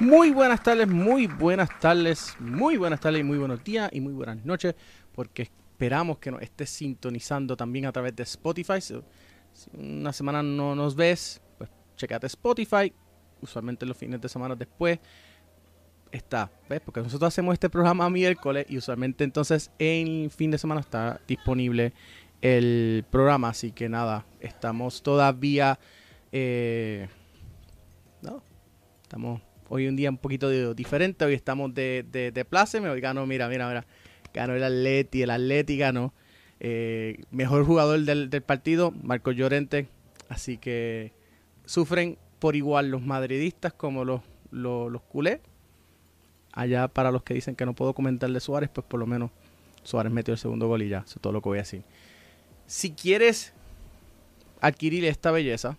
Muy buenas tardes, muy buenas tardes, muy buenas tardes y muy buenos días y muy buenas noches, porque esperamos que nos estés sintonizando también a través de Spotify. Si una semana no nos ves, pues checate Spotify, usualmente los fines de semana después está, ¿ves? Porque nosotros hacemos este programa miércoles y usualmente entonces en fin de semana está disponible el programa, así que nada, estamos todavía... Eh, no, estamos Hoy un día un poquito diferente. Hoy estamos de, de, de pláceme. Hoy ganó, mira, mira, mira. Ganó el Atleti. El Atleti ganó. Eh, mejor jugador del, partido, Marco Llorente. Así que sufren por igual los madridistas como los, los, culés. Allá para los que dicen que no puedo comentar de Suárez, pues por lo menos Suárez metió el segundo gol y ya. Eso es todo lo que voy a decir. Si quieres adquirir esta belleza,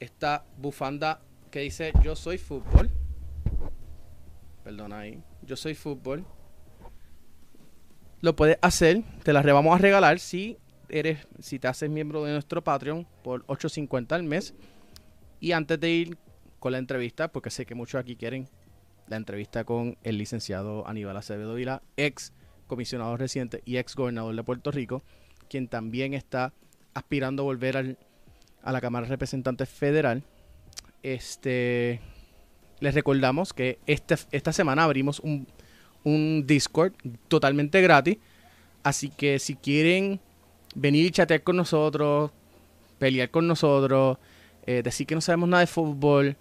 esta bufanda que dice yo soy fútbol. Perdona ahí. Yo soy fútbol. Lo puedes hacer. Te la vamos a regalar si eres, si te haces miembro de nuestro Patreon por 8.50 al mes. Y antes de ir con la entrevista, porque sé que muchos aquí quieren la entrevista con el licenciado Aníbal Acevedo Vila, ex comisionado reciente y ex gobernador de Puerto Rico, quien también está aspirando a volver a la Cámara de Representantes Federal este, les recordamos que este, esta semana abrimos un, Discord totalmente gratis. Así que si quieren venir y chatear con nosotros, pelear con nosotros, eh, decir que no sabemos nada de fútbol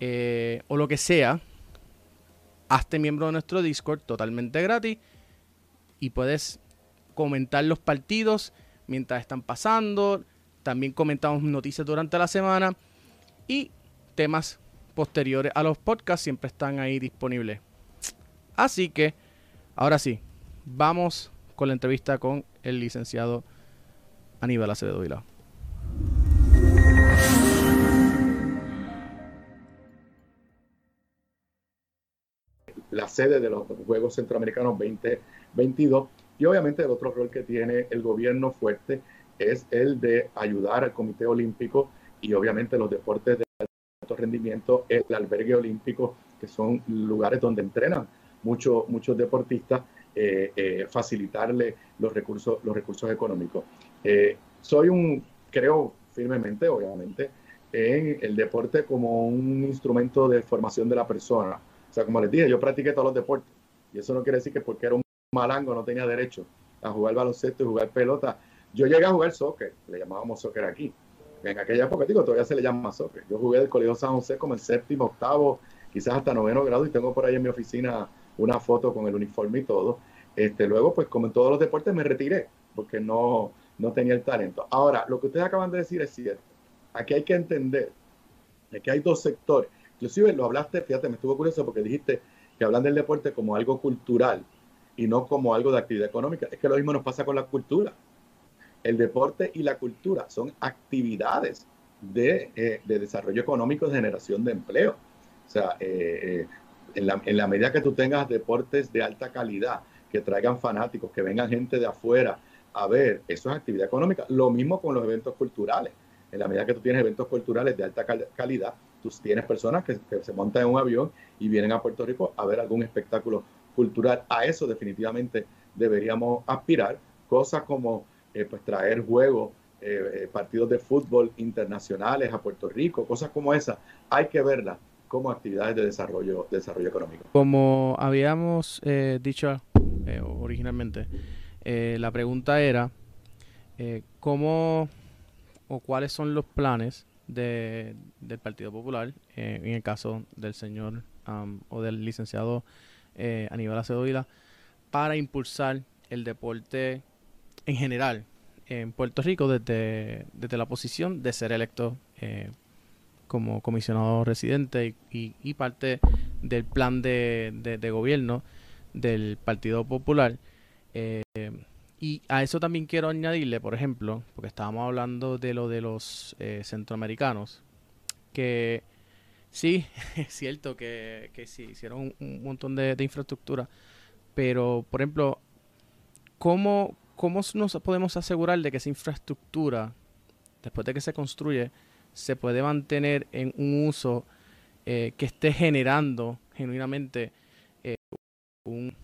eh, o lo que sea, hazte miembro de nuestro Discord totalmente gratis y puedes comentar los partidos mientras están pasando. También comentamos noticias durante la semana y temas posteriores a los podcasts siempre están ahí disponibles. Así que, ahora sí, vamos con la entrevista con el licenciado Aníbal Acevedo Vilao. La sede de los Juegos Centroamericanos 2022 y obviamente el otro rol que tiene el gobierno fuerte es el de ayudar al Comité Olímpico y obviamente los deportes de rendimiento, el albergue olímpico, que son lugares donde entrenan muchos muchos deportistas, eh, eh, facilitarle los recursos, los recursos económicos. Eh, soy un, creo firmemente, obviamente, en el deporte como un instrumento de formación de la persona. O sea, como les dije, yo practiqué todos los deportes. Y eso no quiere decir que porque era un malango no tenía derecho a jugar baloncesto y jugar pelota. Yo llegué a jugar soccer, le llamábamos soccer aquí en aquella época, digo, todavía se le llama soccer. Yo jugué del Colegio San José como el séptimo, octavo, quizás hasta noveno grado y tengo por ahí en mi oficina una foto con el uniforme y todo. Este, luego, pues como en todos los deportes, me retiré porque no, no tenía el talento. Ahora, lo que ustedes acaban de decir es cierto. Aquí hay que entender que hay dos sectores. Inclusive lo hablaste, fíjate, me estuvo curioso porque dijiste que hablan del deporte como algo cultural y no como algo de actividad económica. Es que lo mismo nos pasa con la cultura el deporte y la cultura son actividades de, eh, desarrollo económico, de generación de empleo. O sea, eh, eh, en, la, medida que tú tengas deportes de alta calidad, que traigan fanáticos, que vengan gente de afuera a ver, eso es actividad económica. Lo mismo con los eventos culturales. En la medida que tú tienes eventos culturales de alta calidad, tú tienes personas que, que se montan en un avión y vienen a Puerto Rico a ver algún espectáculo cultural. A eso definitivamente deberíamos aspirar. Cosas como eh, pues traer juegos, eh, eh, partidos de fútbol internacionales a Puerto Rico, cosas como esas, hay que verlas como actividades de desarrollo, desarrollo económico. Como habíamos dicho originalmente, la pregunta era cómo o cuáles son los planes de, del Partido Popular, en el caso del señor o del licenciado Aníbal Acedo para impulsar el deporte en general en Puerto Rico desde, desde la posición de ser electo eh, como comisionado residente y, parte del plan de, gobierno del Partido Popular. Eh, y a eso también quiero añadirle, por ejemplo, porque estábamos hablando de lo de los eh, centroamericanos, que sí, es cierto que, que sí, hicieron un, montón de, infraestructura, pero, por ejemplo, ¿cómo, ¿cómo nos podemos asegurar de que esa infraestructura, después de que se construye, se puede mantener en un uso eh, que esté generando genuinamente eh, un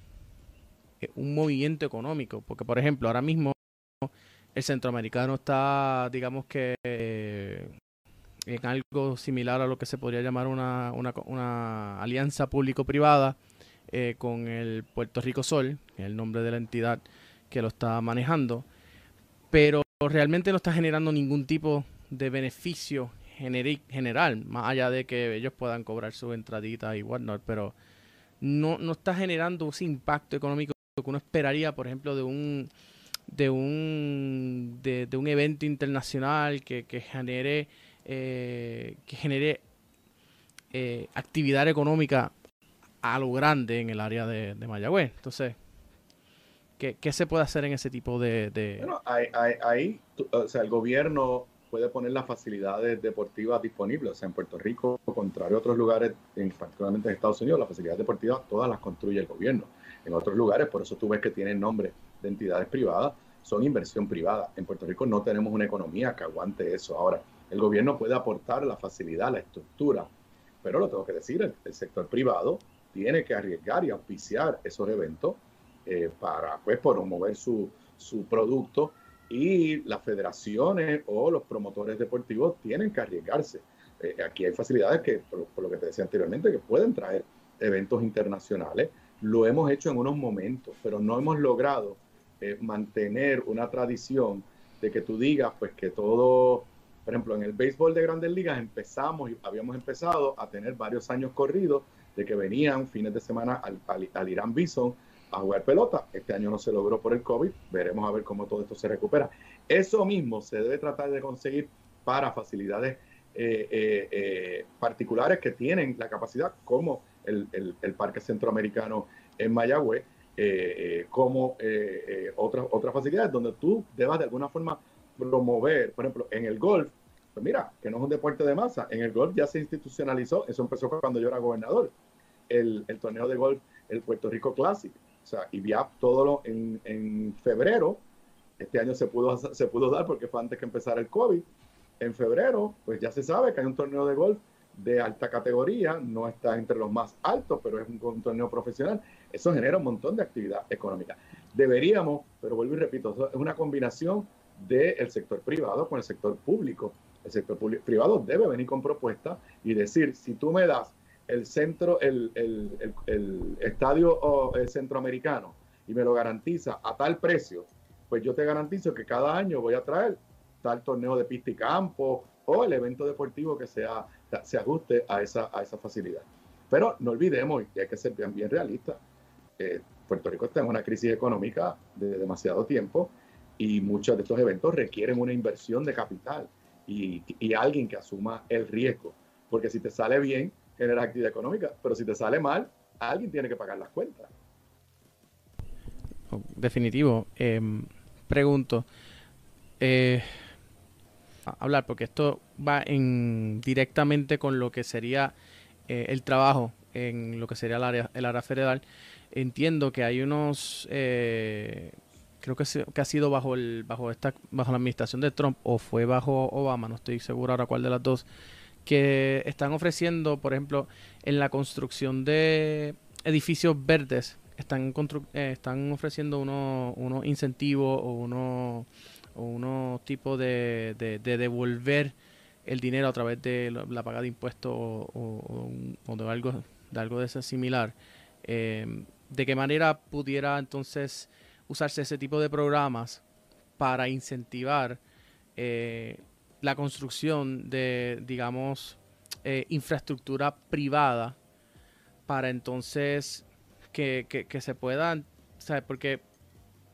eh, un movimiento económico. Porque, por ejemplo, ahora mismo el centroamericano está, digamos que, en algo similar a lo que se podría llamar una, una, alianza público-privada con el Puerto Rico Sol, el nombre de la entidad que lo está manejando, pero realmente no está generando ningún tipo de beneficio general, más allá de que ellos puedan cobrar su entradita y whatnot, pero no, no está generando ese impacto económico que uno esperaría, por ejemplo, de un de un de, un evento internacional que, que genere eh, que genere eh, actividad económica a lo grande en el área de, de Mayagüez. Entonces, ¿qué, ¿qué, se puede hacer en ese tipo de...? Bueno, ahí, o sea, el gobierno puede poner las facilidades deportivas disponibles. O sea, en Puerto Rico, contrario a otros lugares, en, particularmente en Estados Unidos, las facilidades deportivas todas las construye el gobierno en otros lugares, por eso tú ves que tienen nombre de entidades privadas, son inversión privada. En Puerto Rico no tenemos una economía que aguante eso. Ahora, el gobierno puede aportar la facilidad, la estructura, pero lo tengo que decir, el, sector privado tiene que arriesgar y auspiciar esos eventos eh, para pues, promover su, su producto y las federaciones o los promotores deportivos tienen que arriesgarse. Eh, aquí hay facilidades que, por, lo que te decía anteriormente, que pueden traer eventos internacionales lo hemos hecho en unos momentos, pero no hemos logrado eh, mantener una tradición de que tú digas, pues que todo, por ejemplo, en el béisbol de grandes ligas empezamos, y habíamos empezado a tener varios años corridos de que venían fines de semana al, al, Irán Bison a jugar pelota. Este año no se logró por el COVID, veremos a ver cómo todo esto se recupera. Eso mismo se debe tratar de conseguir para facilidades eh, eh, particulares que tienen la capacidad, como el, el, Parque Centroamericano en Mayagüez, eh, eh, como eh, otras, otras facilidades donde tú debas de alguna forma promover, por ejemplo, en el golf, pues mira, que no es un deporte de masa, en el golf ya se institucionalizó, eso empezó cuando yo era gobernador, el, el torneo de golf, el Puerto Rico Classic, o sea, ya todo lo en, en febrero, este año se pudo, se pudo dar porque fue antes que empezara el COVID, en febrero, pues ya se sabe que hay un torneo de golf de alta categoría, no está entre los más altos, pero es un, torneo profesional. Eso genera un montón de actividad económica. Deberíamos, pero vuelvo y repito, es una combinación del sector privado con el sector público. El sector privado debe venir con propuestas y decir, si tú me das el centro, el, el, el, estadio el centroamericano y me lo garantiza a tal precio, pues yo te garantizo que cada año voy a traer tal torneo de pista y campo o el evento deportivo que sea se ajuste a esa, a esa facilidad. Pero no olvidemos, y hay que ser bien, bien realistas, eh, Puerto Rico está en una crisis económica de demasiado tiempo y muchos de estos eventos requieren una inversión de capital y, y, alguien que asuma el riesgo. Porque si te sale bien, genera actividad económica, pero si te sale mal, alguien tiene que pagar las cuentas. Definitivo. Em, pregunto, eh, hablar, porque esto va en directamente con lo que sería eh, el trabajo en lo que sería el área, el área federal. Entiendo que hay unos, eh, creo que, que, ha sido bajo el bajo esta bajo la administración de Trump o fue bajo Obama, no estoy seguro ahora cuál de las dos, que están ofreciendo, por ejemplo, en la construcción de edificios verdes, están, eh, están ofreciendo unos, unos incentivos o unos o unos tipos de, de, devolver el dinero a través de la, paga de impuestos o, de algo de algo de ese similar. Eh, de qué manera pudiera entonces usarse ese tipo de programas para incentivar eh, la construcción de digamos eh, infraestructura privada para entonces que, que, se puedan ¿sabes? porque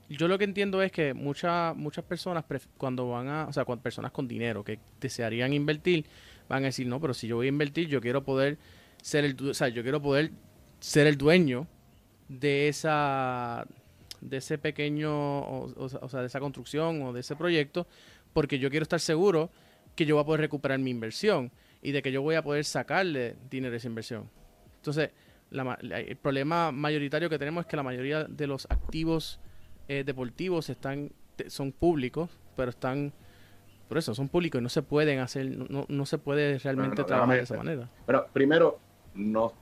yo lo que entiendo es que muchas muchas personas cuando van a, o sea, cuando personas con dinero que desearían invertir, van a decir, no, pero si yo voy a invertir, yo quiero poder ser el, o sea, yo quiero poder ser el dueño de esa de ese pequeño, o, sea, de esa construcción o de ese proyecto, porque yo quiero estar seguro que yo voy a poder recuperar mi inversión y de que yo voy a poder sacarle dinero de esa inversión. Entonces, el problema mayoritario que tenemos es que la mayoría de los activos eh, deportivos están son públicos, pero están por eso son públicos y no se pueden hacer, no, no se puede realmente trabajar de esa manera. Pero primero, no,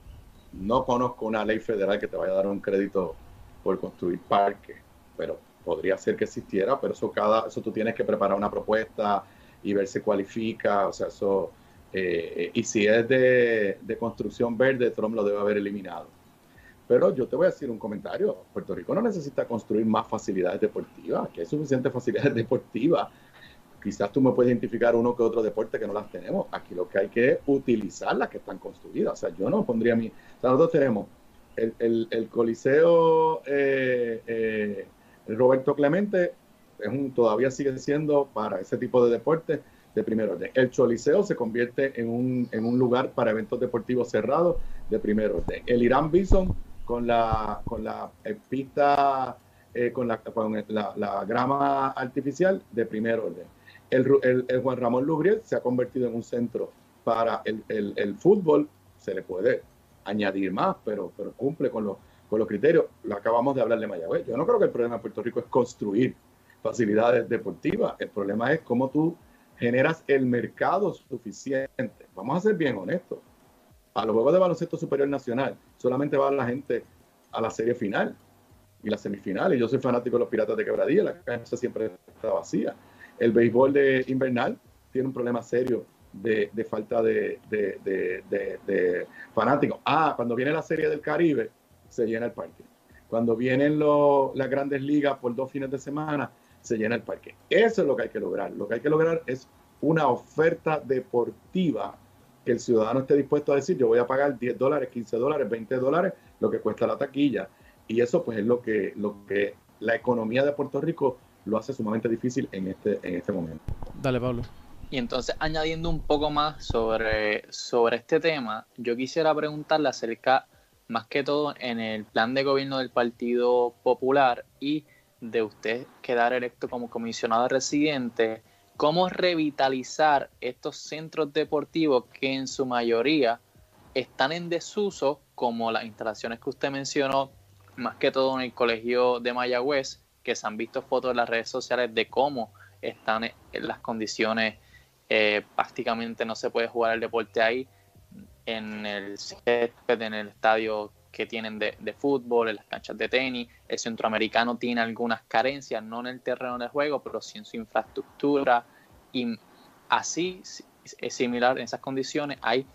no conozco una ley federal que te vaya a dar un crédito por construir parques, pero podría ser que existiera, pero eso cada, eso tú tienes que preparar una propuesta y ver si cualifica, o sea, eso eh, y si es de, construcción verde, Trump lo debe haber eliminado. Pero yo te voy a decir un comentario. Puerto Rico no necesita construir más facilidades deportivas, que hay suficientes facilidades deportivas. Quizás tú me puedes identificar uno que otro deporte que no las tenemos. Aquí lo que hay que utilizar las que están construidas. O sea, yo no pondría mi... O sea, nosotros tenemos el, Coliseo eh, eh, Roberto Clemente, es un, todavía sigue siendo para ese tipo de deportes de primer orden. El Choliseo se convierte en un, en un lugar para eventos deportivos cerrados de primer orden. El Irán Bison con la, con la pista, eh, con, la, con la, grama artificial de primer orden. El, el, Juan Ramón Lubriel se ha convertido en un centro para el, el, fútbol, se le puede añadir más, pero, pero cumple con los, con los criterios. Lo acabamos de hablar de Mayagüez. Yo no creo que el problema de Puerto Rico es construir facilidades deportivas. El problema es cómo tú generas el mercado suficiente. Vamos a ser bien honestos. A los Juegos de Baloncesto Superior Nacional solamente va la gente a la serie final y la semifinal. Y yo soy fanático de los Piratas de Quebradilla, la cancha siempre está vacía. El béisbol de invernal tiene un problema serio de, falta de, de, fanáticos. Ah, cuando viene la serie del Caribe, se llena el parque. Cuando vienen las grandes ligas por dos fines de semana, se llena el parque. Eso es lo que hay que lograr. Lo que hay que lograr es una oferta deportiva que el ciudadano esté dispuesto a decir, yo voy a pagar 10 dólares, 15 dólares, 20 dólares, lo que cuesta la taquilla. Y eso pues es lo que, lo que la economía de Puerto Rico lo hace sumamente difícil en este, en este momento. Dale, Pablo. Y entonces, añadiendo un poco más sobre, sobre este tema, yo quisiera preguntarle acerca, más que todo, en el plan de gobierno del Partido Popular y de usted quedar electo como comisionado residente, cómo revitalizar estos centros deportivos que en su mayoría están en desuso, como las instalaciones que usted mencionó, más que todo en el colegio de Mayagüez, que se han visto fotos en las redes sociales de cómo están en las condiciones, eh, prácticamente no se puede jugar el deporte ahí, en el césped, en el estadio que tienen de, fútbol, en las canchas de tenis. El centroamericano tiene algunas carencias, no en el terreno de juego, pero sí en su infraestructura. Y así es similar en esas condiciones. Hay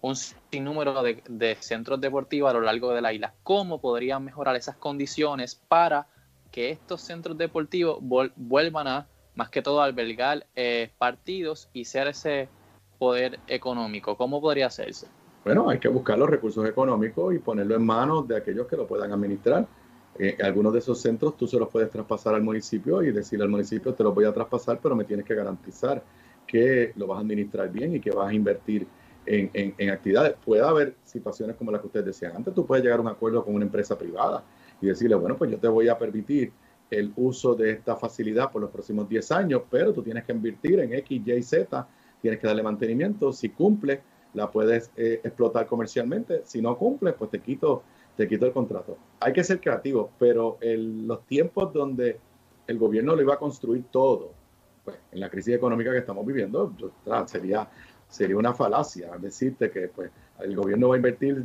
un sinnúmero de, centros deportivos a lo largo de la isla. ¿Cómo podrían mejorar esas condiciones para que estos centros deportivos vuelvan a, más que todo, albergar eh, partidos y ser ese poder económico? ¿Cómo podría hacerse? Bueno, hay que buscar los recursos económicos y ponerlo en manos de aquellos que lo puedan administrar. Eh, algunos de esos centros tú se los puedes traspasar al municipio y decirle al municipio te los voy a traspasar, pero me tienes que garantizar que lo vas a administrar bien y que vas a invertir en, en, actividades. Puede haber situaciones como las que ustedes decían. Antes tú puedes llegar a un acuerdo con una empresa privada y decirle, bueno, pues yo te voy a permitir el uso de esta facilidad por los próximos 10 años, pero tú tienes que invertir en X, Y, Z, tienes que darle mantenimiento. Si cumple, la puedes eh, explotar comercialmente. Si no cumple, pues te quito, te quito el contrato. Hay que ser creativo, pero en los tiempos donde el gobierno lo iba a construir todo, pues en la crisis económica que estamos viviendo, sería, sería una falacia decirte que pues, el gobierno va a invertir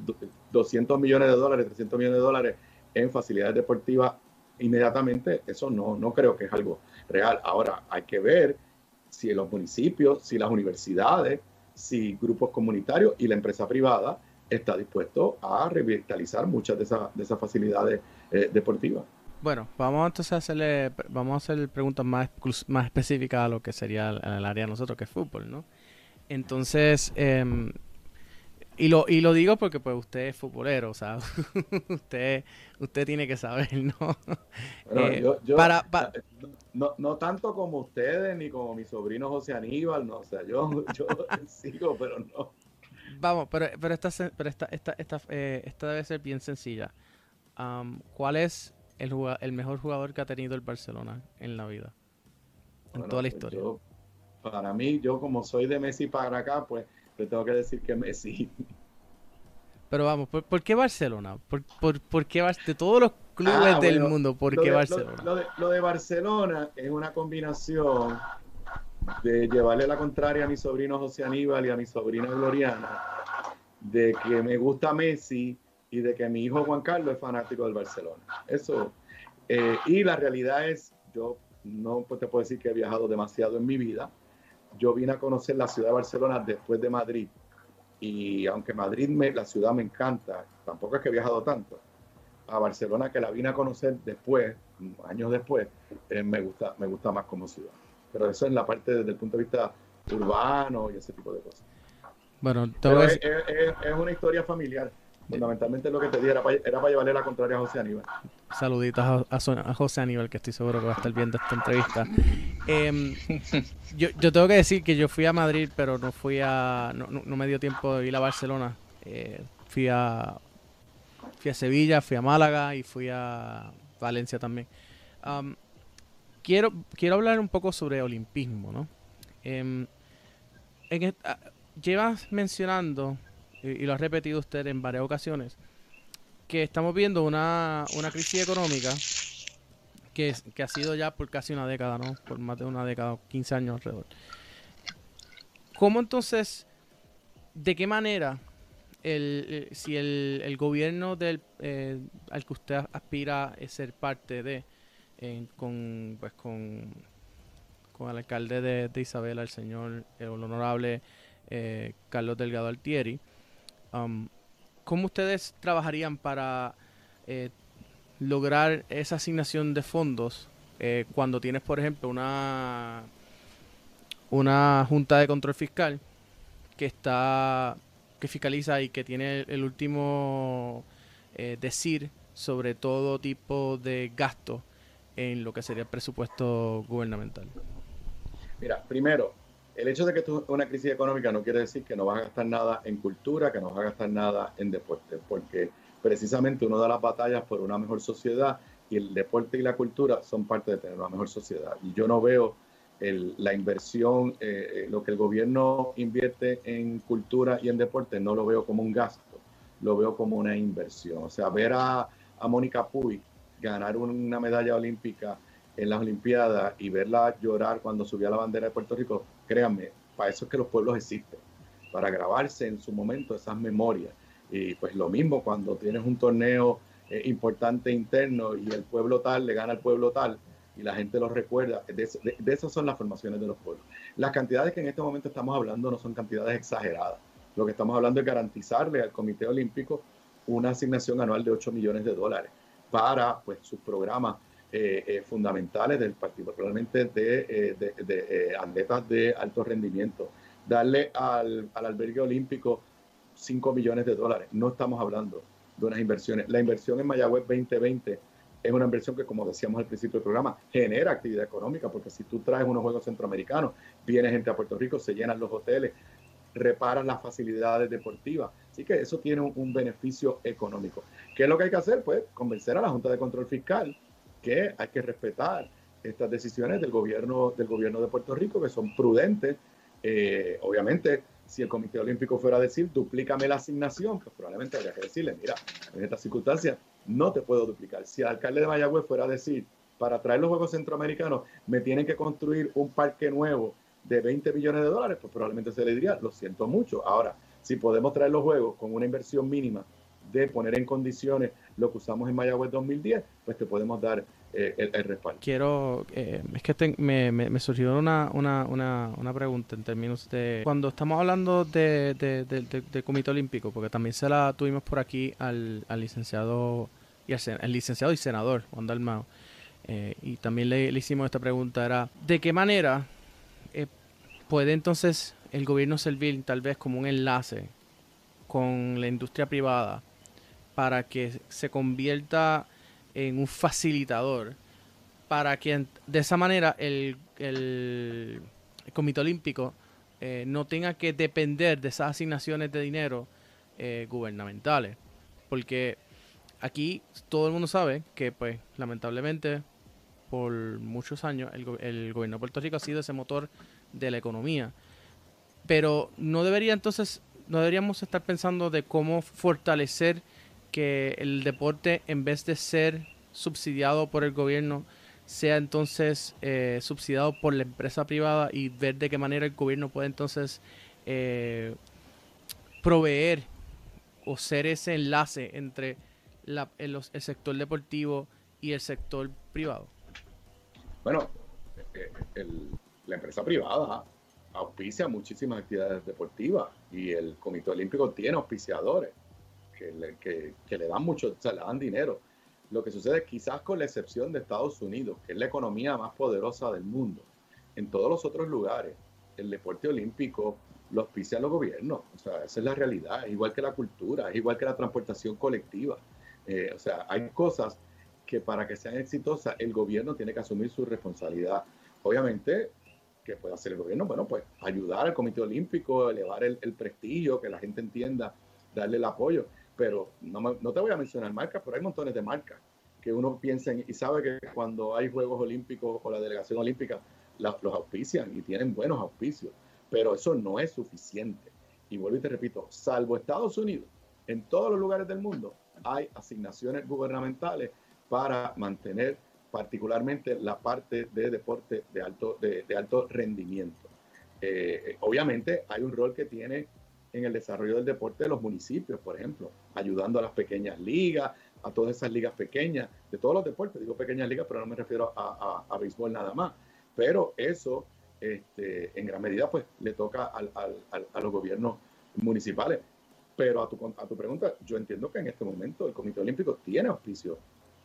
200 millones de dólares, 300 millones de dólares en facilidades deportivas inmediatamente. Eso no, no creo que es algo real. Ahora, hay que ver si los municipios, si las universidades, si grupos comunitarios y la empresa privada está dispuesto a revitalizar muchas de, esas, de esas facilidades eh, deportivas. Bueno, vamos entonces a hacerle, vamos a hacer preguntas más, más específicas a lo que sería el, área de nosotros, que es fútbol, ¿no? Entonces, em, Y lo, y lo digo porque pues usted es futbolero, o sea, usted, usted tiene que saber, ¿no? Eh, para, no, no, tanto como ustedes ni como mi sobrino José Aníbal, no, o sea, yo, yo sigo, pero no. Vamos, pero, pero, esta, pero esta, esta, esta, eh, esta debe ser bien sencilla. ¿Cuál es el, el mejor jugador que ha tenido el Barcelona en la vida? En toda la pues historia. para mí, yo como soy de Messi para acá, pues te tengo que decir que Messi. Pero vamos, ¿por, qué Barcelona? ¿Por, por, qué de todos los clubes ah, del mundo, por qué Barcelona? Lo, de, lo, de, Barcelona es una combinación de llevarle la contraria a mi sobrino José Aníbal y a mi sobrina Gloriana, de que me gusta Messi y de que mi hijo Juan Carlos es fanático del Barcelona. Eso. Eh, y la realidad es, yo no te puedo decir que he viajado demasiado en mi vida. Yo vine a conocer la ciudad de Barcelona después de Madrid. Y aunque Madrid, me, la ciudad me encanta, tampoco es que he viajado tanto. A Barcelona, que la vine a conocer después, años después, eh, me, gusta, me gusta más como ciudad. Pero eso es la parte desde el punto de vista urbano y ese tipo de cosas. Bueno, es, es, una historia familiar. Fundamentalmente lo que te di era para, llevarle la contraria a José Aníbal. Saluditos a, José Aníbal, que estoy seguro que va a estar viendo esta entrevista. Em, yo, tengo que decir que yo fui a Madrid, pero no fui a. No, me dio tiempo de ir a Barcelona. Eh, fui a. Fui a Sevilla, fui a Málaga y fui a Valencia también. quiero, quiero hablar un poco sobre olimpismo, ¿no? Em, en llevas mencionando y, lo ha repetido usted en varias ocasiones, que estamos viendo una, crisis económica que, que, ha sido ya por casi una década, ¿no? Por más de una década, 15 años alrededor. ¿Cómo entonces, de qué manera, el, si el, gobierno del, eh, al que usted aspira es ser parte de, con, pues con, con el alcalde de, Isabela, el señor, el honorable eh, Carlos Delgado Altieri, Um, ¿Cómo ustedes trabajarían para eh, lograr esa asignación de fondos eh, cuando tienes, por ejemplo, una, una junta de control fiscal que está que fiscaliza y que tiene el, último eh, decir sobre todo tipo de gasto en lo que sería el presupuesto gubernamental? Mira, primero, el hecho de que esto es una crisis económica no quiere decir que no vas a gastar nada en cultura, que no vas a gastar nada en deporte, porque precisamente uno de las batallas por una mejor sociedad y el deporte y la cultura son parte de tener una mejor sociedad. Y yo no veo la inversión, eh, eh, lo que el gobierno invierte en cultura y en deporte, no lo veo como un gasto, lo veo como una inversión. O sea, ver a, a Mónica Puy ganar una medalla olímpica en las Olimpiadas y verla llorar cuando subía la bandera de Puerto Rico, créanme, para eso es que los pueblos existen, para grabarse en su momento esas memorias. Y pues lo mismo cuando tienes un torneo eh, importante interno y el pueblo tal le gana al pueblo tal y la gente lo recuerda, de, esas son las formaciones de los pueblos. Las cantidades que en este momento estamos hablando no son cantidades exageradas. Lo que estamos hablando es garantizarle al Comité Olímpico una asignación anual de 8 millones de dólares para pues, sus programas fundamentales del particularmente de, eh, de, atletas de alto rendimiento. Darle al, al albergue olímpico 5 millones de dólares. No estamos hablando de unas inversiones. La inversión en Mayagüez 2020 es una inversión que, como decíamos al principio del programa, genera actividad económica, porque si tú traes unos Juegos Centroamericanos, viene gente a Puerto Rico, se llenan los hoteles, reparan las facilidades deportivas. Así que eso tiene un, beneficio económico. ¿Qué es lo que hay que hacer? Pues convencer a la Junta de Control Fiscal que hay que respetar estas decisiones del gobierno, del gobierno de Puerto Rico, que son prudentes. Eh, obviamente, si el Comité Olímpico fuera a decir, duplícame la asignación, pues probablemente habría que decirle, mira, en estas circunstancias no te puedo duplicar. Si el alcalde de Mayagüez fuera a decir, para traer los Juegos Centroamericanos, me tienen que construir un parque nuevo de 20 millones de dólares, pues probablemente se le diría, lo siento mucho. Ahora, si podemos traer los Juegos con una inversión mínima de poner en condiciones lo que usamos en Mayagüez 2010, pues te podemos dar eh, el, respaldo. Quiero, eh, es que me, me, surgió una, una, una, una, pregunta en términos de, cuando estamos hablando de, de, Comité Olímpico, porque también se la tuvimos por aquí al, al licenciado y al, licenciado y senador Juan Dalmao, eh, y también le, le, hicimos esta pregunta, era, ¿de qué manera puede entonces el gobierno servir tal vez como un enlace con la industria privada para que se convierta en un facilitador, para que de esa manera el, el, Comité Olímpico eh, no tenga que depender de esas asignaciones de dinero eh, gubernamentales. Porque aquí todo el mundo sabe que, pues, lamentablemente, por muchos años, el, el gobierno de Puerto Rico ha sido ese motor de la economía. Pero no debería entonces, no deberíamos estar pensando de cómo fortalecer que el deporte, en vez de ser subsidiado por el gobierno, sea entonces eh, subsidiado por la empresa privada y ver de qué manera el gobierno puede entonces eh, proveer o ser ese enlace entre la, el, sector deportivo y el sector privado. Bueno, eh, la empresa privada auspicia muchísimas actividades deportivas y el Comité Olímpico tiene auspiciadores que le, dan mucho, o sea, le dan dinero. Lo que sucede quizás con la excepción de Estados Unidos, que es la economía más poderosa del mundo. En todos los otros lugares, el deporte olímpico lo auspicia los gobiernos. O sea, esa es la realidad. Es igual que la cultura, es igual que la transportación colectiva. Eh, o sea, hay cosas que para que sean exitosas, el gobierno tiene que asumir su responsabilidad. Obviamente, ¿qué puede hacer el gobierno? Bueno, pues ayudar al Comité Olímpico, elevar el, el prestigio, que la gente entienda, darle el apoyo pero no, te voy a mencionar marcas, pero hay montones de marcas que uno piensa y sabe que cuando hay Juegos Olímpicos o la delegación olímpica los auspician y tienen buenos auspicios, pero eso no es suficiente. Y vuelvo y te repito, salvo Estados Unidos, en todos los lugares del mundo hay asignaciones gubernamentales para mantener particularmente la parte de deporte de alto, de, alto rendimiento. Eh, obviamente hay un rol que tiene en el desarrollo del deporte de los municipios, por ejemplo, ayudando a las pequeñas ligas, a todas esas ligas pequeñas, de todos los deportes, digo pequeñas ligas, pero no me refiero a, a, béisbol nada más. Pero eso, este, en gran medida, pues le toca al, al, a los gobiernos municipales. Pero a tu, a tu pregunta, yo entiendo que en este momento el Comité Olímpico tiene auspicios,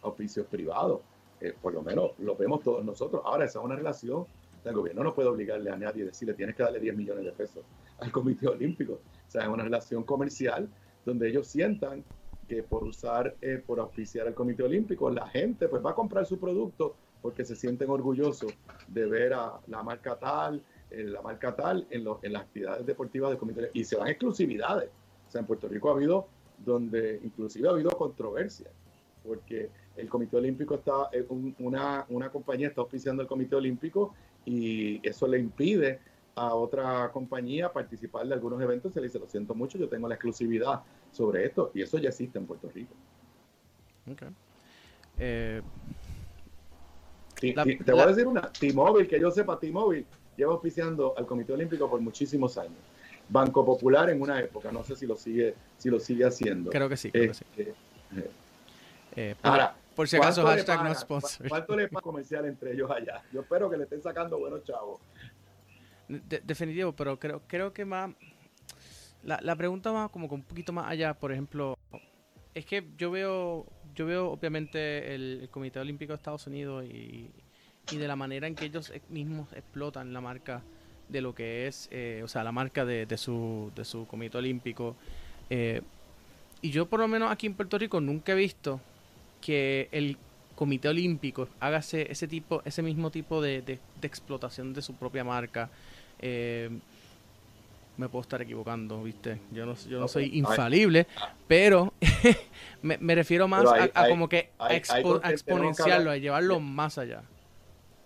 auspicios privados, eh, por lo menos lo vemos todos nosotros. Ahora, esa es una relación, el gobierno no puede obligarle a nadie, decirle tienes que darle 10 millones de pesos al Comité Olímpico. O sea, es una relación comercial donde ellos sientan que por usar, eh, por auspiciar el Comité Olímpico, la gente pues va a comprar su producto porque se sienten orgullosos de ver a la marca tal, eh, la marca tal en, en las actividades deportivas del Comité Olímpico. Y se dan exclusividades. O sea, en Puerto Rico ha habido, donde inclusive ha habido controversia, porque el Comité Olímpico está, eh, una, una compañía está auspiciando el Comité Olímpico y eso le impide a otra compañía participar de algunos eventos, se le dice, lo siento mucho, yo tengo la exclusividad sobre esto, y eso ya existe en Puerto Rico. Eh, te voy a decir una, T-Mobile, que yo sepa, T-Mobile lleva oficiando al Comité Olímpico por muchísimos años. Banco Popular en una época, no sé si lo sigue, si lo sigue haciendo. Creo que sí, creo que sí. Este, eh, ahora, por si acaso, hashtag no sponsor. ¿Cuánto le paga comercial entre ellos allá? Yo espero que le estén sacando buenos chavos definitivo, pero creo, creo que más... La, la pregunta va como un poquito más allá, por ejemplo, es que yo veo, yo veo obviamente el, Comité Olímpico de Estados Unidos y, y, de la manera en que ellos mismos explotan la marca de lo que es, eh, o sea, la marca de, de, su, de su Comité Olímpico. Eh, y yo por lo menos aquí en Puerto Rico nunca he visto que el Comité Olímpico haga ese, tipo, ese mismo tipo de, de explotación de su propia marca. Eh, me puedo estar equivocando, ¿viste? Yo no, yo no soy infalible, pero me, refiero más a, como que a, exponenciarlo, a llevarlo más allá.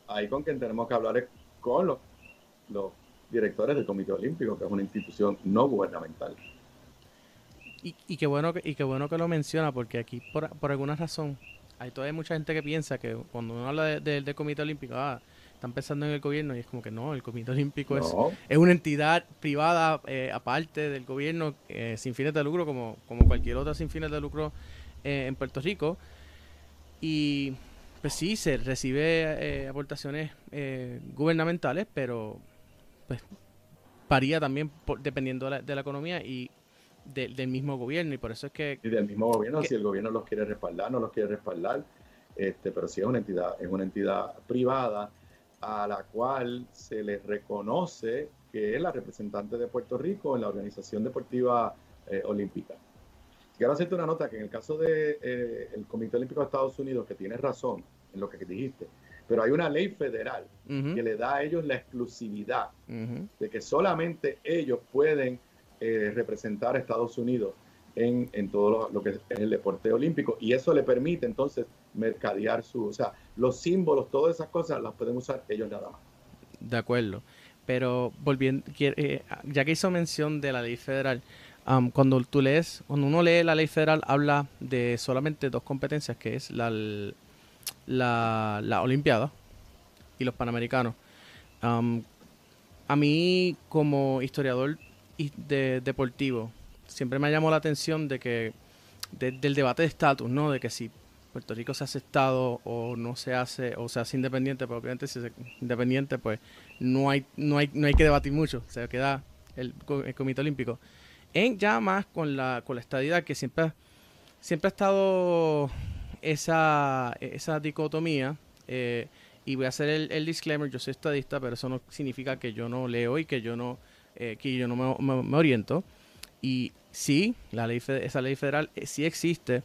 Ahí con quien tenemos que hablar es con los, los directores del Comité Olímpico, que es una institución no gubernamental. Y, y, qué bueno que, y qué bueno que lo menciona, porque aquí por, por alguna razón hay todavía mucha gente que piensa que cuando uno habla del Comité Olímpico, ah, están pensando en el gobierno y es como que no, el Comité Olímpico es, es una entidad privada eh, aparte del gobierno eh, sin fines de lucro como, como cualquier otra sin fines de lucro eh, en Puerto Rico. Y pues sí, se recibe aportaciones gubernamentales, pero pues varía también dependiendo de la, economía y del mismo gobierno y por eso es que... Y del mismo gobierno, si el gobierno los quiere respaldar, no los quiere respaldar, este, pero si es una entidad, es una entidad privada a la cual se le reconoce que es la representante de Puerto Rico en la Organización Deportiva eh, olímpica. Quiero hacerte una nota que en el caso del de, el Comité Olímpico de Estados Unidos, que tienes razón en lo que dijiste, pero hay una ley federal que le da a ellos la exclusividad de que solamente ellos pueden representar a Estados Unidos en, en todo lo, que es el deporte olímpico y eso le permite entonces mercadear su, o sea, los símbolos, todas esas cosas las pueden usar ellos nada más. De acuerdo, pero volviendo, eh, ya que hizo mención de la ley federal, cuando tú lees, cuando uno lee la ley federal habla de solamente dos competencias, que es la, la, la Olimpiada y los Panamericanos. a mí como historiador de, deportivo, siempre me llamó la atención de que del debate de estatus, ¿no? De que si Puerto Rico se hace Estado o no se hace, o se hace independiente, pero obviamente si es independiente, pues no hay, no hay, no hay que debatir mucho, se queda el, el Comité Olímpico. En ya más con la, con la estadidad que siempre, siempre ha estado esa, esa dicotomía, eh, y voy a hacer el, disclaimer, yo soy estadista, pero eso no significa que yo no leo y que yo no, eh, que yo no me oriento. Y sí, la ley, esa ley federal eh, sí existe,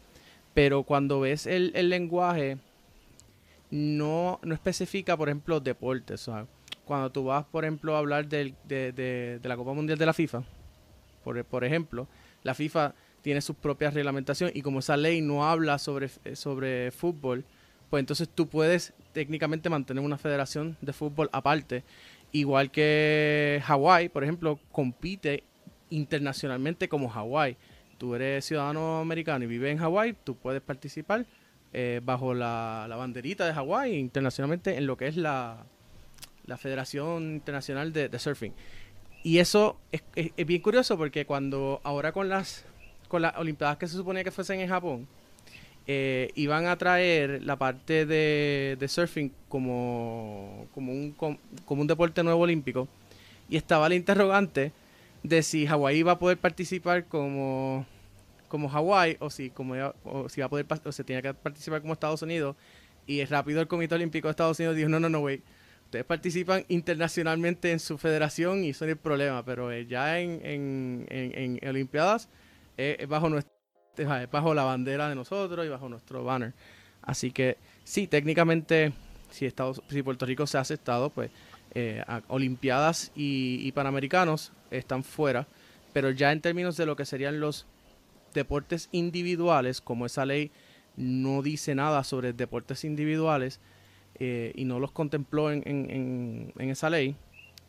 pero cuando ves el, lenguaje, no, no especifica, por ejemplo, deportes. Cuando tú vas, por ejemplo, a hablar de, de, la Copa Mundial de la FIFA, por, por ejemplo, la FIFA tiene sus propias reglamentaciones y como esa ley no habla sobre, sobre fútbol, pues entonces tú puedes técnicamente mantener una federación de fútbol aparte. Igual que Hawái, por ejemplo, compite internacionalmente como Hawái. Tú eres ciudadano americano y vives en Hawái, tú puedes participar eh, bajo la, banderita de Hawái internacionalmente en lo que es la, la Federación Internacional de, Surfing. Y eso es, bien curioso porque cuando ahora con las con las Olimpiadas que se suponía que fuesen en Japón, eh, iban a traer la parte de, de surfing como, como, un, como un deporte nuevo olímpico. Y estaba el interrogante de si Hawái va a poder participar como, como Hawái o si como o si va a poder o se tiene que participar como Estados Unidos. Y rápido el Comité Olímpico de Estados Unidos dijo no no no güey ustedes participan internacionalmente en su federación y es el problema pero eh, ya en, en, en, Olimpiadas es bajo nuestra bajo la bandera de nosotros y bajo nuestro banner así que sí técnicamente si Estados si Puerto Rico se ha aceptado pues eh, Olimpiadas y, Panamericanos están fuera, pero ya en términos de lo que serían los deportes individuales, como esa ley no dice nada sobre deportes individuales eh, y no los contempló en, esa ley,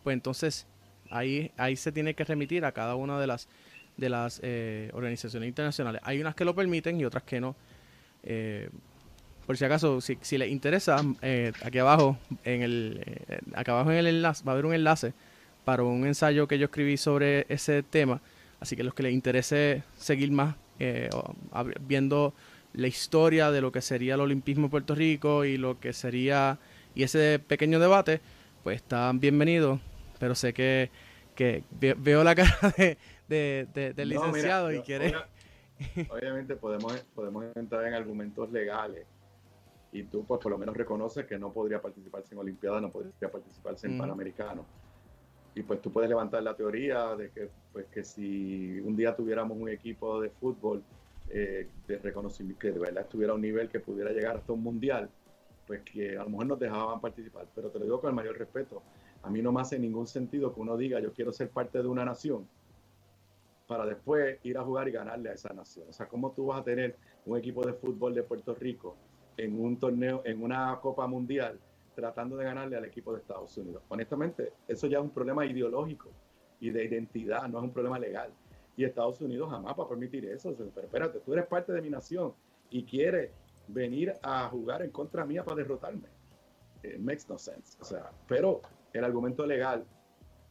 pues entonces ahí, ahí se tiene que remitir a cada una de las, de las eh, organizaciones internacionales. Hay unas que lo permiten y otras que no. Por si acaso, si, si les interesa, eh, aquí abajo, en el, eh, acá abajo en el enlace, va a haber un enlace para un ensayo que yo escribí sobre ese tema. Así que los que les interese seguir más eh, viendo la historia de lo que sería el olimpismo en Puerto Rico y lo que sería y ese pequeño debate, pues están bienvenidos. Pero sé que, que veo la cara de, del licenciado y quiere... Obviamente podemos, podemos entrar en argumentos legales y tú pues por lo menos reconoces que no podría participarse en Olimpiada, no podría participarse en Panamericano. Y pues tú puedes levantar la teoría de que, pues, que si un día tuviéramos un equipo de fútbol eh, de reconocimiento, que de verdad estuviera a un nivel que pudiera llegar hasta un mundial, pues que a lo mejor nos dejaban participar. Pero te lo digo con el mayor respeto. A mí no me hace ningún sentido que uno diga yo quiero ser parte de una nación para después ir a jugar y ganarle a esa nación. O sea, ¿cómo tú vas a tener un equipo de fútbol de Puerto Rico en un torneo, en una Copa Mundial, tratando de ganarle al equipo de Estados Unidos. Honestamente, eso ya es un problema ideológico y de identidad, no es un problema legal. Y Estados Unidos jamás va a permitir eso. Pero espérate, tú eres parte de mi nación y quieres venir a jugar en contra mía para derrotarme. It makes no sense. O sea, pero el argumento legal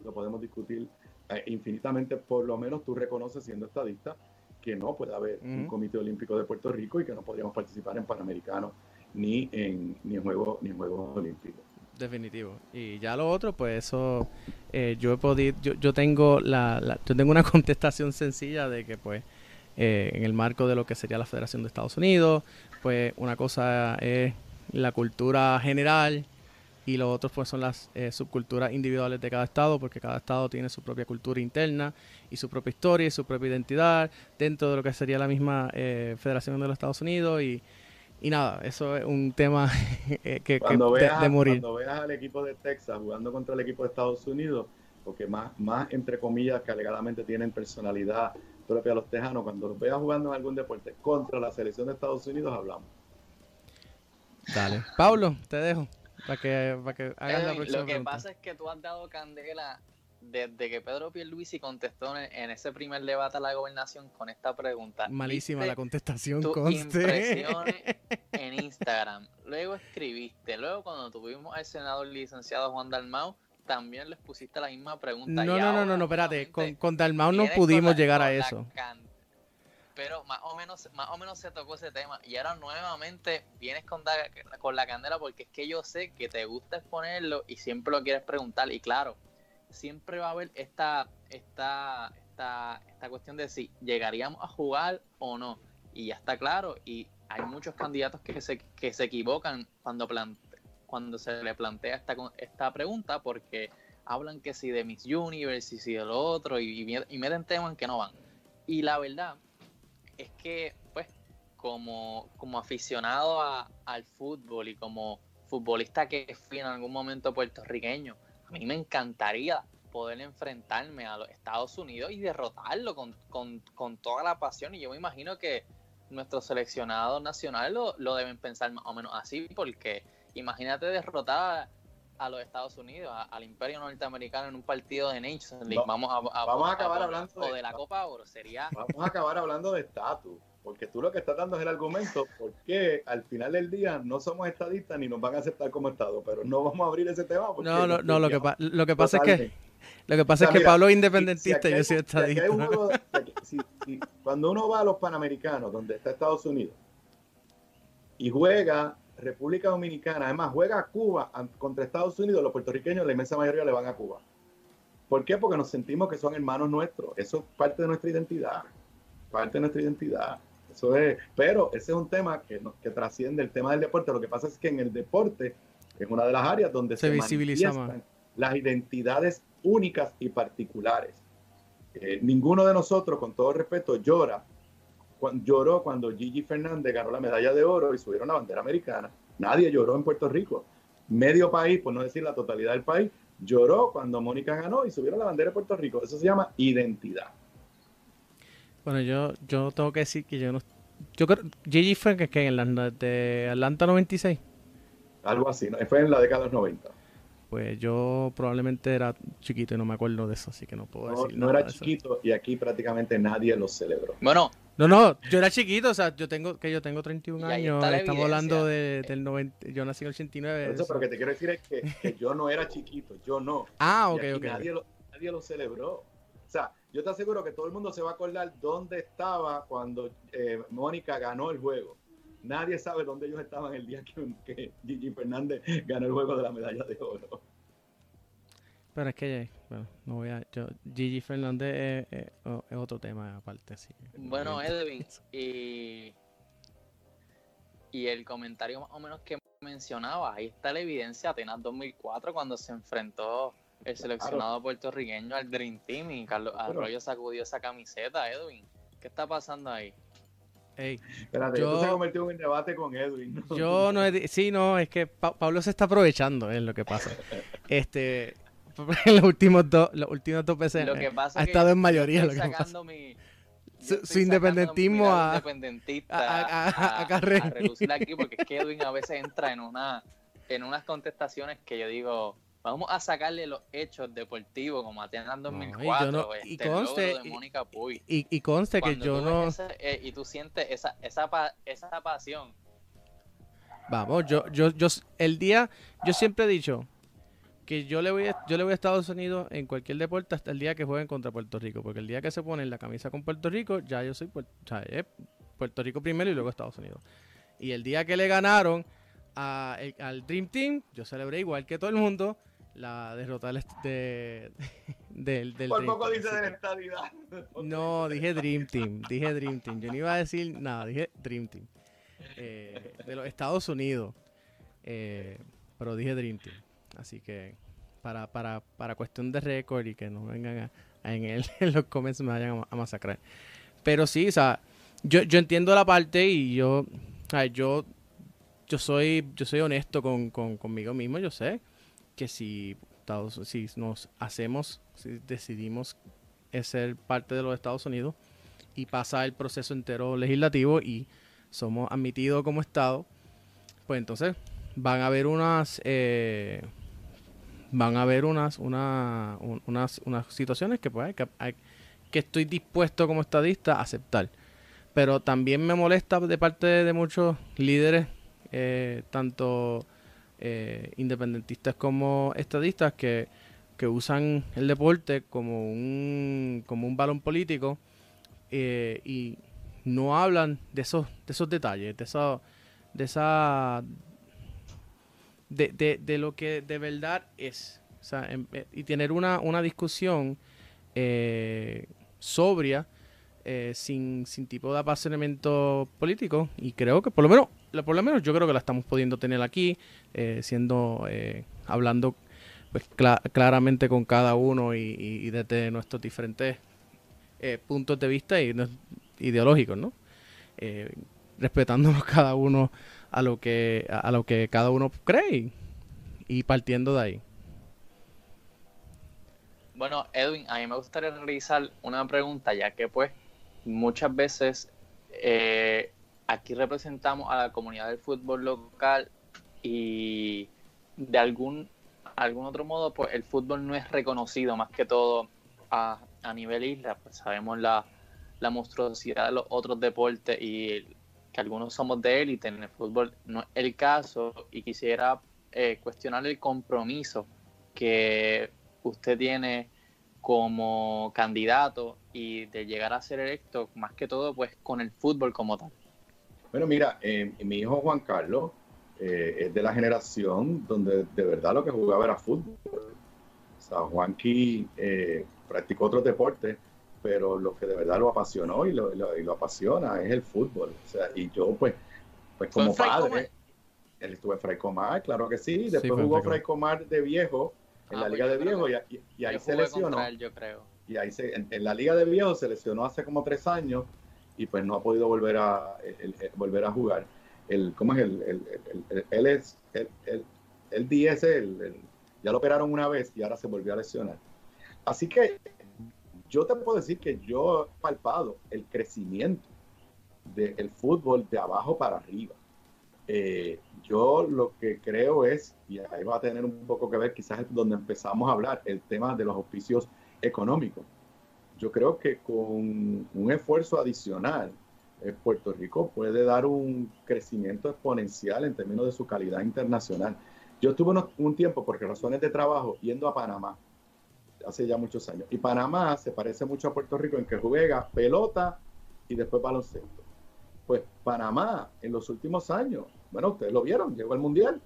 lo podemos discutir eh, infinitamente, por lo menos tú reconoces siendo estadista que no puede haber un Comité Olímpico de Puerto Rico y que no podríamos participar en Panamericanos ni en, ni en Juegos ni en Juegos Olímpicos. Definitivo. Y ya lo otro, pues eso, eh, yo he podido, yo, yo tengo la, yo tengo una contestación sencilla de que pues eh, en el marco de lo que sería la Federación de Estados Unidos, pues una cosa es la cultura general y los otros pues son las eh, subculturas individuales de cada estado, porque cada estado tiene su propia cultura interna y su propia historia y su propia identidad dentro de lo que sería la misma eh, Federación de los Estados Unidos y, y nada, eso es un tema eh, que, cuando veas, de, morir. Cuando veas al equipo de Texas jugando contra el equipo de Estados Unidos, porque más, más entre comillas que alegadamente tienen personalidad propia los tejanos, cuando los veas jugando en algún deporte contra la selección de Estados Unidos, hablamos. Dale. Pablo, te dejo. Para que, para que hagas la próxima Lo que pasa es que tú has dado candela desde que Pedro Pierluisi contestó en, ese primer debate a la gobernación con esta pregunta. Malísima la contestación, tus impresiones en Instagram. Luego escribiste. Luego cuando tuvimos al senador licenciado Juan Dalmau, también les pusiste la misma pregunta. No, no, no, no, no, espérate. Con, con Dalmau no pudimos llegar a eso pero más o menos más o menos se tocó ese tema. Y ahora nuevamente vienes con, con la candela porque es que yo sé que te gusta exponerlo y siempre lo quieres preguntar. Y claro siempre va a haber esta esta esta, esta cuestión de si llegaríamos a jugar o no. Y ya está claro y hay muchos candidatos que se, que se equivocan cuando cuando se le plantea esta esta pregunta porque hablan que si de Miss Universe y si de lo otro y, y meten temas que no van. Y la verdad es que, pues, como, como aficionado al fútbol y como futbolista que fui en algún momento puertorriqueño, a mí me encantaría poder enfrentarme a los Estados Unidos y derrotarlo con, toda la pasión. Y yo me imagino que nuestros seleccionados nacionales lo, lo, deben pensar más o menos así, porque imagínate derrotar a los Estados Unidos, al imperio norteamericano en un partido de Nations League. vamos a, vamos a acabar hablando de, la Copa Oro, sería... Vamos a acabar hablando de estatus, porque tú lo que estás dando es el argumento porque al final del día no somos estadistas ni nos van a aceptar como Estado, pero no vamos a abrir ese tema. no, no, no, lo que, lo que pasa es que... Lo que pasa es que Pablo es independentista y yo soy estadista. cuando uno va a los Panamericanos, donde está Estados Unidos, y juega República Dominicana, además juega a Cuba contra Estados Unidos, los puertorriqueños, la inmensa mayoría le van a Cuba. ¿Por qué? Porque nos sentimos que son hermanos nuestros. Eso es parte de nuestra identidad. Parte de nuestra identidad. Eso es, pero ese es un tema que, que trasciende el tema del deporte. Lo que pasa es que en el deporte es una de las áreas donde se, visibilizan las identidades únicas y particulares. Eh, ninguno de nosotros, con todo respeto, llora lloró cuando Gigi Fernández ganó la medalla de oro y subieron la bandera americana. Nadie lloró en Puerto Rico. Medio país, por no decir la totalidad del país, lloró cuando Mónica ganó y subieron la bandera de Puerto Rico. Eso se llama identidad. Bueno, yo, yo tengo que decir que yo no. Yo creo. Gigi fue que, en la de Atlanta 96. Algo así, fue en la década de los 90. Pues yo probablemente era chiquito y no me acuerdo de eso, así que no puedo decir no nada. No era chiquito y aquí prácticamente nadie lo celebró. Bueno, no, no, yo era chiquito, o sea, yo tengo que yo tengo 31 años, estamos hablando de, del 90, yo nací en el 89. Eso, pero lo que te quiero decir es que, yo no era chiquito, yo no. Ah, ok, ok. Nadie, Lo, nadie lo celebró. O sea, yo te aseguro que todo el mundo se va a acordar dónde estaba cuando eh, Mónica ganó el juego. Nadie sabe dónde ellos estaban el día que, que Gigi Fernández ganó el juego de la medalla de oro. Pero es que, bueno, no voy a. Yo, Gigi Fernández es, otro tema aparte, sí. Bueno, Edwin, y, y el comentario más o menos que mencionaba, ahí está la evidencia, Atenas 2004, cuando se enfrentó el seleccionado puertorriqueño al Dream Team y Carlos Arroyo sacudió esa camiseta, Edwin. ¿Qué está pasando ahí? Ey, Espérate, yo, se convirtió en un debate con Edwin. Yo no he, sí, no, es que Pablo se está aprovechando, es lo que pasa. Este, los últimos dos, los últimos dos veces ha estado en mayoría. Lo que pasa. su, independentismo a, independentista a, a, a, relucir aquí porque es que Edwin a veces entra en una en unas contestaciones que yo digo vamos a sacarle los hechos deportivos como Atenas 2004 no, este, y conste de Mónica Puy y, y, conste que yo no eh, y tú sientes esa esa esa pasión vamos yo yo yo el día yo siempre he dicho que yo le voy a, yo le voy a Estados Unidos en cualquier deporte hasta el día que jueguen contra Puerto Rico, porque el día que se ponen la camisa con Puerto Rico, ya yo soy Puerto Rico primero y luego Estados Unidos. Y el día que le ganaron al Dream Team, yo celebré igual que todo el mundo la derrota de, del, del Por poco dice de la. No, dije Dream Team, dije Dream Team. Yo no iba a decir nada, dije Dream Team. Eh, de los Estados Unidos. Eh, pero dije Dream Team. Así que para, para, para cuestión de récord y que no vengan en, el, en, los comments me vayan a, masacrar. Pero sí, o sea, yo, yo entiendo la parte y yo, yo, yo soy, yo soy honesto con, conmigo mismo, yo sé que si, si nos hacemos, si decidimos ser parte de los Estados Unidos y pasa el proceso entero legislativo y somos admitidos como Estado, pues entonces van a haber unas eh, van a haber unas unas, unas situaciones que pues que, que estoy dispuesto como estadista a aceptar. Pero también me molesta de parte de muchos líderes eh, tanto eh, independentistas como estadistas que, que, usan el deporte como un como un balón político y no hablan de esos de esos detalles de eso de esa de, de, lo que de verdad es. Eh, y tener una, una discusión eh, sobria, eh, sin, sin tipo de apasionamiento político. Y creo que por lo menos, por lo menos yo creo que la estamos pudiendo tener aquí, siendo, hablando pues, claramente con cada uno y, y, desde nuestros diferentes puntos de vista y ideológicos, ¿no? respetándonos cada uno a lo que, a lo que cada uno cree y partiendo de ahí. Bueno, Edwin, a mí me gustaría realizar una pregunta, ya que pues muchas veces eh, aquí representamos a la comunidad del fútbol local y de algún, algún otro modo pues el fútbol no es reconocido más que todo a, a nivel isla, pues sabemos la, la monstruosidad de los otros deportes y algunos somos de élite en el fútbol, no es el caso, y quisiera eh, cuestionar el compromiso que usted tiene como candidato y de llegar a ser electo, más que todo, pues con el fútbol como tal. Bueno, mira, eh, mi hijo Juan Carlos eh, es de la generación donde de verdad lo que jugaba era fútbol. O sea, Juanqui practicó otros deportes, pero lo que de verdad lo apasionó y lo, y lo, apasiona es el fútbol. O sea, y yo, pues, pues como padre, él estuvo en Fray Comar, claro que sí. Después jugó Fray Comar de viejo en ah, la pues Liga de Viejo y, ahí se lesionó. yo creo. Y ahí se, en, la Liga de Viejo se lesionó hace como tres años y pues no ha podido volver a volver a jugar. El, ¿Cómo es el? Él es el, el, el 10, el, ya lo operaron una vez y ahora se volvió a lesionar. Así que yo te puedo decir que yo he palpado el crecimiento del fútbol de abajo para arriba. Eh, yo lo que creo es, y ahí va a tener un poco que ver, quizás donde empezamos a hablar, el tema de los auspicios económicos. Yo creo que con un esfuerzo adicional, eh, Puerto Rico puede dar un crecimiento exponencial en términos de su calidad internacional. Yo estuve un tiempo, por razones de trabajo, yendo a Panamá hace ya muchos años. Y Panamá se parece mucho a Puerto Rico en que juega pelota y después baloncesto. Pues Panamá en los últimos años, bueno, ustedes lo vieron, llegó al Mundial.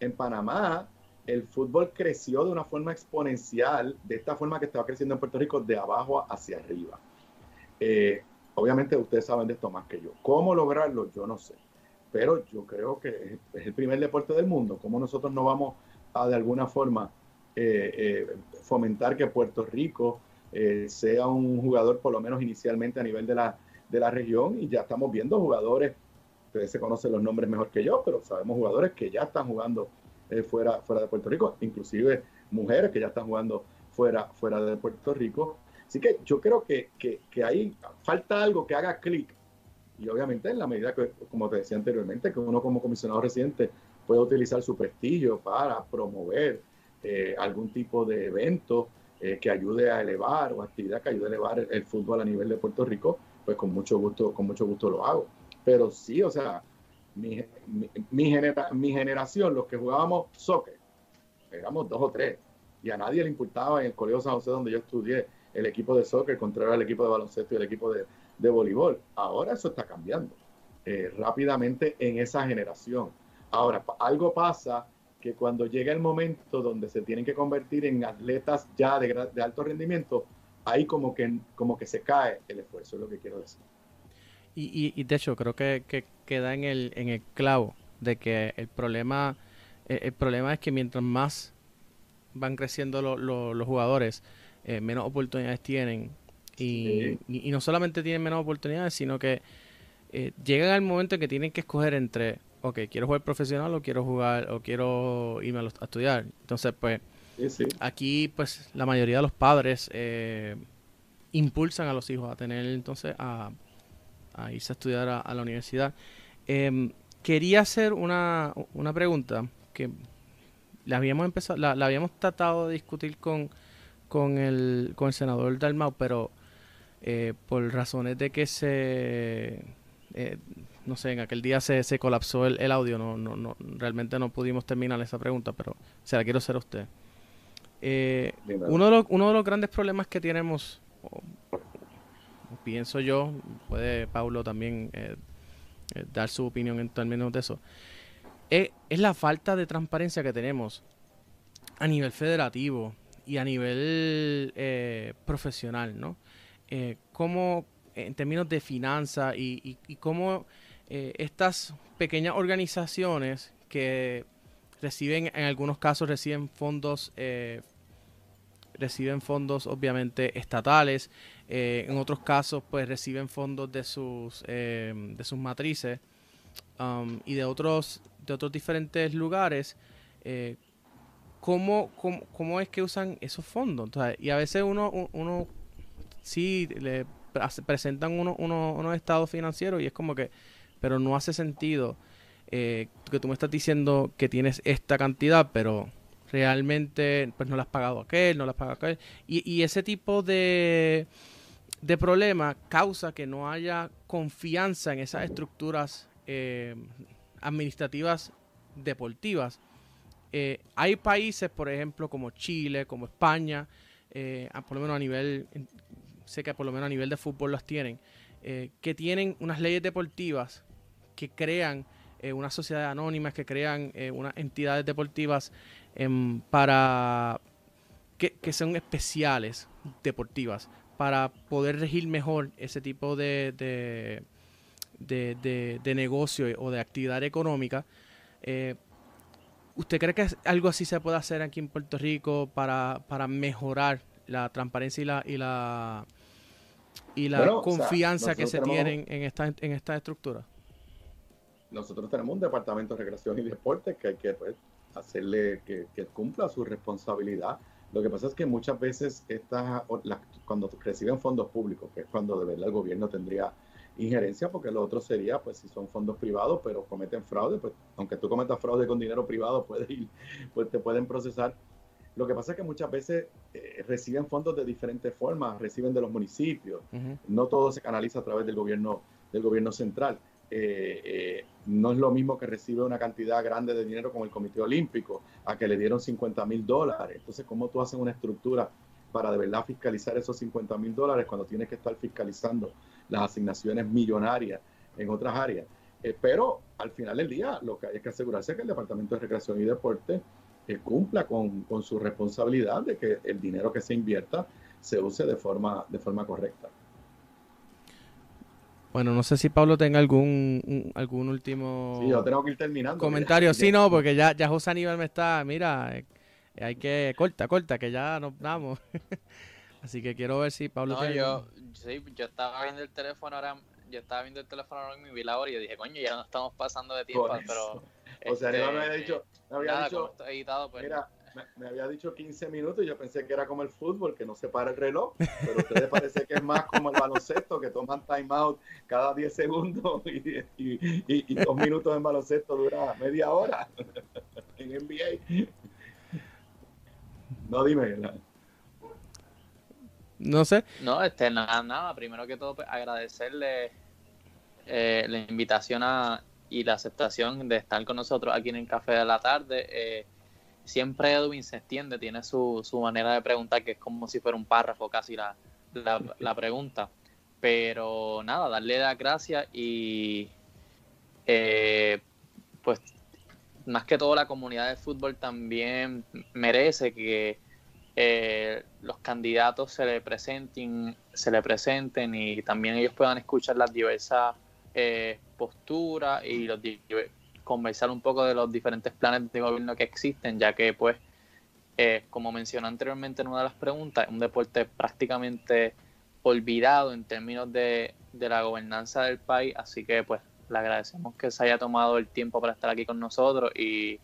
En Panamá el fútbol creció de una forma exponencial, de esta forma que estaba creciendo en Puerto Rico, de abajo hacia arriba. Eh, obviamente ustedes saben de esto más que yo. ¿Cómo lograrlo? Yo no sé. Pero yo creo que es el primer deporte del mundo. ¿Cómo nosotros no vamos a de alguna forma eh, eh, fomentar que Puerto Rico sea un jugador, por lo menos inicialmente a nivel de la, de la región, y ya estamos viendo jugadores, ustedes se conocen los nombres mejor que yo, pero sabemos jugadores que ya están jugando fuera, fuera de Puerto Rico, inclusive mujeres que ya están jugando fuera, fuera de Puerto Rico. Así que yo creo que, que, que ahí falta algo que haga clic. Y obviamente en la medida que, como te decía anteriormente, que uno como comisionado residente puede utilizar su prestigio para promover eh, algún tipo de evento eh, que ayude a elevar o actividad que ayude a elevar el, fútbol a nivel de Puerto Rico, pues con mucho gusto, con mucho gusto lo hago. Pero sí, o sea, mi, mi, generación, los que jugábamos soccer, éramos dos o tres, y a nadie le importaba en el Colegio San José donde yo estudié el equipo de soccer contra el equipo de baloncesto y el equipo de, de voleibol. Ahora eso está cambiando eh, rápidamente en esa generación. Ahora, algo pasa que cuando llega el momento donde se tienen que convertir en atletas ya de, alto rendimiento, ahí como que, como que se cae el esfuerzo, es lo que quiero decir. Y, y, de hecho, creo que, queda en el, en el clavo de que el problema, el, problema es que mientras más van creciendo los jugadores, eh, menos oportunidades tienen. Y, no solamente tienen menos oportunidades, sino que eh, llegan al momento en que tienen que escoger entre, ok, quiero jugar profesional o quiero jugar o quiero irme a, estudiar. Entonces, pues, aquí, pues, la mayoría de los padres eh, impulsan a los hijos a tener entonces a, irse a estudiar a, la universidad. Em, quería hacer una, una pregunta que la habíamos empezado, la, habíamos tratado de discutir con, con, el, con el senador Dalmau, pero eh, por razones de que se eh, no sé, en aquel día se, se colapsó el, el, audio, no, no, no, realmente no pudimos terminar esa pregunta, pero se la quiero hacer a usted. Eh, uno, de los, uno de los grandes problemas que tenemos, pienso yo, puede Paulo también dar su opinión en términos de eso, es, la falta de transparencia que tenemos a nivel federativo y a nivel eh, profesional, ¿no? Eh, en términos de finanzas y, y, cómo eh, estas pequeñas organizaciones que reciben, en algunos casos reciben fondos, reciben fondos obviamente estatales, en otros casos pues reciben fondos de sus, de sus matrices um, y de otros de otros diferentes lugares, eh, ¿cómo, cómo, es que usan esos fondos? y a veces uno, uno sí le presentan uno, uno, unos estados financieros y es como que, pero no hace sentido eh, que tú me estás diciendo que tienes esta cantidad, pero realmente pues no la has pagado aquel, no la has pagado aquel. Y, y ese tipo de, de problema causa que no haya confianza en esas estructuras eh, administrativas deportivas. Eh, hay países, por ejemplo, como Chile, como España, eh, por lo menos a nivel, sé que por lo menos a nivel de fútbol las tienen, que tienen unas leyes deportivas que crean unas sociedades anónimas, que crean unas entidades deportivas em, para que, son especiales deportivas para poder regir mejor ese tipo de de, de, negocio o de actividad económica. Eh, ¿Usted cree que algo así se puede hacer aquí en Puerto Rico para, para mejorar la transparencia y la y la y la confianza que se tienen en esta en esta estructura? Nosotros tenemos un departamento de recreación y deporte que hay que pues, hacerle que, cumpla su responsabilidad. Lo que pasa es que muchas veces estas, cuando reciben fondos públicos, que es cuando de verdad el gobierno tendría injerencia, porque lo otro sería, pues si son fondos privados, pero cometen fraude, pues aunque tú cometas fraude con dinero privado, puedes ir, pues te pueden procesar. Lo que pasa es que muchas veces eh, reciben fondos de diferentes formas, reciben de los municipios, no todo se canaliza a través del gobierno, del gobierno central. Eh, eh, no es lo mismo que recibe una cantidad grande de dinero como el Comité Olímpico, a que le dieron 50 mil dólares. Entonces, ¿cómo tú haces una estructura para de verdad fiscalizar esos 50 mil dólares cuando tienes que estar fiscalizando las asignaciones millonarias en otras áreas. Eh, pero al final del día lo que hay es que asegurarse que el Departamento de Recreación y Deporte eh, cumpla con, su responsabilidad de que el dinero que se invierta se use de forma, de forma correcta. Bueno, no sé si Pablo tenga algún algún último sí, yo tengo que ir terminando, comentario. Sí, no, porque ya, ya José Aníbal me está, mira, eh, hay que, corta, corta, que ya nos vamos. Así que quiero ver si Pablo. No, yo, sí, yo estaba viendo el teléfono ahora, yo estaba viendo el teléfono ahora en mi vi la hora y yo dije, coño, ya no estamos pasando de tiempo, pero. o sea, este, me había dicho, me había dicho, editado, pues, mira, me, había dicho 15 minutos y yo pensé que era como el fútbol, que no se para el reloj, pero a ustedes parece que es más como el baloncesto, que toman timeout cada 10 segundos y, y, y, dos minutos en baloncesto dura media hora en NBA. No, dime. No sé. No, este, nada, nada. Primero que todo, pues, agradecerle eh, la invitación a, y la aceptación de estar con nosotros aquí en el Café de la Tarde. Eh, siempre Edwin se extiende, tiene su, su manera de preguntar, que es como si fuera un párrafo casi la, la, pregunta. Pero nada, darle las gracias y eh, pues más que todo la comunidad de fútbol también merece que eh, los candidatos se le presenten, se le presenten y también ellos puedan escuchar las diversas eh, posturas y los conversar un poco de los diferentes planes de gobierno que existen, ya que pues Eh, como mencioné anteriormente en una de las preguntas, es un deporte prácticamente olvidado en términos de, de la gobernanza del país, así que pues le agradecemos que se haya tomado el tiempo para estar aquí con nosotros y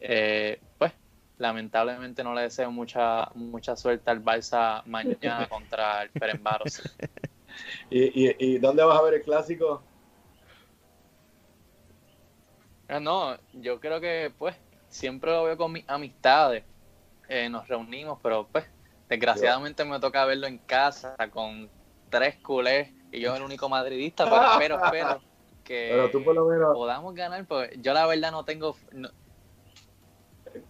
eh, pues lamentablemente no le deseo mucha mucha suerte al Barça mañana contra el Ferenbaros. ¿Y, y, y dónde vas a ver el clásico? Ah, no, yo creo que pues siempre lo veo con mis amistades. Eh, nos reunimos, pero pues desgraciadamente me toca verlo en casa con tres culés y yo el único madridista, pero espero, espero que Pero tú por lo menos, podamos ganar, porque yo la verdad no tengo... no-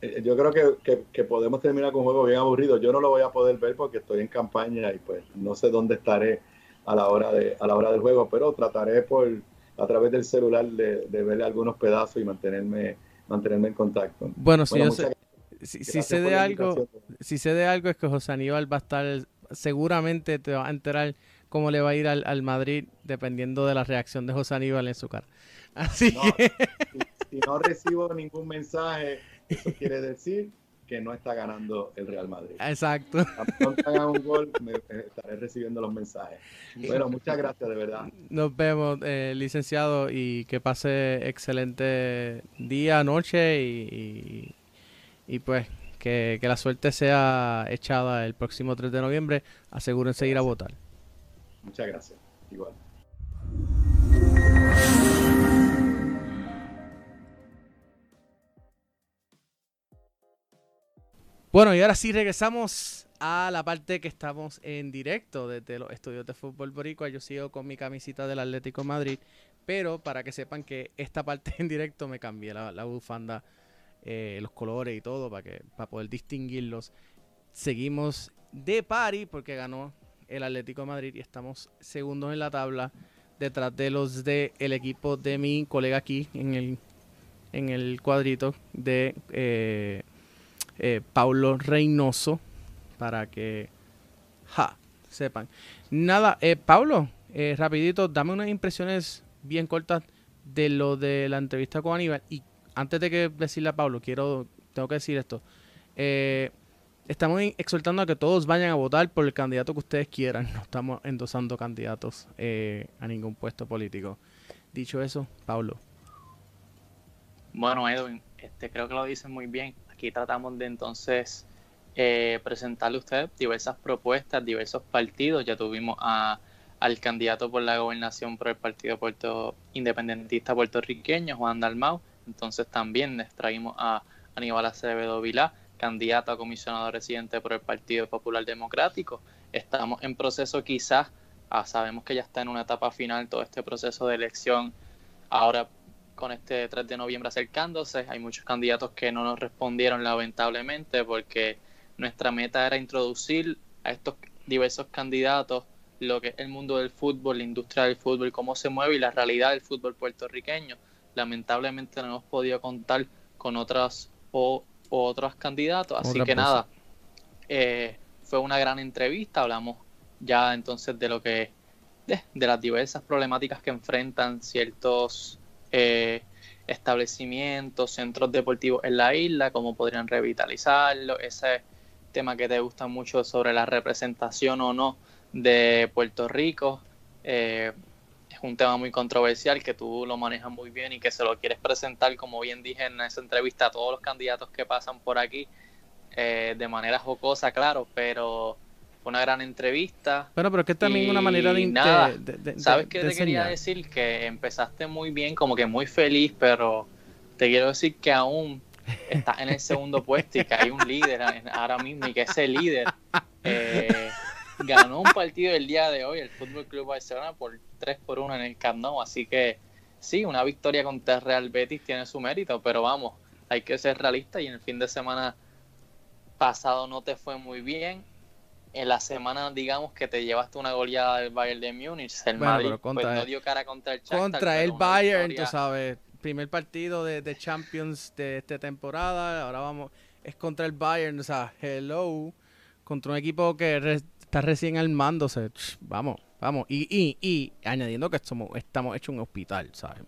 eh, yo creo que, que- que podemos terminar con un juego bien aburrido. Yo no lo voy a poder ver porque estoy en campaña y pues no sé dónde estaré a la hora de a la hora del juego, pero trataré por a través del celular de, de ver algunos pedazos y mantenerme mantenerme en contacto. Bueno, si yo sé, si, si sé de algo, si sé de algo es que José Aníbal va a estar, seguramente te va a enterar cómo le va a ir al, al Madrid dependiendo de la reacción de José Aníbal en su cara. Así No, que, si, si no recibo ningún mensaje, eso quiere decir que no está ganando el Real Madrid. exacto. Pronto haga un gol, me eh, estaré recibiendo los mensajes. Bueno, muchas gracias, de verdad. Nos vemos, eh, licenciado, y que pase excelente día, noche y, y, y, pues que, que la suerte sea echada el próximo 3 de noviembre. Asegúrense de ir a votar. Muchas gracias. Igual. Bueno, y ahora sí regresamos a la parte que estamos en directo desde los estudios de fútbol boricua. Yo sigo con mi camisita del Atlético de Madrid, pero para que sepan que esta parte en directo me cambié la, bufanda, eh, los colores y todo para que para poder distinguirlos. Seguimos de pari porque ganó el Atlético de Madrid y estamos segundos en la tabla detrás de los del el equipo de mi colega aquí en el en el cuadrito de eh, eh, Paulo Reynoso para que sepan. Nada, eh, Paulo, eh, rapidito, dame unas impresiones bien cortas de lo de la entrevista con Aníbal. Y antes de que decirle a Pablo, quiero, tengo que decir esto. Eh, estamos exhortando a que todos vayan a votar por el candidato que ustedes quieran. No estamos endosando candidatos eh, a ningún puesto político. Dicho eso, Pablo. Bueno, Edwin, este, creo que lo dicen muy bien. Aquí tratamos de entonces eh, presentarle a usted diversas propuestas, diversos partidos. Ya tuvimos a, al candidato por la gobernación por el Partido Independentista puertorriqueño, Juan Dalmau. Entonces también les traímos a Aníbal Acevedo Vilá, candidato a comisionado residente por el Partido Popular Democrático. Estamos en proceso quizás, ah, sabemos que ya está en una etapa final todo este proceso de elección. Ahora con este 3 de noviembre acercándose. Hay muchos candidatos que no nos respondieron lamentablemente porque nuestra meta era introducir a estos diversos candidatos lo que es el mundo del fútbol, la industria del fútbol, cómo se mueve y la realidad del fútbol puertorriqueño. Lamentablemente no hemos podido contar con otras o, o otros candidatos, así que nada, eh, fue una gran entrevista, hablamos ya entonces de lo que de, de las diversas problemáticas que enfrentan ciertos eh, establecimientos, centros deportivos en la isla, cómo podrían revitalizarlo, ese tema que te gusta mucho sobre la representación o no de Puerto Rico. eh, es un tema muy controversial que tú lo manejas muy bien y que se lo quieres presentar, como bien dije en esa entrevista, a todos los candidatos que pasan por aquí eh, de manera jocosa, claro, pero una gran entrevista. Bueno, pero es que también una manera de... Y de- nada, de- de- ¿Sabes qué te quería decir? Que empezaste muy bien, como que muy feliz, pero te quiero decir que aún estás en el segundo puesto y que hay un líder ahora mismo y que ese líder eh, ganó un partido el día de hoy, el Fútbol Club Barcelona, por 3 por 1 en el Camp Nou. Así que sí, una victoria contra Real Betis tiene su mérito, pero vamos, hay que ser realista y en el fin de semana pasado no te fue muy bien. En la semana, digamos que te llevaste una goleada del Bayern de Múnich. El Bueno, Madrid pues, no dio cara contra el Shakhtar, contra el Bayern, tú sabes, primer partido de, de Champions de esta temporada, ahora vamos, es contra el Bayern, o sea, hello, contra un equipo que re- está recién armándose, vamos, vamos, y, y, y añadiendo que somos, estamos hechos un hospital, ¿sabes?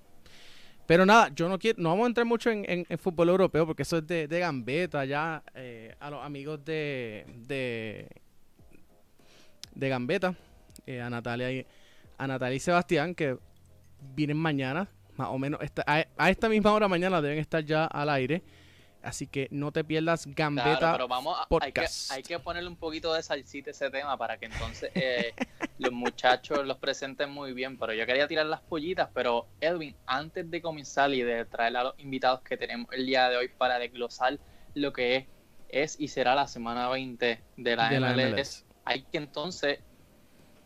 Pero nada, yo no quiero, no vamos a entrar mucho en, fútbol europeo porque eso es de, gambeta ya eh, a los amigos de de, de gambeta, eh, a Natalia y a Natalia y Sebastián que vienen mañana, más o menos a esta misma hora mañana deben estar ya al aire. Así que no te pierdas Gambeta pero vamos a, Hay que, hay que, ponerle un poquito de salsita a ese tema para que entonces eh, los muchachos los presenten muy bien. Pero yo quería tirar las pollitas, pero Edwin, antes de comenzar y de traer a los invitados que tenemos el día de hoy para desglosar lo que es, es y será la semana 20 de la, MLS, hay que entonces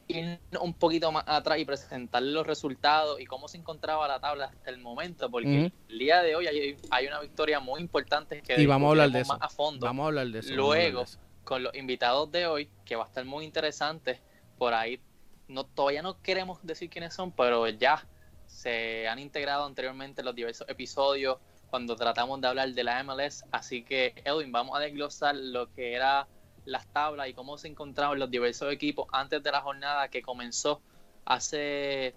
ir un poquito más atrás y presentarle los resultados y cómo se encontraba la tabla hasta el momento, porque el día de hoy hay, una victoria muy importante que y vamos a hablar de eso. más a fondo. Vamos a hablar de eso. Luego, con los invitados de hoy, que va a estar muy interesante, por ahí no todavía no queremos decir quiénes son, pero ya se han integrado anteriormente los diversos episodios cuando tratamos de hablar de la MLS, así que Edwin, vamos a desglosar lo que era las tablas y cómo se encontraban los diversos equipos antes de la jornada que comenzó hace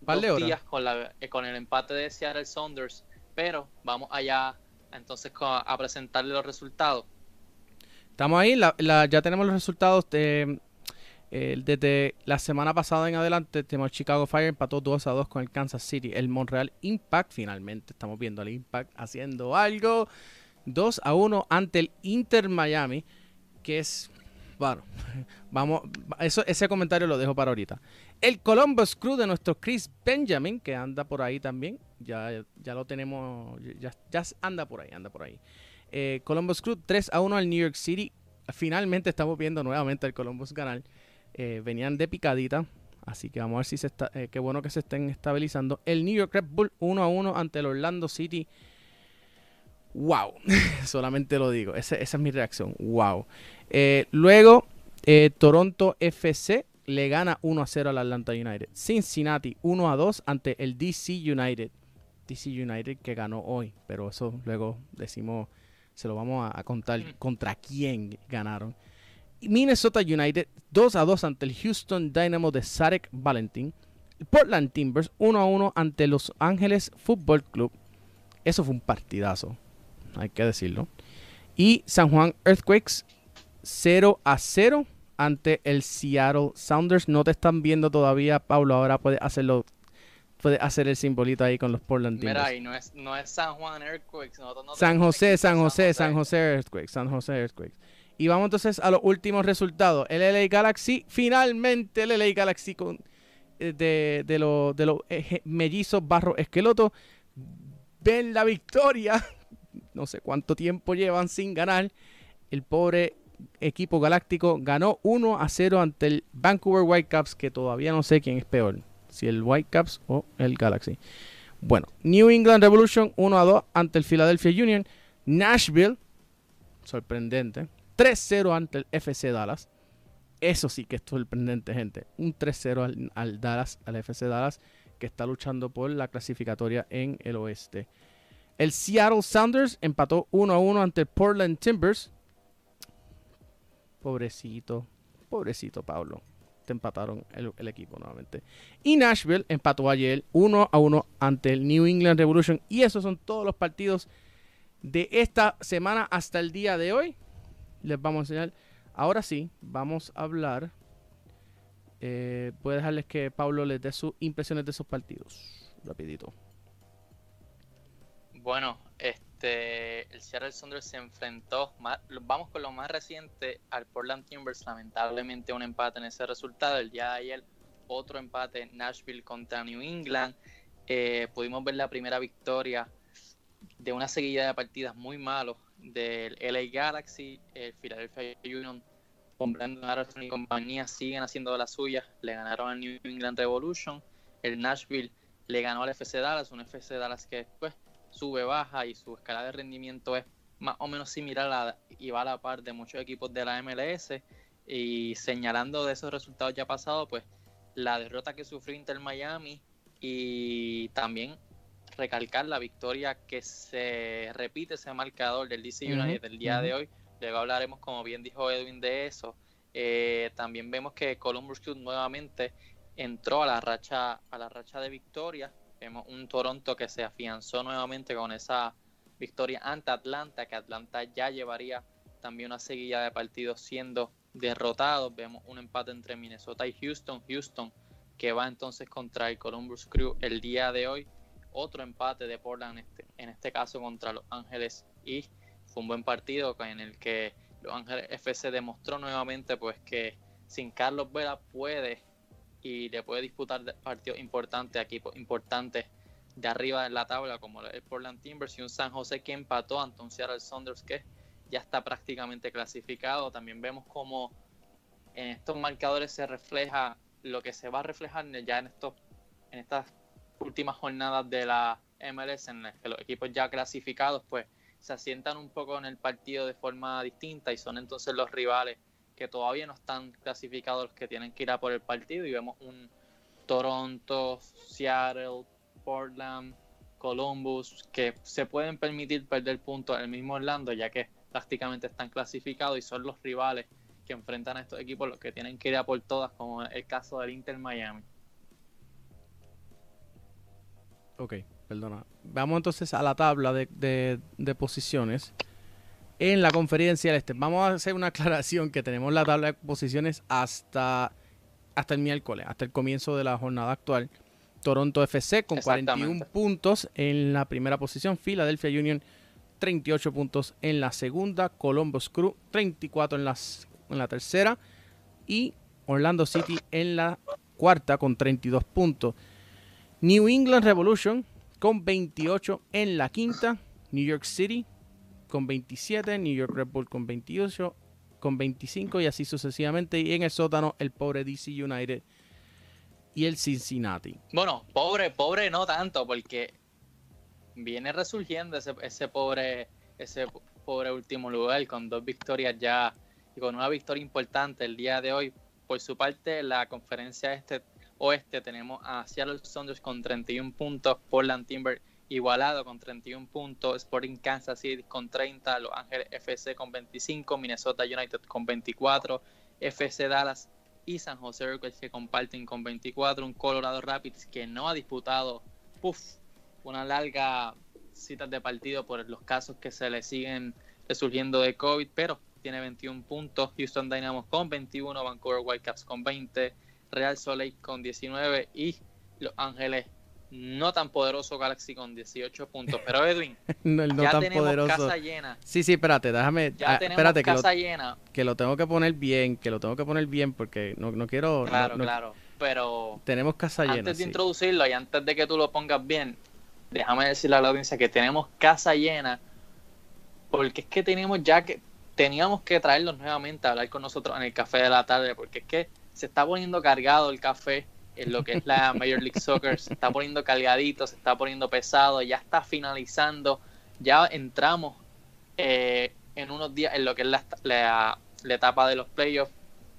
dos días con, la, eh, con el empate de Seattle Saunders. Pero vamos allá entonces a presentarle los resultados. Estamos ahí, ya tenemos los resultados de, eh, desde la semana pasada en adelante. Tenemos Chicago Fire empató 2 a 2 con el Kansas City. El Montreal Impact, finalmente estamos viendo al Impact haciendo algo. 2 a 1 ante el Inter Miami que es, bueno, vamos, eso, ese comentario lo dejo para ahorita. El Columbus Crew de nuestro Chris Benjamin, que anda por ahí también, ya, ya lo tenemos, ya, ya anda por ahí, anda por ahí. Eh, Columbus Crew 3 a 1 al New York City. Finalmente estamos viendo nuevamente al Columbus ganar. Eh, venían de picadita, así que vamos a ver si se está, eh, qué bueno que se estén estabilizando. El New York Red Bull 1 a 1 ante el Orlando City wow, solamente lo digo, esa, es mi reacción, wow. Eh, luego, eh, Toronto FC le gana 1 a 0 al Atlanta United. Cincinnati 1 a 2 ante el DC United. DC United que ganó hoy, pero eso luego decimos, se lo vamos a, contar mm. contra quién ganaron. Minnesota United 2 a 2 ante el Houston Dynamo de Sarek Valentin. Portland Timbers 1 a 1 ante Los Ángeles Football Club. Eso fue un partidazo hay que decirlo. Y San Juan Earthquakes 0 a 0 ante el Seattle Sounders. No te están viendo todavía, Pablo. Ahora puedes hacerlo. Puede hacer el simbolito ahí con los Portland Timbers. Mira, y no es, no es San Juan Earthquakes. San José, San José, San José Earthquakes. San José Earthquakes. Y vamos entonces a los últimos resultados. El LA Galaxy, finalmente el LA Galaxy con, eh, de, de los de eh, mellizos barro esqueloto ven la victoria no sé cuánto tiempo llevan sin ganar. El pobre equipo galáctico ganó 1 a 0 ante el Vancouver Whitecaps, que todavía no sé quién es peor, si el Whitecaps o el Galaxy. Bueno, New England Revolution 1 a 2 ante el Philadelphia Union. Nashville, sorprendente, 3-0 ante el FC Dallas. Eso sí que es sorprendente, gente. Un 3-0 al, al, Dallas, al FC Dallas, que está luchando por la clasificatoria en el oeste. El Seattle Sounders empató 1 a 1 ante el Portland Timbers. Pobrecito, pobrecito Pablo. Te empataron el, equipo nuevamente. Y Nashville empató ayer 1 a 1 ante el New England Revolution. Y esos son todos los partidos de esta semana hasta el día de hoy. Les vamos a enseñar. Ahora sí, vamos a hablar. Eh, voy a dejarles que Pablo les dé sus impresiones de esos partidos. Rapidito. Bueno, este, el Seattle Sounders se enfrentó, vamos con lo más reciente, al Portland Timbers, lamentablemente un empate en ese resultado. El día de ayer otro empate Nashville contra New England. Eh, pudimos ver la primera victoria de una seguida de partidas muy malos del LA Galaxy, el Philadelphia Union con Brandon y compañía siguen haciendo de la suya. Le ganaron al New England Revolution. El Nashville le ganó al FC Dallas, un FC Dallas que después sube, baja y su escala de rendimiento es más o menos similar a, y va a la par de muchos equipos de la MLS. Y señalando de esos resultados ya pasados, pues la derrota que sufrió Inter Miami y también recalcar la victoria que se repite ese marcador del DC United del día de hoy. Luego hablaremos, como bien dijo Edwin, de eso. Eh, también vemos que Columbus Crew nuevamente entró a la racha a la racha de victoria Vemos un Toronto que se afianzó nuevamente con esa victoria ante Atlanta, que Atlanta ya llevaría también una seguida de partidos siendo derrotados. Vemos un empate entre Minnesota y Houston. Houston que va entonces contra el Columbus Crew el día de hoy. Otro empate de Portland, este, en este caso contra Los Ángeles. Y fue un buen partido en el que Los Ángeles FC demostró nuevamente pues que sin Carlos Vela puede y le puede disputar partidos importantes, equipos importantes de arriba en la tabla, como el Portland Timbers y un San José que empató ante un Seattle Saunders que ya está prácticamente clasificado. También vemos como en estos marcadores se refleja lo que se va a reflejar ya en estos en estas últimas jornadas de la MLS en las que los equipos ya clasificados pues se asientan un poco en el partido de forma distinta y son entonces los rivales que todavía no están clasificados los que tienen que ir a por el partido y vemos un Toronto, Seattle, Portland, Columbus que se pueden permitir perder puntos en el mismo Orlando ya que prácticamente están clasificados y son los rivales que enfrentan a estos equipos los que tienen que ir a por todas, como el caso del Inter Miami. Ok, perdona. Vamos entonces a la tabla de, posiciones. En la conferencia del este. Vamos a hacer una aclaración que tenemos la tabla de posiciones hasta, hasta el miércoles, hasta el comienzo de la jornada actual. Toronto FC con 41 puntos en la primera posición. Philadelphia Union 38 puntos en la segunda. Columbus Crew 34 en las en la tercera y Orlando City en la cuarta con 32 puntos. New England Revolution con 28 en la quinta. New York City con 27. New York Red Bull con 28. Con 25 y así sucesivamente. Y en el sótano el pobre DC United y el Cincinnati. Bueno, pobre, pobre no tanto porque viene resurgiendo ese, ese pobre ese pobre último lugar con dos victorias ya con una victoria importante el día de hoy. Por su parte, la conferencia este oeste tenemos a Seattle Sounders con 31 puntos, Portland Timber igualado con 31 puntos, Sporting Kansas City con 30, Los Ángeles FC con 25, Minnesota United con 24, FC Dallas y San Jose Earthquakes que comparten con 24, un Colorado Rapids que no ha disputado una larga cita de partido por los casos que se le siguen resurgiendo de COVID, pero tiene 21 puntos, Houston Dynamo con 21, Vancouver Whitecaps con 20, Real Soleil con 19 y Los Ángeles no tan poderoso Galaxy con 18 puntos. Pero Edwin, no, no ya tenemos casa llena. Sí, sí, espérate, déjame. Ya ah, tenemos espérate, casa que lo, llena. Que lo tengo que poner bien, que lo tengo que poner bien porque no, no quiero. Claro, claro. Pero. Tenemos casa llena. Antes de introducirlo y antes de que tú lo pongas bien, déjame decirle a la audiencia que tenemos casa llena. Porque es que tenemos ya que teníamos que traerlos nuevamente a hablar con nosotros en el café de la tarde, porque es que se está poniendo cargado el café en lo que es la Major League Soccer, se está poniendo cargadito, se está poniendo pesado, ya está finalizando, ya entramos eh, en unos días en lo que es la, la, etapa de los playoffs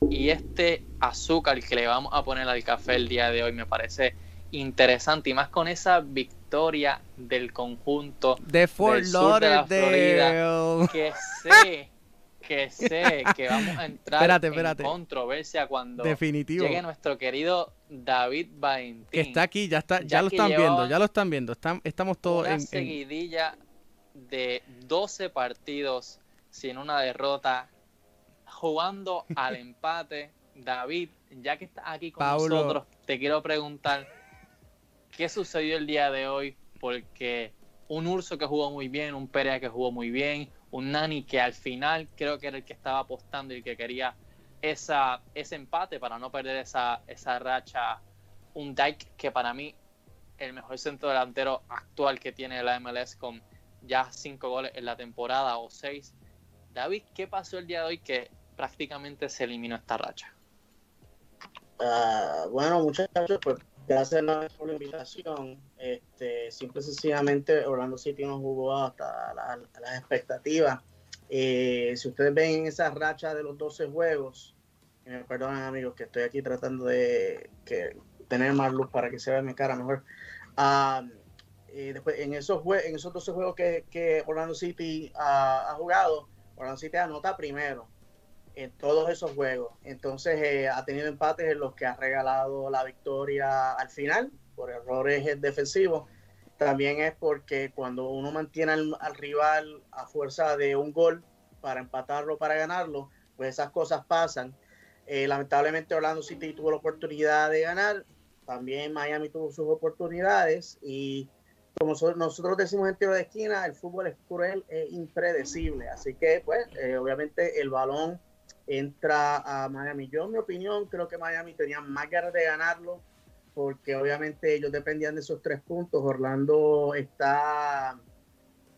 y este azúcar que le vamos a poner al café el día de hoy me parece interesante y más con esa victoria del conjunto de Fort Lauderdale. Que sé que sé que vamos a entrar en controversia cuando llegue nuestro querido David Valentín. Que está aquí, ya está, ya, lo están viendo, ya lo están viendo. estamos todos una en. seguidilla de 12 partidos sin una derrota, jugando al empate. David, ya que estás aquí con nosotros, te quiero preguntar qué sucedió el día de hoy, porque un Urso que jugó muy bien, un Perea que jugó muy bien, un Nani que al final creo que era el que estaba apostando y que quería esa, ese empate para no perder esa, esa racha. Un Dyke que para mí el mejor centro delantero actual que tiene la MLS con ya cinco goles en la temporada o seis. David, ¿qué pasó el día de hoy que prácticamente se eliminó esta racha? Uh, bueno, muchachos, pues Gracias por la invitación. Este, simple y sencillamente Orlando City no jugó hasta las expectativas. Eh, si ustedes ven esa racha de los 12 juegos, me perdonan amigos que estoy aquí tratando de que, tener más luz para que se vea mi cara mejor. Eh, después, en esos, en esos 12 juegos que, Orlando City ha jugado, Orlando City anota primero. En todos esos juegos. Entonces eh, ha tenido empates en los que ha regalado la victoria al final por errores defensivos. También es porque cuando uno mantiene al, rival a fuerza de un gol para empatarlo, para ganarlo, pues esas cosas pasan. Eh, lamentablemente Orlando City tuvo la oportunidad de ganar, también Miami tuvo sus oportunidades y como nosotros decimos en tiro de esquina, el fútbol es cruel e impredecible. Así que, pues, eh, obviamente el balón entra a Miami. Yo, en mi opinión, creo que Miami tenía más ganas de ganarlo porque obviamente ellos dependían de esos tres puntos. Orlando está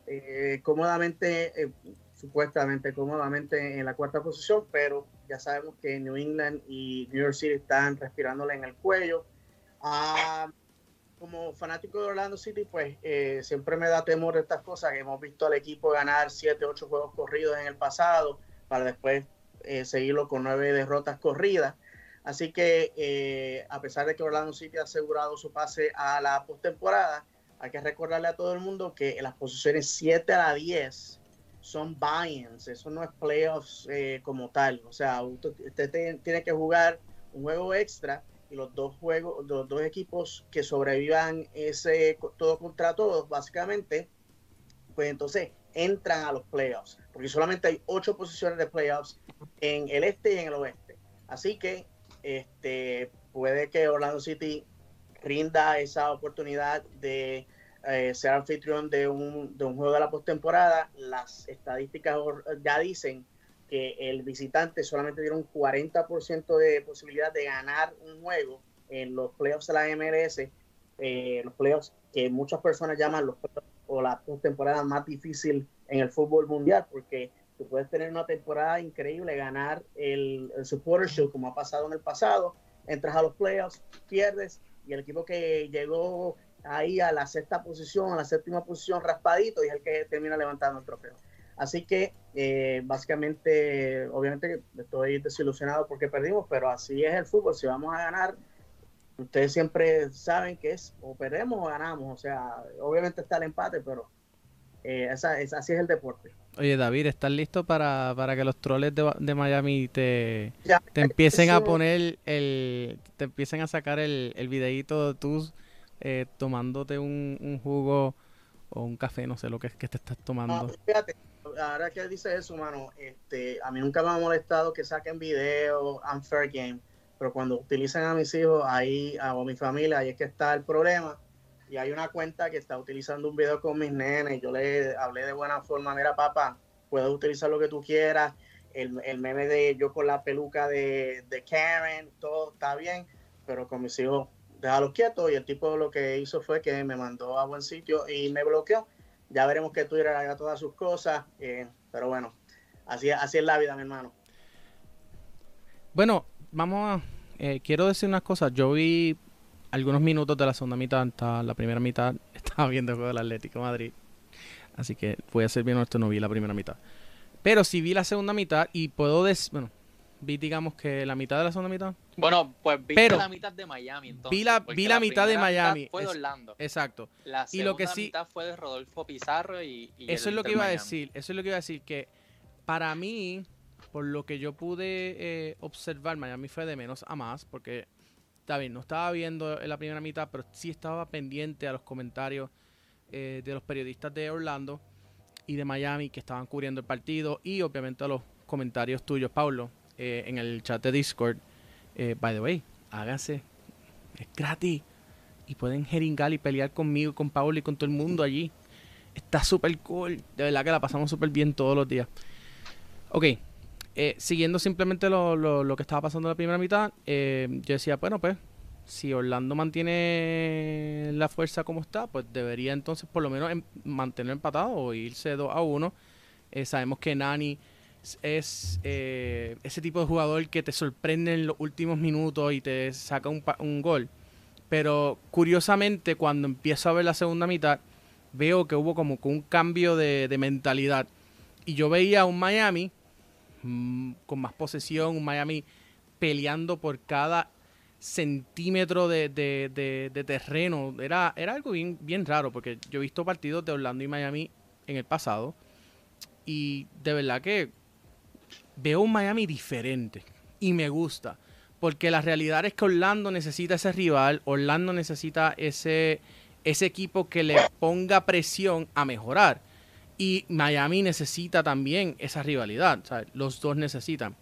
eh, cómodamente, eh, supuestamente cómodamente en la cuarta posición, pero ya sabemos que New England y New York City están respirándole en el cuello. Ah, como fanático de Orlando City, pues eh, siempre me da temor estas cosas. Hemos visto al equipo ganar 7, 8 juegos corridos en el pasado para después eh, seguirlo con nueve derrotas corridas. Así que eh, a pesar de que Orlando City ha asegurado su pase a la postemporada, hay que recordarle a todo el mundo que en las posiciones 7 a 10 son buy-ins, eso no es playoffs como tal. O sea, usted tiene que jugar un juego extra y los dos juegos, los dos equipos que sobrevivan ese todo contra todos, básicamente, pues entonces entran a los playoffs, porque solamente hay ocho posiciones de playoffs en el este y en el oeste. Así que este puede que Orlando City rinda esa oportunidad de eh, ser anfitrión de un, de un juego de la postemporada. Las estadísticas ya dicen que el visitante solamente tiene un 40% de posibilidad de ganar un juego en los playoffs de la MLS, eh, los playoffs que muchas personas llaman los o la temporada más difícil en el fútbol mundial, porque tú puedes tener una temporada increíble, ganar el, el Supporter Shield como ha pasado en el pasado, entras a los playoffs, pierdes y el equipo que llegó ahí a la sexta posición, a la séptima posición raspadito y es el que termina levantando el trofeo. Así que eh, básicamente, obviamente estoy desilusionado porque perdimos, pero así es el fútbol. Si vamos a ganar, ustedes siempre saben que es o perdemos o ganamos. O sea, obviamente está el empate, pero eh, esa, es, así es el deporte. Oye, David, ¿estás listo para, que los troles de, Miami te, te empiecen a poner el, te empiecen a sacar el, el videíto de tú eh, tomándote un, un, jugo o un café, no sé lo que es que te estás tomando? fíjate, ahora que dice eso, mano, este, a mí nunca me ha molestado que saquen videos, unfair game, pero cuando utilizan a mis hijos, ahí, o a mi familia, ahí es que está el problema. Y hay una cuenta que está utilizando un video con mis nenes, yo le hablé de buena forma, mira papá, puedes utilizar lo que tú quieras, el, el meme de yo con la peluca de, de Karen, todo está bien, pero con mis hijos déjalo quietos y el tipo lo que hizo fue que me mandó a buen sitio y me bloqueó ya veremos que Twitter haga todas sus cosas, eh, pero bueno, así, así es la vida, mi hermano. Bueno, vamos a... Eh, quiero decir unas cosas. Yo vi algunos minutos de la segunda mitad, la primera mitad estaba viendo el juego del Atlético Madrid. Así que voy a ser bien honesto, no vi la primera mitad. Pero sí vi la segunda mitad y puedo decir, bueno, vi digamos que la mitad de la segunda mitad. Bueno, pues vi la mitad de Miami entonces. Vi la, vi la, mitad de Miami. fue de Orlando. Exacto. La segunda y lo que sí, mitad fue de Rodolfo Pizarro y, Eso es lo que iba a decir, eso es lo que iba a decir que para mí, por lo que yo pude eh, observar, Miami fue de menos a más porque está no estaba viendo en la primera mitad, pero sí estaba pendiente a los comentarios eh, de los periodistas de Orlando y de Miami que estaban cubriendo el partido y obviamente a los comentarios tuyos, Paulo, eh, en el chat de Discord. By the way, háganse. Es gratis. Y pueden jeringar y pelear conmigo, con Paul y con todo el mundo allí. Está súper cool. De verdad que la pasamos súper bien todos los días. Ok. Eh, siguiendo simplemente lo, lo, que estaba pasando en la primera mitad, yo decía, bueno, pues, si Orlando mantiene la fuerza como está, pues debería entonces por lo menos em, mantener empatado o irse 2 a 1. sabemos que Nani es eh, ese tipo de jugador que te sorprende en los últimos minutos y te saca un, un gol. Pero curiosamente, cuando empiezo a ver la segunda mitad, veo que hubo como un cambio de, mentalidad. Y yo veía un Miami con más posesión, un Miami peleando por cada centímetro de, terreno. Era, algo bien, raro, porque yo he visto partidos de Orlando y Miami en el pasado. Y de verdad que veo un Miami diferente y me gusta. Porque la realidad es que Orlando necesita ese rival, Orlando necesita ese equipo que le ponga presión a mejorar. Y Miami necesita también esa rivalidad. Los dos necesitan.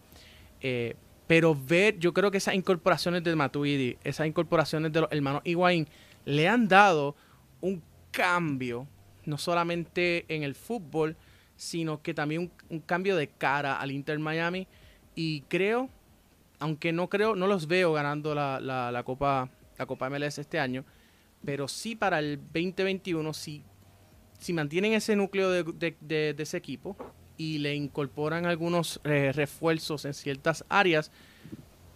Eh, pero ver, yo creo que esas incorporaciones de Matuidi, esas incorporaciones de los hermanos Higuaín, le han dado un cambio, no solamente en el fútbol, sino que también un, cambio de cara al Inter Miami. Y creo, aunque no creo, no los veo ganando la, la, Copa, la Copa MLS este año, pero sí para el 2021, si si mantienen ese núcleo de, ese equipo y le incorporan algunos eh, refuerzos en ciertas áreas,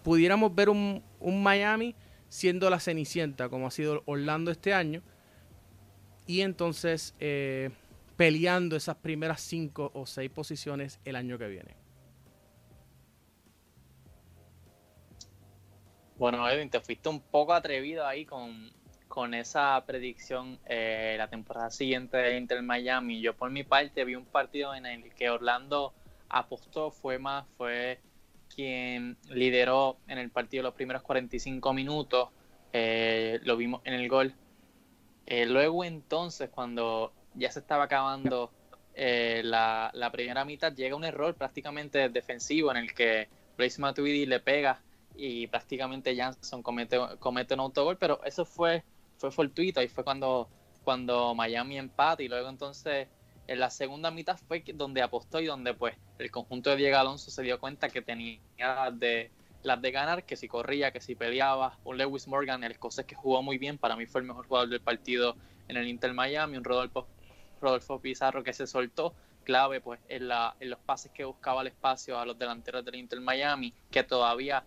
pudiéramos ver un, Miami siendo la cenicienta, como ha sido Orlando este año, y entonces eh, peleando esas primeras cinco o seis posiciones el año que viene. Bueno, Edwin, te fuiste un poco atrevido ahí con, con esa predicción eh, la temporada siguiente de Inter Miami. Yo por mi parte vi un partido en el que Orlando apostó, fue más, fue quien lideró en el partido los primeros 45 minutos, eh, lo vimos en el gol. Eh, luego entonces, cuando ya se estaba acabando la, la, primera mitad, llega un error prácticamente defensivo en el que Blaise Matuidi le pega y prácticamente Jansson comete, comete un autogol, pero eso fue fue fortuito y fue cuando, cuando Miami empata y luego entonces en la segunda mitad fue donde apostó y donde pues el conjunto de Diego Alonso se dio cuenta que tenía las de, las de ganar, que si corría, que si peleaba. Un Lewis Morgan, el escocés que jugó muy bien, para mí fue el mejor jugador del partido en el Inter Miami, un Rodolfo, Rodolfo Pizarro que se soltó, clave pues en, la, en los pases que buscaba el espacio a los delanteros del Inter Miami, que todavía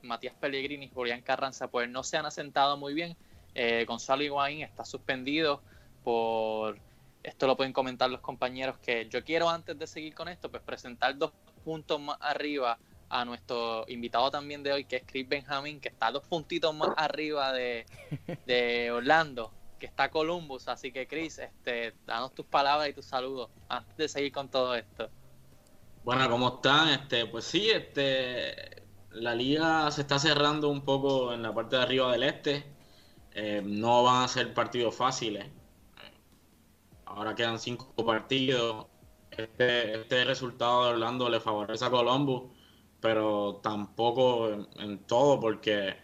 Matías Pellegrini y Julián Carranza pues no se han asentado muy bien, eh, Gonzalo Higuaín está suspendido por, esto lo pueden comentar los compañeros, que yo quiero antes de seguir con esto, pues presentar dos puntos más arriba a nuestro invitado también de hoy, que es Chris Benjamin, que está dos puntitos más arriba de, Orlando, que está Columbus. Así que Chris, este, danos tus palabras y tus saludos antes de seguir con todo esto. Bueno, ¿cómo están? Este, pues sí, este, la liga se está cerrando un poco en la parte de arriba del este. Eh, no van a ser partidos fáciles. Ahora quedan cinco partidos. Este, este resultado de Orlando le favorece a Columbus, pero tampoco en, todo, porque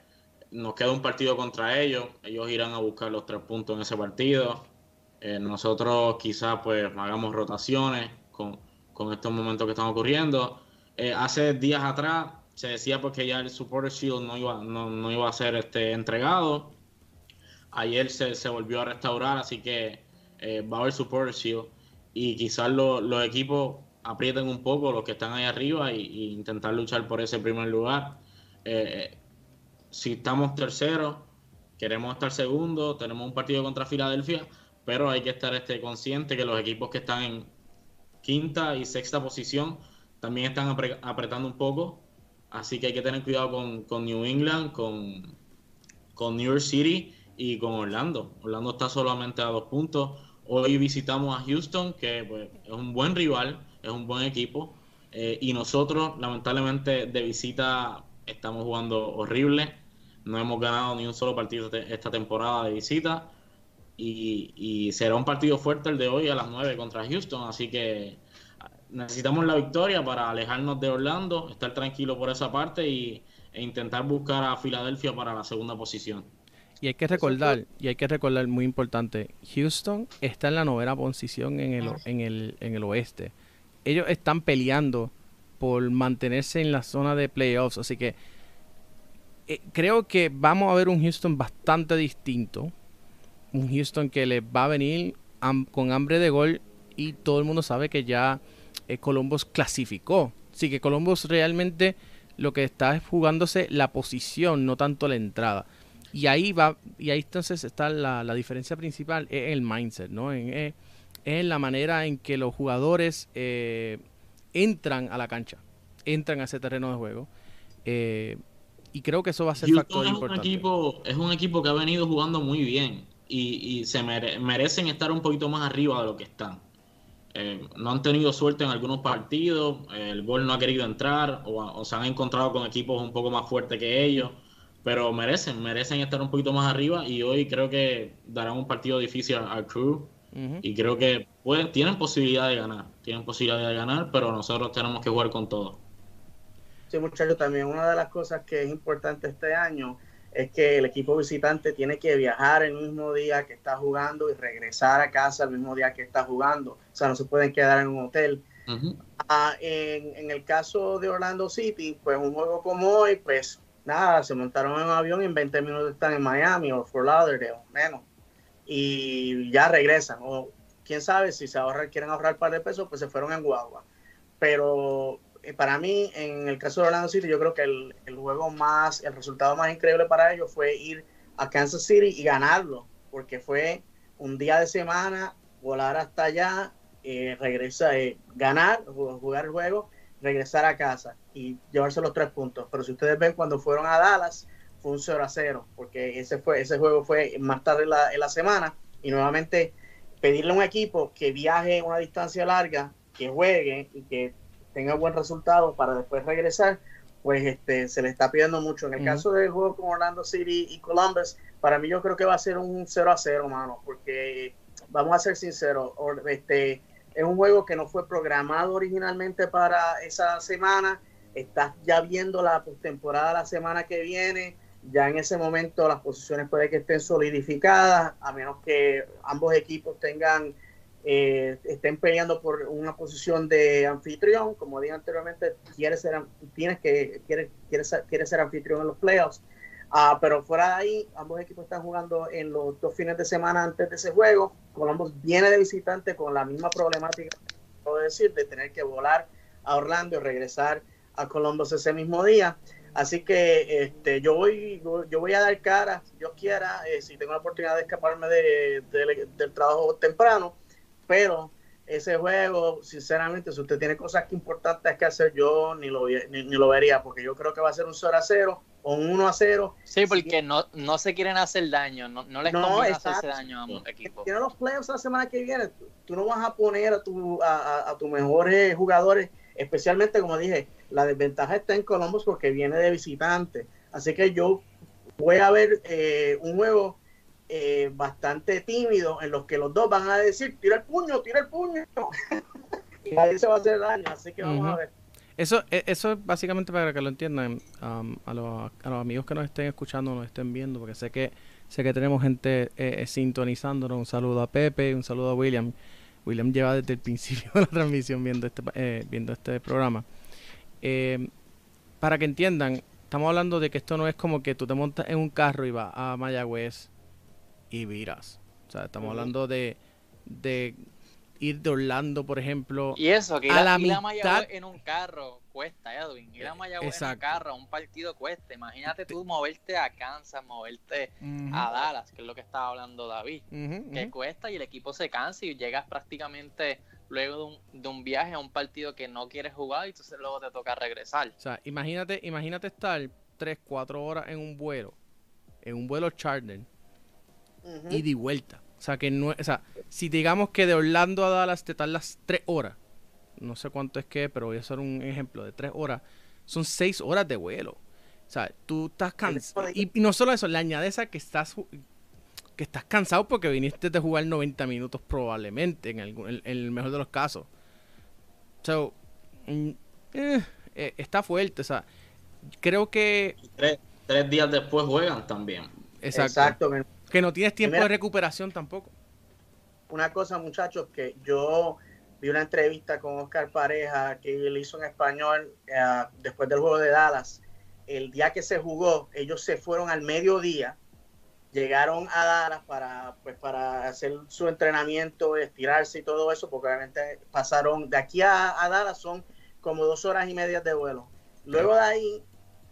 nos queda un partido contra ellos. Ellos irán a buscar los tres puntos en ese partido. Eh, nosotros quizás pues hagamos rotaciones con, estos momentos que están ocurriendo. Eh, hace días atrás se decía porque ya el Supporter Shield no iba, no, no iba a ser este, entregado Ayer se, volvió a restaurar, así que eh, va a haber support shield y quizás los equipos aprieten un poco los que están ahí arriba y, intentar luchar por ese primer lugar. Eh, si estamos terceros, queremos estar segundo, tenemos un partido contra Filadelfia, pero hay que estar este, consciente que los equipos que están en quinta y sexta posición también están apretando un poco, así que hay que tener cuidado con, New England, con, con New York City y con Orlando. Orlando está solamente a dos puntos. Hoy visitamos a Houston, que pues, es un buen rival, es un buen equipo. Eh, y nosotros, lamentablemente, de visita estamos jugando horrible. No hemos ganado ni un solo partido esta temporada de visita. Y, será un partido fuerte el de hoy a las 9 contra Houston. Así que necesitamos la victoria para alejarnos de Orlando, estar tranquilo por esa parte y, e intentar buscar a Filadelfia para la segunda posición. Y hay que recordar, y hay que recordar muy importante, Houston está en la novena posición en el, en el, en el oeste. Ellos están peleando por mantenerse en la zona de playoffs, así que eh, creo que vamos a ver un Houston bastante distinto. Un Houston que les va a venir con hambre de gol y todo el mundo sabe que ya eh, Columbus clasificó. Así que Columbus realmente lo que está es jugándose la posición, no tanto la entrada. Y ahí va, y ahí entonces está la, diferencia principal, es el mindset, ¿no? En, es, la manera en que los jugadores eh, entran a la cancha, entran a ese terreno de juego. Eh, y creo que eso va a ser factor es importante. Un equipo, es un equipo que ha venido jugando muy bien y, y se merecen estar un poquito más arriba de lo que están. eh, no han tenido suerte en algunos partidos, el gol no ha querido entrar o, se han encontrado con equipos un poco más fuertes que ellos, pero merecen, merecen estar un poquito más arriba y hoy creo que darán un partido difícil al Crew y creo que pueden, tienen posibilidad de ganar, tienen posibilidad de ganar, pero nosotros tenemos que jugar con todo. Sí, muchachos, también una de las cosas que es importante este año es que el equipo visitante tiene que viajar el mismo día que está jugando y regresar a casa el mismo día que está jugando. O sea, no se pueden quedar en un hotel. Ah, en, el caso de Orlando City, pues un juego como hoy, pues nada, se montaron en un avión y en 20 minutos están en Miami o Fort Lauderdale, menos. Y ya regresan. O quién sabe si se ahorran, quieren ahorrar un par de pesos, pues se fueron en guagua. Pero eh, para mí, en el caso de Orlando City, yo creo que el, juego más, el resultado más increíble para ellos fue ir a Kansas City y ganarlo, porque fue un día de semana, volar hasta allá, eh, regresar, eh, ganar, jugar el juego, regresar a casa y llevarse los tres puntos. Pero si ustedes ven cuando fueron a Dallas, fue un 0 a 0, porque ese, fue, ese juego fue más tarde en la, en la semana y nuevamente pedirle a un equipo que viaje una distancia larga, que juegue y que tenga buen resultado para después regresar, pues este, se le está pidiendo mucho. En el caso del juego con Orlando City y Columbus, para mí yo creo que va a ser un 0 a 0, mano, porque vamos a ser sinceros, este, es un juego que no fue programado originalmente para esa semana, estás ya viendo la temporada la semana que viene, ya en ese momento las posiciones puede que estén solidificadas, a menos que ambos equipos tengan eh, estén peleando por una posición de anfitrión, como dije anteriormente, quiere ser, tienes que, quiere, quiere, ser, quiere ser anfitrión en los playoffs. Ah, pero fuera de ahí, ambos equipos están jugando en los dos fines de semana antes de ese juego. Columbus viene de visitante con la misma problemática, puedo decir, de tener que volar a Orlando y regresar a Columbus ese mismo día. Así que este, yo voy yo voy a dar cara, Dios quiera, eh, si tengo la oportunidad de escaparme de, del trabajo temprano, pero ese juego, sinceramente, si usted tiene cosas importantes que hacer, yo ni lo, ni, lo vería, porque yo creo que va a ser un 0 a 0 o un 1 a 0. Sí, porque no, no se quieren hacer daño, no, no les conviene hacerse daño a un equipo. Tiene los playoffs la semana que viene, tú, no vas a poner a, tu, a, a, tus mejores jugadores, especialmente como dije, la desventaja está en Columbus porque viene de visitante. Así que yo voy a ver eh, un juego eh, bastante tímido en los que los dos van a decir, tira el puño, tira el puño. y ahí se va a hacer daño, así que vamos a ver. Eso, e, eso es básicamente para que lo entiendan um, a, los, a, los, amigos que nos estén escuchando, nos estén viendo, porque sé que sé que tenemos gente eh, eh, sintonizándonos. Un saludo a Pepe, un saludo a William. William lleva desde el principio de la transmisión viendo este, viendo este programa. para que entiendan, estamos hablando de que esto no es como que tú te montas en un carro y vas a Mayagüez y viras. O sea, estamos hablando de, de ir de Orlando, por ejemplo. Y eso, que ir a, la mitad... en un carro cuesta, Edwin. Ir Mayagüez en un carro, un partido cuesta. Imagínate tú moverte a Kansas, moverte a Dallas, que es lo que estaba hablando David. que cuesta y el equipo se cansa y llegas prácticamente luego de un, de un, viaje a un partido que no quieres jugar y entonces luego te toca regresar. O sea, imagínate, imagínate estar 3, 4 horas en un vuelo, en un vuelo charter y de vuelta. O sea, que no, o sea, si digamos que de Orlando a Dallas te tardas tres horas, no sé cuánto es que, pero voy a hacer un ejemplo de tres horas, son seis horas de vuelo. O sea, tú estás cansado. Y, no solo eso, le añades a que estás que estás cansado porque viniste de jugar 90 minutos probablemente, en, el, mejor de los casos. So, mm, eh, eh, está fuerte, o sea, creo que... Tres, tres días después juegan también. Exacto. Exacto que no tienes tiempo de recuperación tampoco. Una cosa, muchachos, que yo vi una entrevista con Oscar Pareja que él hizo en español eh, después del juego de Dallas. El día que se jugó, ellos se fueron al mediodía, llegaron a Dallas para, pues, para hacer su entrenamiento, estirarse y todo eso, porque obviamente pasaron de aquí a, Dallas son como dos horas y media de vuelo. Luego de ahí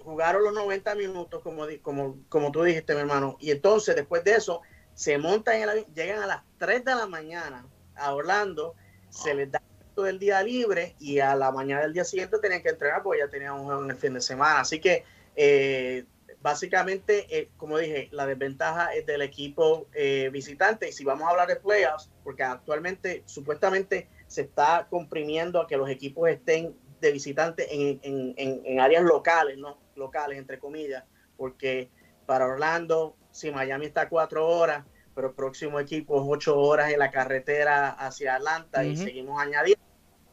jugaron los 90 minutos, como, como, como tú dijiste, mi hermano, y entonces después de eso se montan en el avión, llegan a las 3 de la mañana a Orlando, se les da todo el día libre y a la mañana del día siguiente tenían que entrenar porque ya tenían un juego en el fin de semana. Así que eh, básicamente, eh, como dije, la desventaja es del equipo eh, visitante. Y si vamos a hablar de playoffs, porque actualmente supuestamente se está comprimiendo a que los equipos estén de visitantes en, en, en, áreas locales, ¿no? Locales, entre comillas, porque para Orlando, si Miami está a cuatro horas, pero el próximo equipo es ocho horas en la carretera hacia Atlanta y seguimos añadiendo.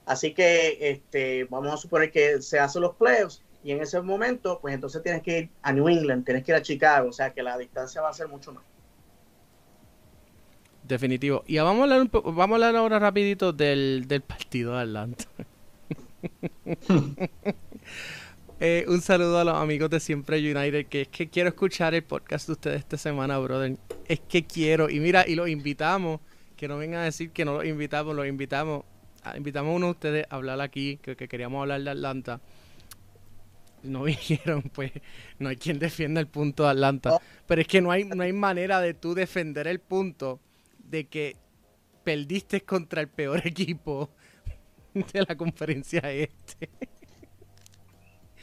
Así que este, vamos a suponer que se hacen los playoffs y en ese momento, pues entonces tienes que ir a New England, tienes que ir a Chicago, o sea que la distancia va a ser mucho más. Definitivo. Y vamos a hablar, un vamos a hablar ahora rapidito del, del partido de Atlanta. Eh, un saludo a los amigos de Siempre United, que es que quiero escuchar el podcast de ustedes esta semana, brother. Es que quiero. Y mira, y los invitamos, que no vengan a decir que no los invitamos, los invitamos. invitamos a uno de ustedes a hablar aquí, que, queríamos hablar de Atlanta. No vinieron, pues no hay quien defienda el punto de Atlanta. Pero es que no hay, no hay manera de tú defender el punto de que perdiste contra el peor equipo de la conferencia este.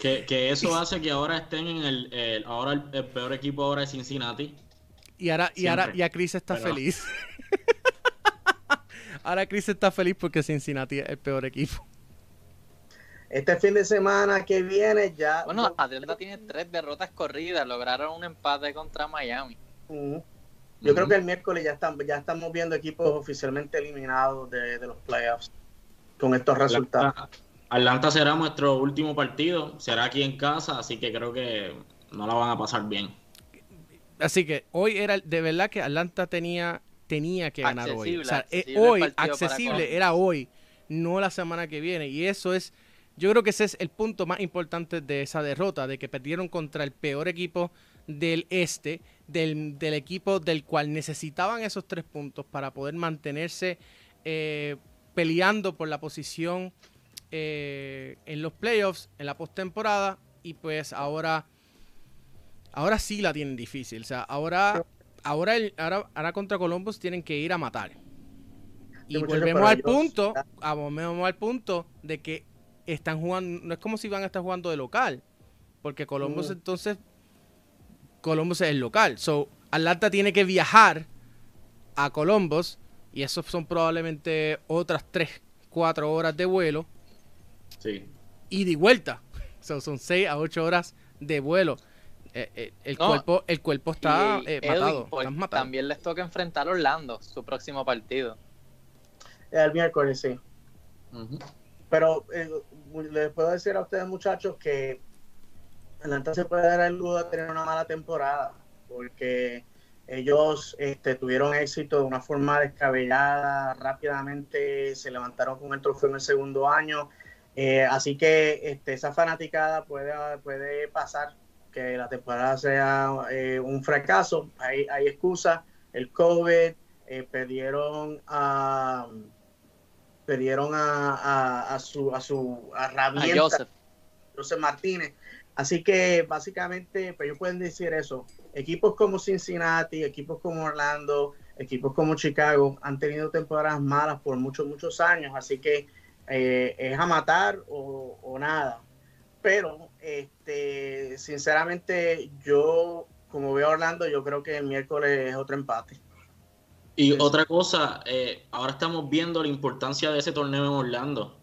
Que, eso hace que ahora estén en el, ahora el, peor equipo ahora es Cincinnati. Y ahora, y ahora, y a Chris está feliz. ahora Chris está feliz porque Cincinnati es el peor equipo. Este fin de semana que viene ya. Bueno, Atlanta tiene tres derrotas corridas. Lograron un empate contra Miami. Yo creo que el miércoles ya, están, ya estamos viendo equipos oficialmente eliminados de, de los playoffs con estos resultados. Atlanta será nuestro último partido, será aquí en casa, así que creo que no la van a pasar bien. Así que hoy era de verdad que Atlanta tenía tenía que ganar hoy. O sea, eh, hoy accesible era hoy, no la semana que viene y eso es yo creo que ese es el punto más importante de esa derrota, de que perdieron contra el peor equipo del este, del, del equipo del cual necesitaban esos tres puntos para poder mantenerse eh, peleando por la posición eh, en los playoffs, en la postemporada, y pues ahora, ahora sí la tienen difícil. O sea, ahora, ahora, ahora, contra Columbus tienen que ir a matar. Y volvemos al punto, a, volvemos al punto de que están jugando, no es como si van a estar jugando de local, porque Columbus mm. entonces, Columbus es el local. So, Atlanta tiene que viajar a Columbus y eso son probablemente otras 3, 4 horas de vuelo Sí. Y de vuelta. son 6 a 8 horas de vuelo. Eh, eh, el, cuerpo, el cuerpo está eh, matado, pues, También les toca enfrentar a Orlando, su próximo partido. El miércoles, sí. Pero les puedo decir a ustedes, muchachos, que Atlanta se puede dar el lujo de tener una mala temporada, porque ellos este, tuvieron éxito de una forma descabellada, rápidamente se levantaron con el trofeo en el segundo año eh, así que este, esa fanaticada puede, puede pasar que la temporada sea eh, un fracaso. Hay, hay excusas. El COVID, eh, perdieron a perdieron a, a, su a su herramienta, Joseph. Martínez. Así que básicamente, pues ellos pueden decir eso. Equipos como Cincinnati, equipos como Orlando, equipos como Chicago han tenido temporadas malas por muchos, muchos años. Así que eh, es a matar o, nada. Pero, este, sinceramente, yo, como veo a Orlando, yo creo que el miércoles es otro empate. Y otra cosa, eh, ahora estamos viendo la importancia de ese torneo en Orlando.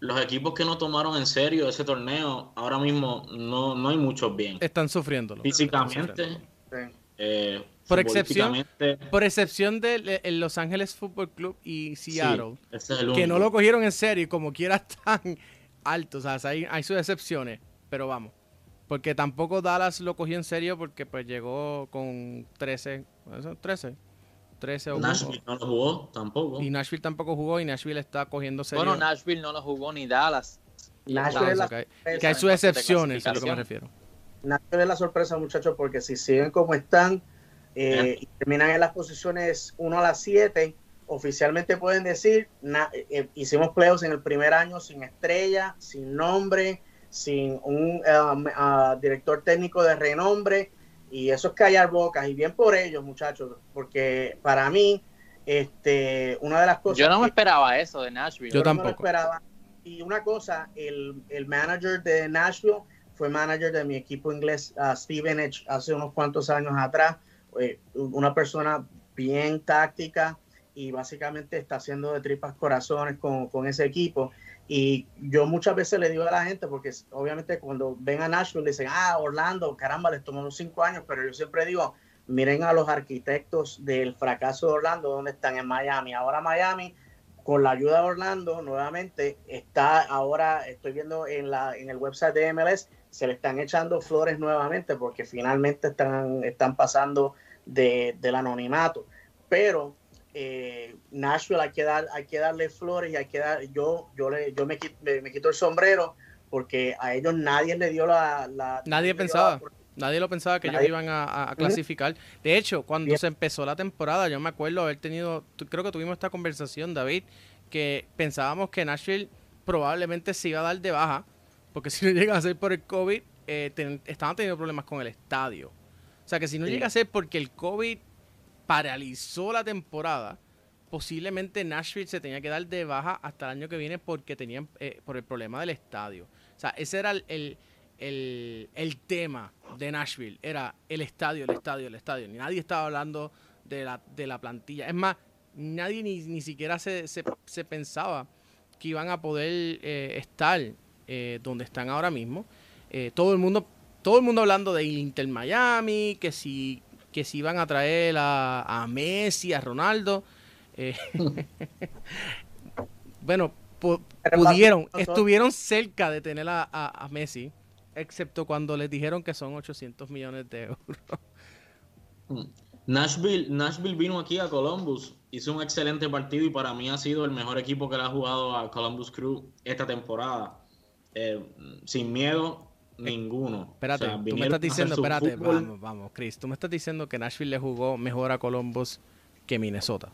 Los equipos que no tomaron en serio ese torneo, ahora mismo no, no hay muchos bien. Están sufriendo. Físicamente. Eh, por excepción, por excepción de Los Ángeles Football Club y Seattle, que no lo cogieron en serio y como quiera están altos. O sea, hay, hay sus excepciones, pero vamos. Porque tampoco Dallas lo cogió en serio porque pues llegó con 13, 13, 13 o Nashville no lo jugó tampoco. Y Nashville tampoco jugó y Nashville está cogiendo serio. Bueno, Nashville no lo jugó ni Dallas. Nashville que, hay sus excepciones, a lo que me refiero. Nashville es la sorpresa, muchachos, porque si siguen como están, eh, y terminan en las posiciones 1 a las 7, oficialmente pueden decir, eh, hicimos playoffs en el primer año sin estrella, sin nombre, sin un um, uh, director técnico de renombre, y eso es callar bocas, y bien por ellos, muchachos, porque para mí, este, una de las cosas... Yo no me esperaba eso de Nashville. Yo, tampoco. esperaba. Y una cosa, el, el manager de Nashville fue manager de mi equipo inglés, uh, Steven Edge, hace unos cuantos años atrás. Eh, una persona bien táctica y básicamente está haciendo de tripas corazones con, con, ese equipo. Y yo muchas veces le digo a la gente, porque obviamente cuando ven a Nashville dicen, ah, Orlando, caramba, les tomó unos cinco años, pero yo siempre digo, miren a los arquitectos del fracaso de Orlando, donde están en Miami. Ahora Miami, con la ayuda de Orlando, nuevamente está ahora, estoy viendo en, la, en el website de MLS, se le están echando flores nuevamente porque finalmente están, están pasando de, del anonimato. Pero eh, Nashville hay que, dar, hay que darle flores y hay que dar, yo, yo, le, yo me, me, quito el sombrero porque a ellos nadie le dio la... nadie pensaba. Nadie lo pensaba que ellos iban a, clasificar. De hecho, cuando se empezó la temporada, yo me acuerdo haber tenido, creo que tuvimos esta conversación, David, que pensábamos que Nashville probablemente se iba a dar de baja, porque si no llega a ser por el COVID, eh, estaban teniendo problemas con el estadio. O sea que si no llega a ser porque el COVID paralizó la temporada, posiblemente Nashville se tenía que dar de baja hasta el año que viene porque tenían eh, por el problema del estadio. O sea, ese era el, el, tema de Nashville. Era el estadio, el estadio, el estadio. Nadie estaba hablando de la, de la plantilla. Es más, nadie ni, ni siquiera se, se, pensaba que iban a poder eh, estar eh, donde están ahora mismo. todo el mundo todo el mundo hablando de Inter Miami, que si que si iban a traer a, Messi, a Ronaldo. Eh, bueno, pudieron, estuvieron cerca de tener a, Messi, excepto cuando les dijeron que son 800 millones de euros. Mm. Nashville, Nashville vino aquí a Columbus, hizo un excelente partido y para mí ha sido el mejor equipo que le ha jugado a Columbus Crew esta temporada. Eh, sin miedo, Ninguno. Espérate, tú me estás diciendo, espérate, vamos, vamos, Chris, tú me estás diciendo que Nashville le jugó mejor a Columbus que Minnesota.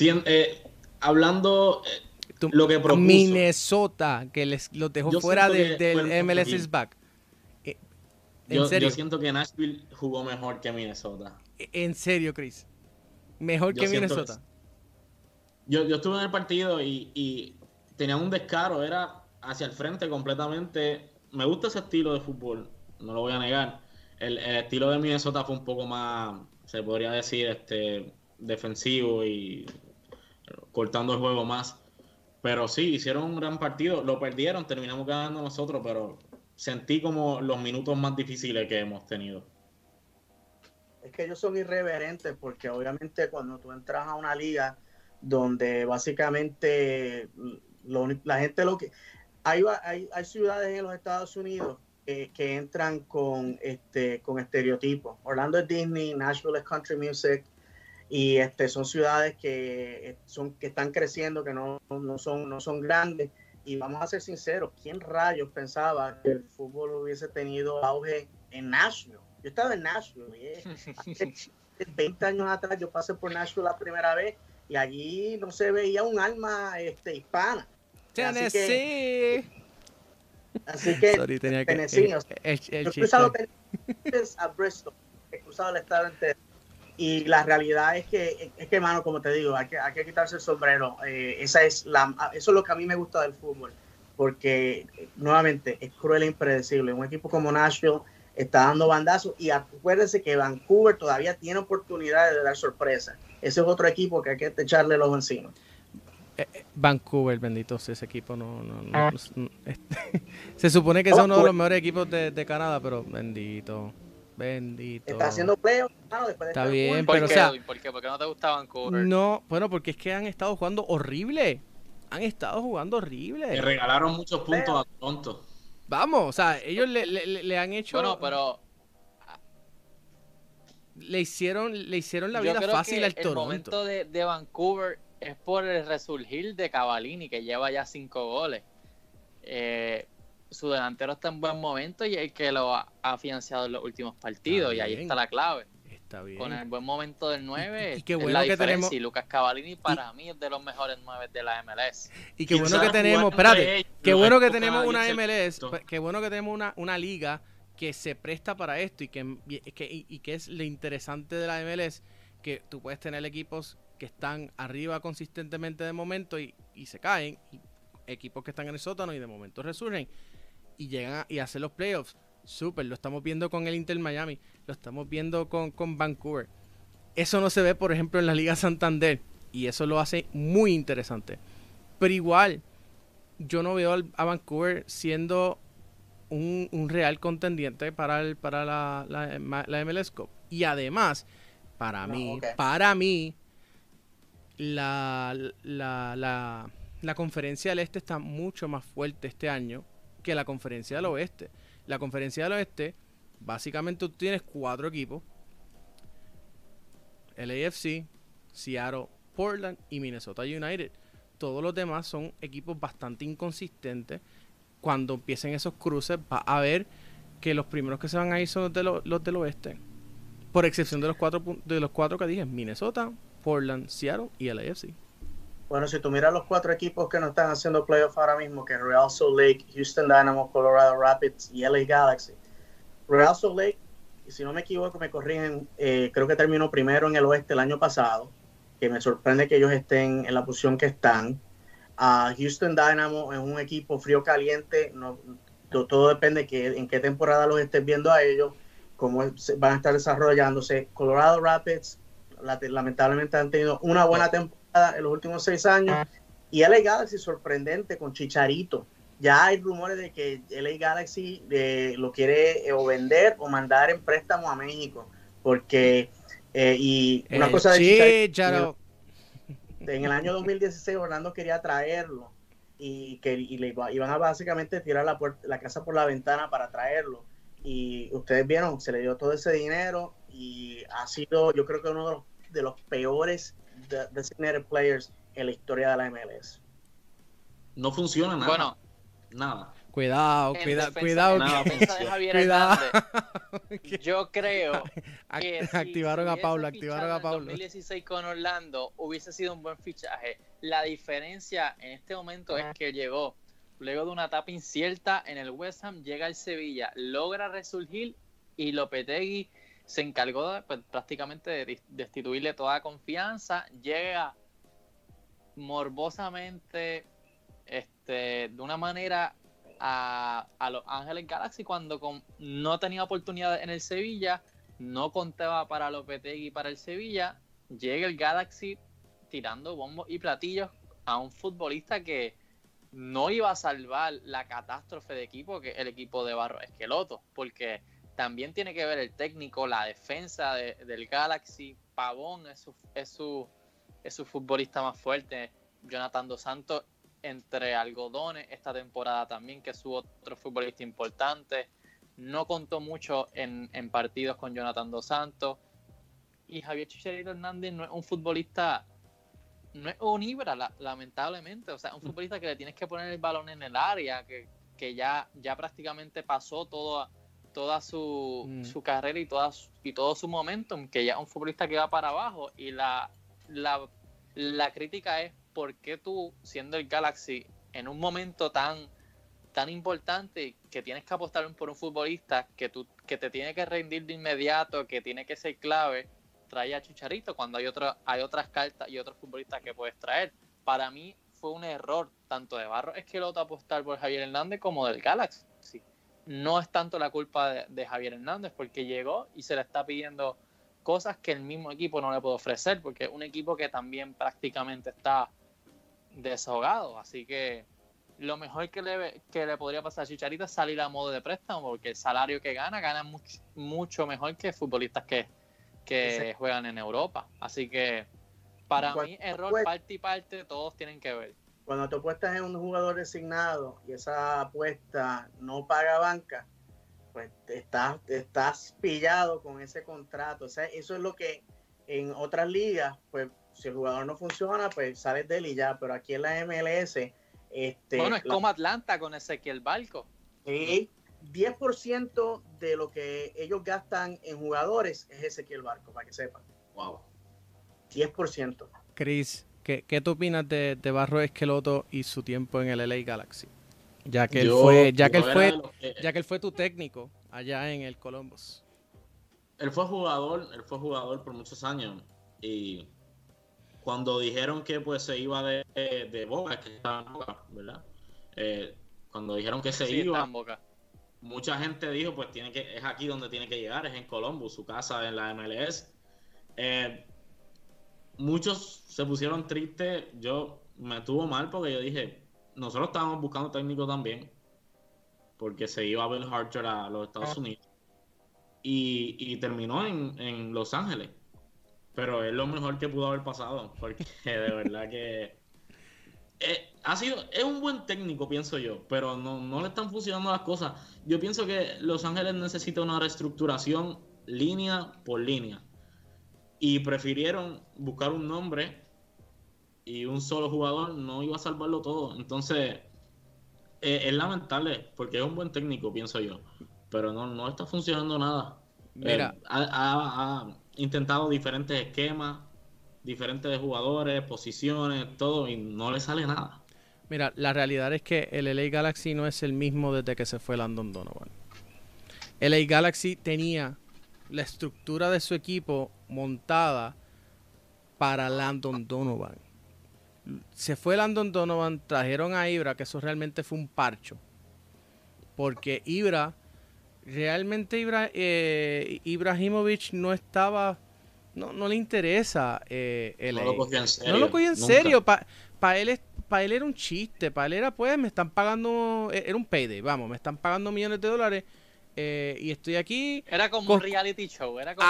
Eh, hablando eh, lo que propuso. Minnesota, que les lo dejó fuera del MLS back. Eh, ¿En yo, serio? yo siento que Nashville jugó mejor que Minnesota. E, en serio, Chris. Mejor que Minnesota. yo, yo estuve en el partido y, y tenía un descaro, era hacia el frente completamente. Me gusta ese estilo de fútbol, no lo voy a negar. El, estilo de Minnesota fue un poco más, se podría decir, este defensivo y cortando el juego más. Pero sí, hicieron un gran partido, lo perdieron, terminamos ganando nosotros, pero sentí como los minutos más difíciles que hemos tenido. Es que ellos son irreverentes porque obviamente cuando tú entras a una liga donde básicamente la gente lo que hay, hay, ciudades en los Estados Unidos que entran con, este, con estereotipos. Orlando es Disney, Nashville es Country Music, y este, son ciudades que, eh, son, que están creciendo, que no, no, son, no son grandes. Y vamos a ser sinceros, ¿quién rayos pensaba que el fútbol hubiese tenido auge en Nashville? Yo estaba en Nashville, y, hace 20 años atrás yo pasé por Nashville la primera vez y allí no se veía un alma este, hispana. Tennessee. Así que, Sorry, tenía que Tennessee, el, el, el, he cruzado a Bristol, he cruzado el estado entero. Y la realidad es que, es que, mano, como te digo, hay que, hay que quitarse el sombrero. Eh, esa es la, eso es lo que a mí me gusta del fútbol, porque nuevamente es cruel e impredecible. Un equipo como Nashville está dando bandazos y acuérdense que Vancouver todavía tiene oportunidades de dar sorpresa. Ese es otro equipo que hay que echarle los encima. Vancouver, bendito ese equipo no, no, no, este, se supone que es uno de los mejores equipos de, Canadá, pero bendito, bendito. Está haciendo playoffs, Está bien, pero o sea, ¿por qué? ¿Por qué no te gusta Vancouver? No, bueno, porque es que han estado jugando horrible. Han estado jugando horrible. Le regalaron muchos puntos a Toronto. Vamos, o sea, ellos le, le, han hecho. Bueno, pero le hicieron, le hicieron la vida fácil al Toronto. El momento de, de Vancouver es por el resurgir de Cavalini, que lleva ya cinco goles. Eh, su delantero está en buen momento y el que lo ha financiado en los últimos partidos, y ahí está la clave. Está bien. Con el buen momento del 9, y, qué bueno que tenemos... y Lucas Cavalini para mí es de los mejores 9 de la MLS. Y qué bueno que tenemos, espérate, qué bueno que tenemos una MLS, qué bueno que tenemos una, una liga que se presta para esto y que, que, y que es lo interesante de la MLS, que tú puedes tener equipos que están arriba consistentemente de momento y, se caen, y equipos que están en el sótano y de momento resurgen y llegan y hacen los playoffs. Súper, lo estamos viendo con el Inter Miami, lo estamos viendo con, Vancouver. Eso no se ve, por ejemplo, en la Liga Santander. Y eso lo hace muy interesante. Pero igual, yo no veo a Vancouver siendo un, real contendiente para, el, para la, la, MLS Cup. Y además, para mí, para mí, la, la, la, conferencia del este está mucho más fuerte este año que la conferencia del oeste. La conferencia del oeste, básicamente tú tienes cuatro equipos. LAFC, Seattle, Portland y Minnesota United. Todos los demás son equipos bastante inconsistentes. Cuando empiecen esos cruces, va a ver que los primeros que se van a ir son los, de los del oeste. Por excepción de los cuatro de los cuatro que dije, Minnesota, Portland, Seattle y LAFC. Bueno, si tú miras los cuatro equipos que no están haciendo playoff ahora mismo, que Real Salt Lake, Houston Dynamo, Colorado Rapids y LA Galaxy. Real Salt Lake, si no me equivoco, me corrigen, eh, creo que terminó primero en el oeste el año pasado que me sorprende que ellos estén en la posición que están. a Houston Dynamo es un equipo frío caliente, todo depende que, en qué temporada los estés viendo a ellos, cómo van a estar desarrollándose. Colorado Rapids lamentablemente han tenido una buena temporada en los últimos seis años y LA Galaxy sorprendente con Chicharito. Ya hay rumores de que LA Galaxy eh, lo quiere eh, o vender o mandar en préstamo a México porque eh, y una cosa de Chicharito, en el año 2016 Orlando quería traerlo y que le iban a básicamente tirar la, la casa por la ventana para traerlo. Y ustedes vieron, se le dio todo ese dinero y ha sido, yo creo que uno de los, de los peores designated players en la historia de la MLS. No funciona nada. Bueno, nada. Cuidado, cuidado, cuidado. cuidado. Yo creo que activaron a Pablo, activaron a Pablo. 2016 con Orlando hubiese sido un buen fichaje. La diferencia en este momento es que llegó luego de una etapa incierta en el West Ham, llega al Sevilla, logra resurgir y Lopetegui se encargó de, pues, prácticamente de destituirle toda confianza, llega morbosamente este, de una manera a, Los Ángeles Galaxy cuando no tenía oportunidad en el Sevilla, no contaba para Lopetegui para el Sevilla, llega el Galaxy tirando bombos y platillos a un futbolista que no iba a salvar la catástrofe de equipo que el equipo de Barro Esqueloto, porque también tiene que ver el técnico, la defensa del Galaxy, Pavón es su, es su, es su futbolista más fuerte, Jonathan Dos Santos entre algodones esta temporada también, que es su otro futbolista importante. No contó mucho en, partidos con Jonathan Dos Santos. Y Javier Chicharito Hernández no es un futbolista, no es un Ibra, lamentablemente. O sea, un futbolista que le tienes que poner el balón en el área, que, ya, ya prácticamente pasó toda, toda su, mm. su carrera y, toda, y todo su momentum, que ya es un futbolista que va para abajo. Y la, la, la crítica es ¿por qué tú, siendo el Galaxy, en un momento tan, tan importante que tienes que apostar por un futbolista que, tú, que te tiene que rendir de inmediato, que tiene que ser clave, trae a Chicharito cuando hay, otro, hay otras cartas y otros futbolistas que puedes traer? Para mí fue un error tanto de Barro Esqueloto apostar por Javier Hernández como del Galaxy. No es tanto la culpa de, de Javier Hernández porque llegó y se le está pidiendo cosas que el mismo equipo no le puede ofrecer, porque es un equipo que también prácticamente está desahogado. Así que lo mejor que le, que le podría pasar a Chicharito es salir a modo de préstamo, porque el salario que gana, gana mucho, mucho mejor que futbolistas que, que juegan en Europa. Así que para mí, error parte y parte, todos tienen que ver. Cuando te apuestas en un jugador designado y esa apuesta no paga banca, pues estás, estás pillado con ese contrato. O sea, eso es lo que en otras ligas, pues si el jugador no funciona, pues sales de él y ya. Pero aquí en la MLS. Este, bueno, es como Atlanta con Ezequiel Balco. Sí, 10% de lo que ellos gastan en jugadores es Ezequiel Barco, para que sepan. Wow. 10%. Chris, ¿qué, ¿qué tú opinas de, de, Barro Esqueloto y su tiempo en el LA Galaxy? Ya que él fue, ya que él fue, ya que él fue tu técnico allá en el Columbus. Él fue jugador, él fue jugador por muchos años y cuando dijeron que pues se iba de, de Boca, que estaba en Boca, ¿verdad? Eh, cuando dijeron que se iba, mucha gente dijo pues tiene que es aquí donde tiene que llegar, es en Columbus, su casa en la MLS. Eh, muchos se pusieron tristes. Yo me tuvo mal porque yo dije, nosotros estábamos buscando técnico también. Porque se iba a ver Archer a los Estados ah. Unidos. Y, terminó en, Los Ángeles. Pero es lo mejor que pudo haber pasado. Porque de verdad que. Eh, ha sido, es un buen técnico, pienso yo, pero no, no le están funcionando las cosas. Yo pienso que Los Ángeles necesita una reestructuración línea por línea. Y prefirieron buscar un nombre y un solo jugador no iba a salvarlo todo. Entonces, eh, es lamentable porque es un buen técnico, pienso yo. Pero no, no está funcionando nada. Mira. Eh, ha, intentado diferentes esquemas, diferentes jugadores, posiciones, todo, y no le sale nada. Mira, la realidad es que el LA Galaxy no es el mismo desde que se fue Landon Donovan. El LA Galaxy tenía la estructura de su equipo montada para Landon Donovan. Se fue Landon Donovan, trajeron a Ibra, que eso realmente fue un parcho. Porque Ibra, realmente Ibra, eh, Ibrahimovic no estaba, no, no le interesa eh, el No lo cogía en serio. No lo cogía en serio. Para él, para él era un chiste. Para él era, pues, me están pagando, eh, era un payday, vamos, me están pagando millones de dólares eh, y estoy aquí. Era como un reality show, era como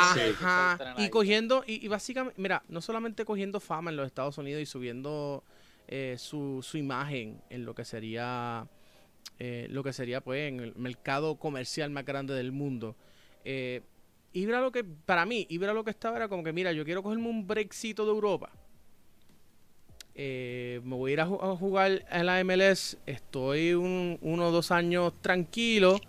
Y cogiendo, y, básicamente, mira, no solamente cogiendo fama en los Estados Unidos y subiendo eh, su, su, imagen en lo que sería, eh, lo que sería, pues, en el mercado comercial más grande del mundo. Ibra lo que, para mí, Ibra lo que estaba era como que, mira, yo quiero cogerme un brexito de Europa. me voy a ir a, jugar en la MLS. Estoy un, uno o dos años tranquilo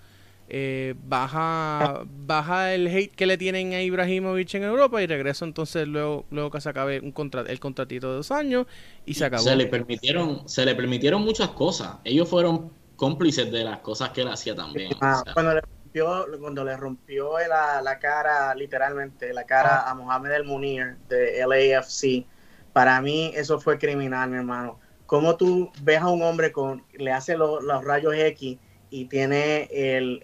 eh, baja, baja el hate que le tienen a Ibrahimovic en Europa y regreso entonces luego, luego que se acabe un contra, el contratito de dos años y se acabó. Se le permitieron, se le permitieron muchas cosas. Ellos fueron cómplices de las cosas que él hacía también. Ah, cuando le rompió, cuando le rompió la, cara, literalmente, la cara ah. a Mohamed El Munir de LAFC, para mí eso fue criminal, mi hermano. Como tú ves a un hombre con, le hace los rayos X y tiene el,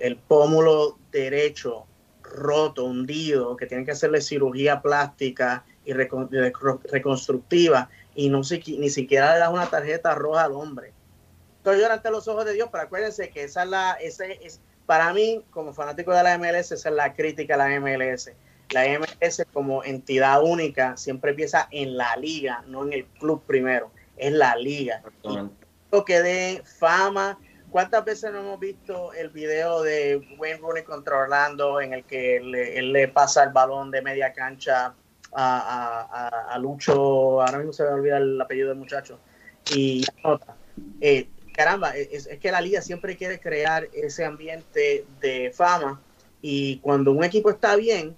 el, pómulo derecho roto, hundido, que tiene que hacerle cirugía plástica y reconstructiva y no ni siquiera le da una tarjeta roja al hombre. Estoy llorando los ojos de Dios, pero acuérdense que esa es la, ese es, para mí, como fanático de la MLS, esa es la crítica a la MLS. La MLS como entidad única siempre empieza en la liga, no en el club primero, es la liga. lo que dé fama ¿Cuántas veces no hemos visto el video de Wayne Rooney contra Orlando en el que él le pasa el balón de media cancha a, Lucho? Ahora mismo se me olvida el apellido del muchacho. Y eh, caramba, es, que la liga siempre quiere crear ese ambiente de fama y cuando un equipo está bien,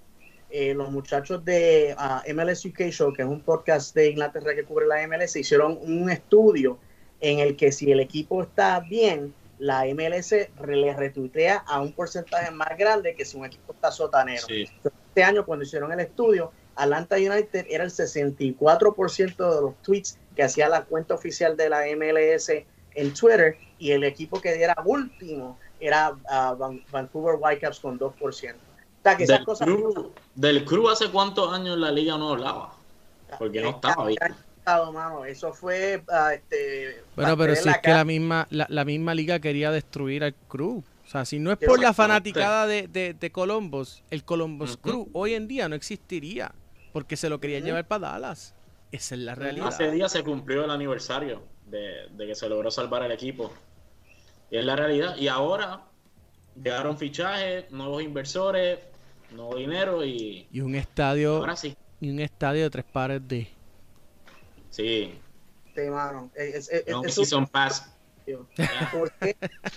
eh, los muchachos de ah, MLS UK Show, que es un podcast de Inglaterra que cubre la MLS, hicieron un estudio en el que si el equipo está bien, la MLS le retuitea a un porcentaje más grande que si un equipo está sotanero. Este año, cuando hicieron el estudio, Atlanta United era el 64% de los tweets que hacía la cuenta oficial de la MLS en Twitter y el equipo que diera último era uh, Vancouver Whitecaps con 2%. O que del, cosas... del hace cuántos años la liga no hablaba, porque no estaba bien. Eso fue. Ah, este, bueno, pero si es que la misma, la, misma liga quería destruir al Cruz. O sea, si no es por la fanaticada de, de, Columbus, el Columbus Cruz hoy en día no existiría. Porque se lo querían llevar para Dallas. Esa es la realidad. Hace día se cumplió el aniversario de, que se logró salvar el equipo. Y es la realidad. Y ahora llegaron fichajes, nuevos inversores, nuevo dinero y. Y un estadio. Ahora sí. Y un estadio de tres pares de. Sí. Sí, mano. Es, son paz.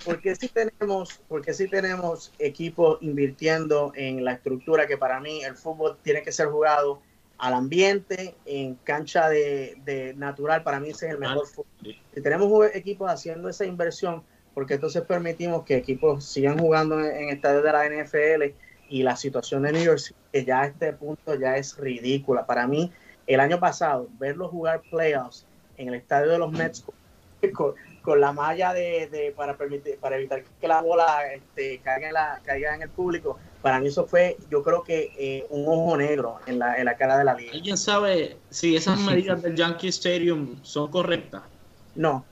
Porque, si tenemos, porque si tenemos equipos invirtiendo en la estructura que para mí el fútbol tiene que ser jugado al ambiente, en cancha de, natural, para mí ese es el mejor fútbol. Si tenemos equipos haciendo esa inversión, porque entonces permitimos que equipos sigan jugando en, en estadios de la NFL y la situación de New York, que ya a este punto ya es ridícula. Para mí, el año pasado, verlo jugar playoffs en el estadio de los Mets con, la malla de, para permitir para evitar que la bola este, caiga, en la, caiga en el público para mí eso fue, yo creo que eh, un ojo negro en la, en la cara de la liga. ¿Alguien sabe si esas medidas del Yankee Stadium son correctas? No.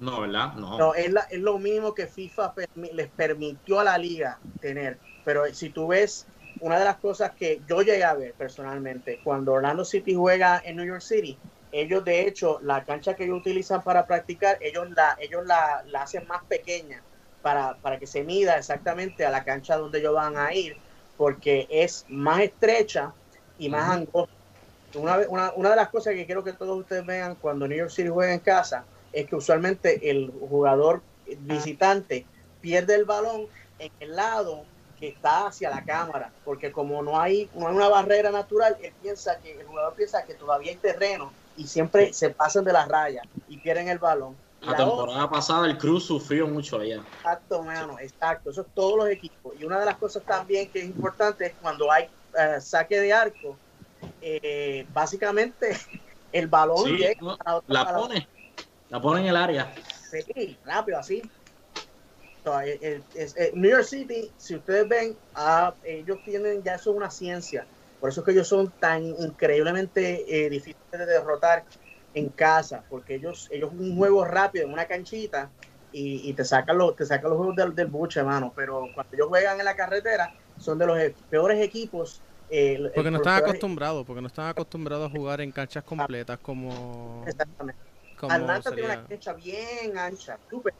No, ¿verdad? No. No, es, la, es lo mismo que FIFA les permitió a la liga tener. Pero si tú ves, una de las cosas que yo llegué a ver personalmente, cuando Orlando City juega en New York City, ellos de hecho, la cancha que ellos utilizan para practicar, ellos la, ellos la, la hacen más pequeña para, para que se mida exactamente a la cancha donde ellos van a ir, porque es más estrecha y más angosta. Una, una, una, de las cosas que quiero que todos ustedes vean cuando New York City juega en casa es que usualmente el jugador visitante pierde el balón en el lado que está hacia la cámara, porque como no hay, no hay una barrera natural, él piensa que el jugador piensa que todavía hay terreno y siempre se pasan de las rayas y pierden el balón. La, temporada pasada el Cruz sufrió mucho allá. Exacto, mano, exacto. Eso es todos los equipos. Y una de las cosas también que es importante es cuando hay uh, saque de arco, eh, básicamente el balón llega no, a otra, la pone, la pone en el área. Sí, rápido, así. El, el, el, New York City, si ustedes ven, ah, ellos tienen ya eso es una ciencia. Por eso es que ellos son tan increíblemente eh, difíciles de derrotar en casa, porque ellos, ellos un juego rápido en una canchita y, y te sacan los, te sacan los juegos del, del buche, hermano. Pero cuando ellos juegan en la carretera, son de los peores equipos. Eh, porque no están acostumbrados, porque no están acostumbrados a jugar en canchas completas como. Exactamente. Como Atlanta sería... tiene una cancha bien ancha, súper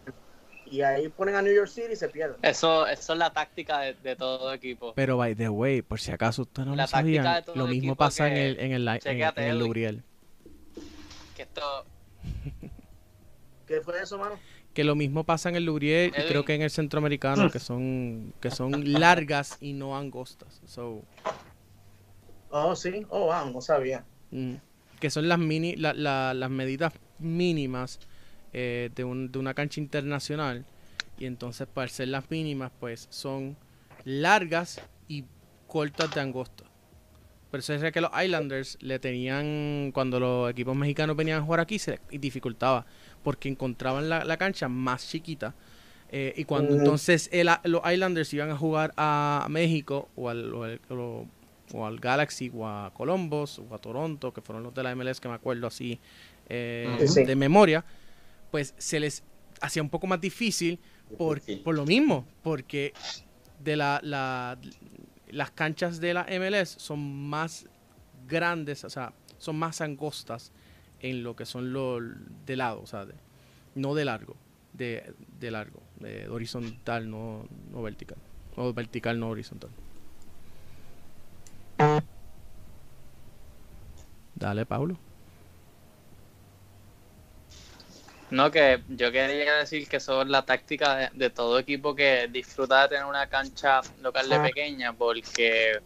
y ahí ponen a New York City y se pierden. Eso, eso es la táctica de, de, todo equipo. Pero by the way, por si acaso ustedes no la lo sabían, lo mismo pasa en el, en el, en, en el Lubriel que esto... ¿Qué fue eso, mano? Que lo mismo pasa en el Lubriel y creo que en el centroamericano, que son, que son largas y no angostas. So... Oh, sí. Oh, wow, no sabía. Mm. Que son las mini, la, la, las medidas mínimas eh, de, un, de una cancha internacional. Y entonces, para ser las mínimas, pues son largas y cortas de angosta. Pero eso es que los Islanders le tenían, cuando los equipos mexicanos venían a jugar aquí, se dificultaba, porque encontraban la, la cancha más chiquita. Eh, y cuando uh -huh. entonces el, los Islanders iban a jugar a México o al, o, al, o al, Galaxy o a Columbus o a Toronto, que fueron los de la MLS que me acuerdo así eh, de memoria, pues se les hacía un poco más difícil por, por lo mismo, porque de la, la, las canchas de la MLS son más grandes, o sea, son más angostas en lo que son los de lado, o sea, de, no de largo, de, de largo, de horizontal, no, no vertical, o vertical, no horizontal. Dale, Pablo. No, que yo quería decir que eso es la táctica de, de, todo equipo que disfruta de tener una cancha local de pequeña, porque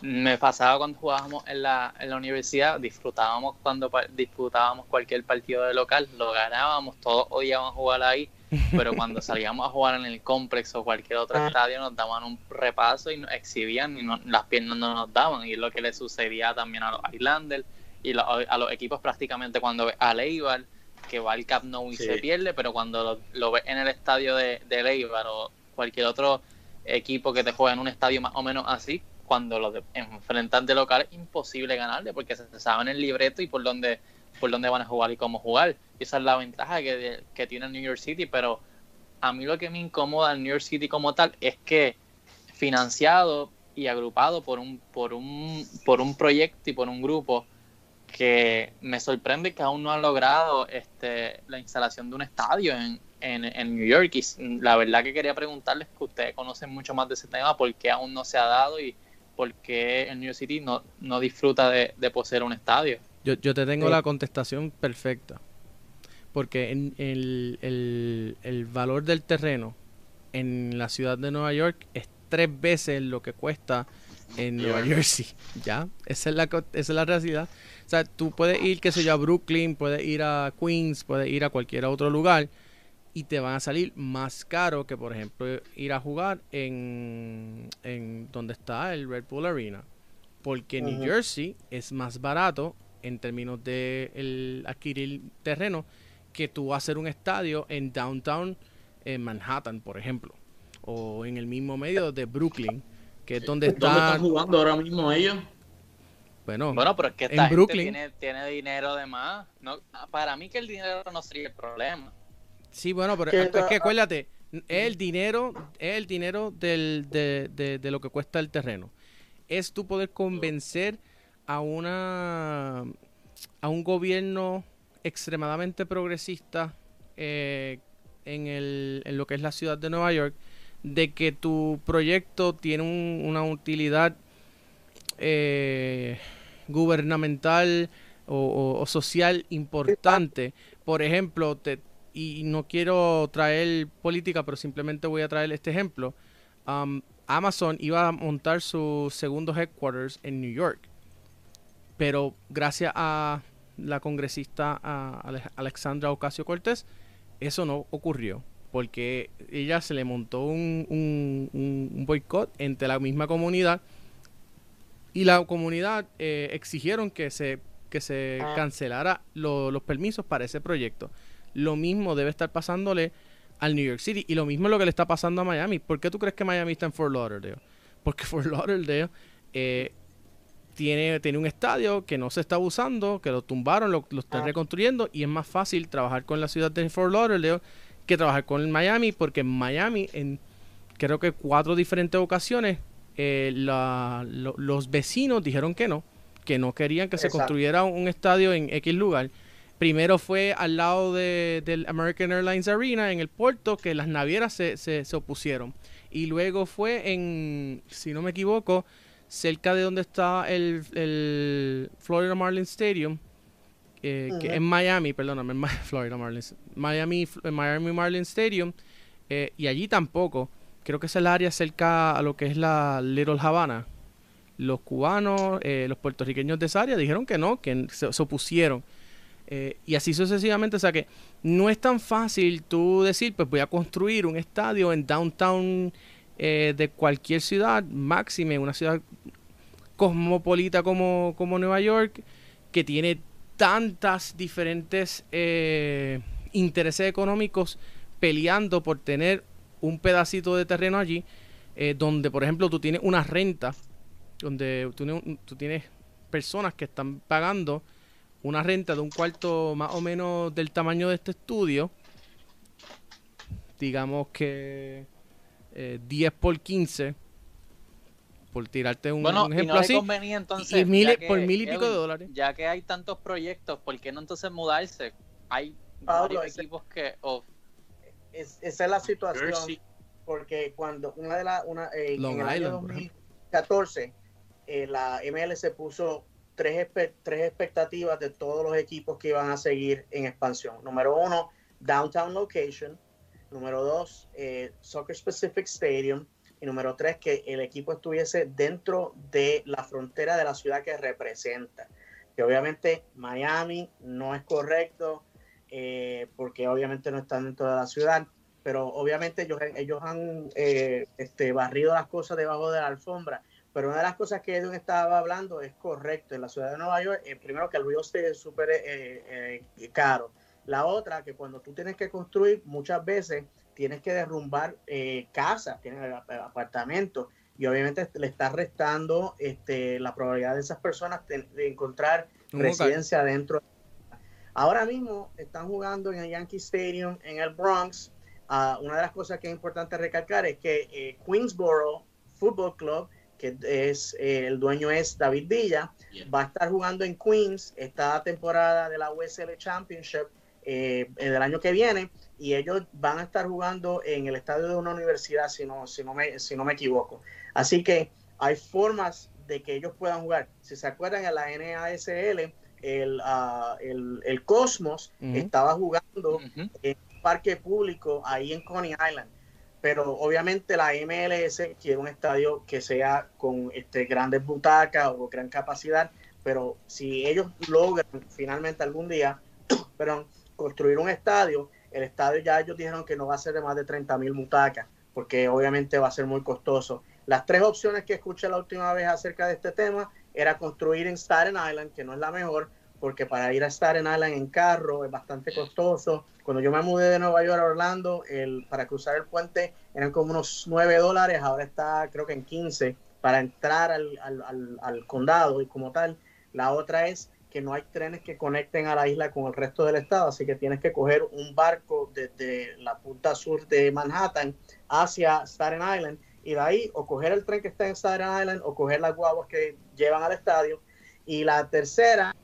me pasaba cuando jugábamos en la, en la universidad, disfrutábamos cuando disputábamos cualquier partido de local, lo ganábamos, todos odiábamos jugar ahí, pero cuando salíamos a jugar en el complex o cualquier otro estadio nos daban un repaso y nos exhibían y no, las piernas no nos daban, y es lo que le sucedía también a los Islanders y lo, a los equipos prácticamente cuando a Leibar que va al Camp Nou y sí. se pierde, pero cuando lo, lo ves en el estadio de, de Leibar o cualquier otro equipo que te juega en un estadio más o menos así, cuando lo de, enfrentan de local es imposible ganarle porque se, saben el libreto y por dónde, por dónde van a jugar y cómo jugar. Y esa es la ventaja que, que tiene el New York City, pero a mí lo que me incomoda al New York City como tal es que financiado y agrupado por un, por un, por un proyecto y por un grupo que me sorprende que aún no han logrado este, la instalación de un estadio en, en, en, New York. Y la verdad que quería preguntarles que ustedes conocen mucho más de ese tema, por qué aún no se ha dado y por qué el New York City no, no disfruta de, de, poseer un estadio. Yo, yo te tengo sí. la contestación perfecta. Porque en el, el, el valor del terreno en la ciudad de Nueva York es tres veces lo que cuesta en Nueva Jersey. ¿Ya? Esa es la, esa es la realidad. O sea, tú puedes ir, qué sé yo, a Brooklyn, puedes ir a Queens, puedes ir a cualquier otro lugar y te van a salir más caro que, por ejemplo, ir a jugar en, en donde está el Red Bull Arena. Porque uh -huh. New Jersey es más barato en términos de el adquirir terreno que tú hacer un estadio en downtown en Manhattan, por ejemplo. o en el mismo medio de Brooklyn, que es donde ¿Dónde está... están jugando ahora mismo ellos? Bueno, Bueno, pero es que En esta gente Brooklyn. tiene, tiene dinero de más. No, para mí que el dinero no sería el problema. Sí, bueno, pero Que es que acuérdate, es el dinero, es el dinero del, de, de- de lo que cuesta el terreno. Es tú poder convencer a una a un gobierno extremadamente progresista eh, en, el, en lo que es la ciudad de Nueva York de que tu proyecto tiene un- una utilidad eh, gubernamental o, social importante. Por ejemplo, y no quiero traer política, pero simplemente voy a traer este ejemplo. Um, Amazon iba a montar su segundo headquarters en New York, pero gracias a la congresista Alexandra Ocasio Cortés, eso no ocurrió, porque ella se le montó un, un- un- un boicot entre la misma comunidad y la comunidad eh, exigieron que se, que se Ah. cancelara lo- los permisos para ese proyecto. Lo mismo debe estar pasándole al New York City y lo mismo es lo que le está pasando a Miami. ¿Por qué tú crees que Miami está en Fort Lauderdale? Porque Fort Lauderdale eh, tiene, tiene un estadio que no se está usando, que lo tumbaron, lo, lo están Ah. reconstruyendo y es más fácil trabajar con la ciudad de Fort Lauderdale que trabajar con Miami porque en Miami en creo que cuatro diferentes ocasiones eh, la- lo- los vecinos dijeron que no, que no querían que se construyera un estadio en X lugar. Primero fue al lado de, del American Airlines Arena en el puerto que las navieras se, se, se opusieron. Y luego fue en, si no me equivoco, cerca de donde está el, el Florida Marlins Stadium, eh, que en Miami, perdóname, en Florida Marlins, Miami, Miami Marlins Stadium, eh, y allí tampoco. Creo que es el área cerca a lo que es la Little Havana. Los cubanos, eh, los puertorriqueños de esa área dijeron que no, que se, se opusieron. Y así sucesivamente, o sea que no es tan fácil tú decir, pues voy a construir un estadio en downtown de cualquier ciudad, máxime una ciudad cosmopolita como, como Nueva York, que tiene tantas diferentes eh, intereses económicos peleando por tener un pedacito de terreno allí, eh, donde por ejemplo tú tienes una renta, donde tú, tienes personas que están pagando una renta de un cuarto más o menos del tamaño de este estudio, digamos que eh, 10 por 15, por tirarte un, Bueno, un y ejemplo no le así, convenía entonces. y mil- ya que- por mil y pico de dólares. Ya que hay tantos proyectos, ¿por qué no entonces mudarse? Hay Pablo, varios ese- equipos que. o- Es- esa es la situación. Jersey. porque cuando una de las una eh, Long en el año Island, por ejemplo. 2014 eh, la MLS puso tres, espe- tres expectativas de todos los equipos que iban a seguir en expansión. Número uno, downtown location. Número dos, eh, soccer specific stadium. Y número tres, que el equipo estuviese dentro de la frontera de la ciudad que representa. Que obviamente Miami no es correcto, eh, porque obviamente no están dentro de la ciudad pero obviamente ellos, han eh, este, barrido las cosas debajo de la alfombra. Pero una de las cosas que Edwin estaba hablando es correcto. En la ciudad de Nueva York, eh, primero que el real estate es súper eh, eh, caro. La otra, que cuando tú tienes que construir, muchas veces tienes que derrumbar eh, casas, tienes ap- apartamentos, y obviamente le está restando este, la probabilidad de esas personas de, de encontrar residencia dentro. Ahora mismo están jugando en el Yankee Stadium en el Bronx. Ah, una de las cosas que es importante recalcar es que eh, Queensboro Football Club, que es eh, el dueño es David Villa, Yeah. va a estar jugando en Queens esta temporada de la USL Championship eh, del año que viene y ellos van a estar jugando en el estadio de una universidad si no, si no, me, si no me equivoco. Así que hay formas de que ellos puedan jugar. Si se acuerdan en la NASL, el, ah, el, el Cosmos estaba jugando Ujú. parque público ahí en Coney Island. Pero obviamente la MLS quiere un estadio que sea con este, grandes butacas o gran capacidad. Pero si ellos logran finalmente algún día perdón, construir un estadio, el estadio ya ellos dijeron que no va a ser de más de 30 mil butacas, porque obviamente va a ser muy costoso. Las tres opciones que escuché la última vez acerca de este tema era construir en Staten Island, que no es la mejor, porque para ir a Staten Island en carro es bastante costoso. Cuando yo me mudé de Nueva York a Orlando, el, para cruzar el puente eran como unos 9 dólares, ahora está creo que en 15 para entrar al, al, al, condado y como tal. La otra es que no hay trenes que conecten a la isla con el resto del estado, así que tienes que coger un barco desde la punta sur de Manhattan hacia Staten Island y de ahí o coger el tren que está en Staten Island o coger las guaguas que llevan al estadio. Y la tercera,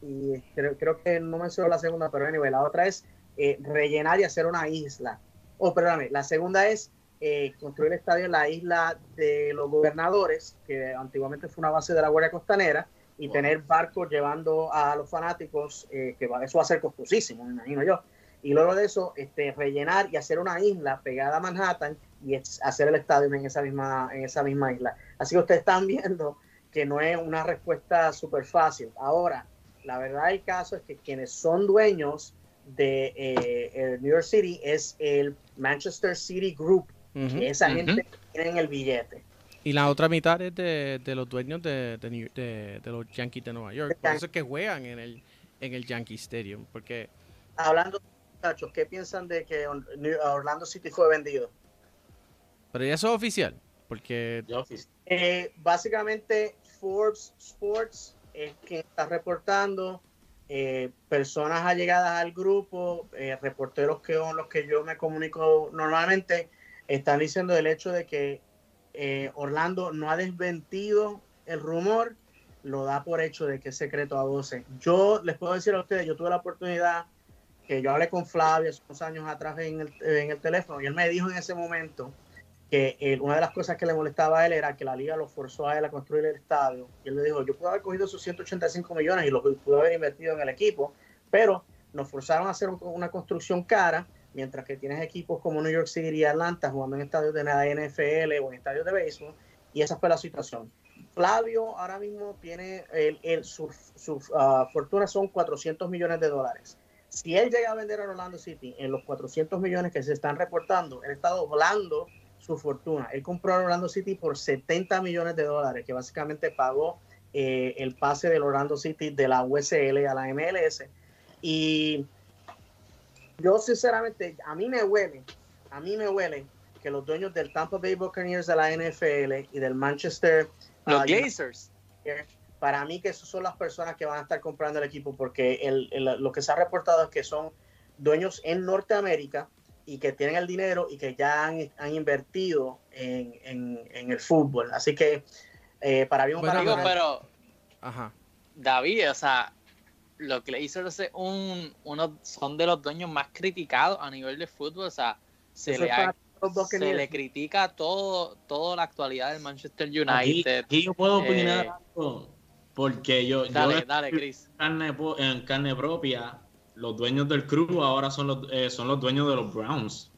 y creo, creo que no menciono la segunda, pero anyway, la otra es eh, rellenar y hacer una isla. Oh, perdóname, la segunda es eh, construir el estadio en la isla de los gobernadores, que antiguamente fue una base de la Guardia Costanera, y tener barcos llevando a los fanáticos, eh, que eso va a ser costosísimo, me imagino yo. Y luego de eso, este, rellenar y hacer una isla pegada a Manhattan y hacer el estadio en esa misma, en esa misma isla. Así que ustedes están viendo que no es una respuesta súper fácil. Ahora, la verdad del caso es que quienes son dueños de eh, New York City es el Manchester City Group. esa gente tiene el billete. Y la otra mitad es de, los dueños de, de, los Yankees de Nueva York. Por eso es que juegan en el, en el Yankee Stadium. Porque... Hablando, muchachos, ¿qué piensan de que Orlando City fue vendido? Pero ya eso es oficial. Porque. Eh, básicamente, Forbes Sports es quien está reportando eh, personas allegadas al grupo, eh, reporteros que son los que yo me comunico normalmente, están diciendo el hecho de que eh, Orlando no ha desmentido el rumor, lo da por hecho de que es secreto a voces. Yo les puedo decir a ustedes, yo tuve la oportunidad que yo hablé con Flavio hace unos años atrás en el, en el teléfono y él me dijo en ese momento que una de las cosas que le molestaba a él era que la liga lo forzó a él a construir el estadio. Y él le dijo, yo pude haber cogido esos 185 millones y lo pude haber invertido en el equipo, pero nos forzaron a hacer una construcción cara, mientras que tienes equipos como New York City y Atlanta jugando en estadios de la NFL o en estadios de béisbol, y esa fue la situación. Flavio ahora mismo tiene, el, su, ah, fortuna son 400 millones de dólares. Si él llega a vender a Orlando City en los 400 millones que se están reportando, él está doblando su fortuna. Él compró a Orlando City por 70 millones de dólares, que básicamente pagó eh, el pase del Orlando City de la USL a la MLS. Y yo sinceramente, a mí me huele, a mí me huele que los dueños del Tampa Bay Buccaneers de la NFL y del Manchester... Los uh, Para mí que esos son las personas que van a estar comprando el equipo porque el, lo que se ha reportado es que son dueños en Norteamérica y que tienen el dinero y que ya han, han invertido en, en, el fútbol. Así que eh, para bien para digo, pero Ajá. David, o sea, lo que le hizo es un, uno son de los dueños más criticados a nivel de fútbol, o sea, se, le, se le, critica todo, toda la actualidad del Manchester United. Aquí, yo puedo opinar eh, porque yo, dale, dale, Chris. en carne propia los dueños del club ahora son los, eh, son los dueños de los Browns.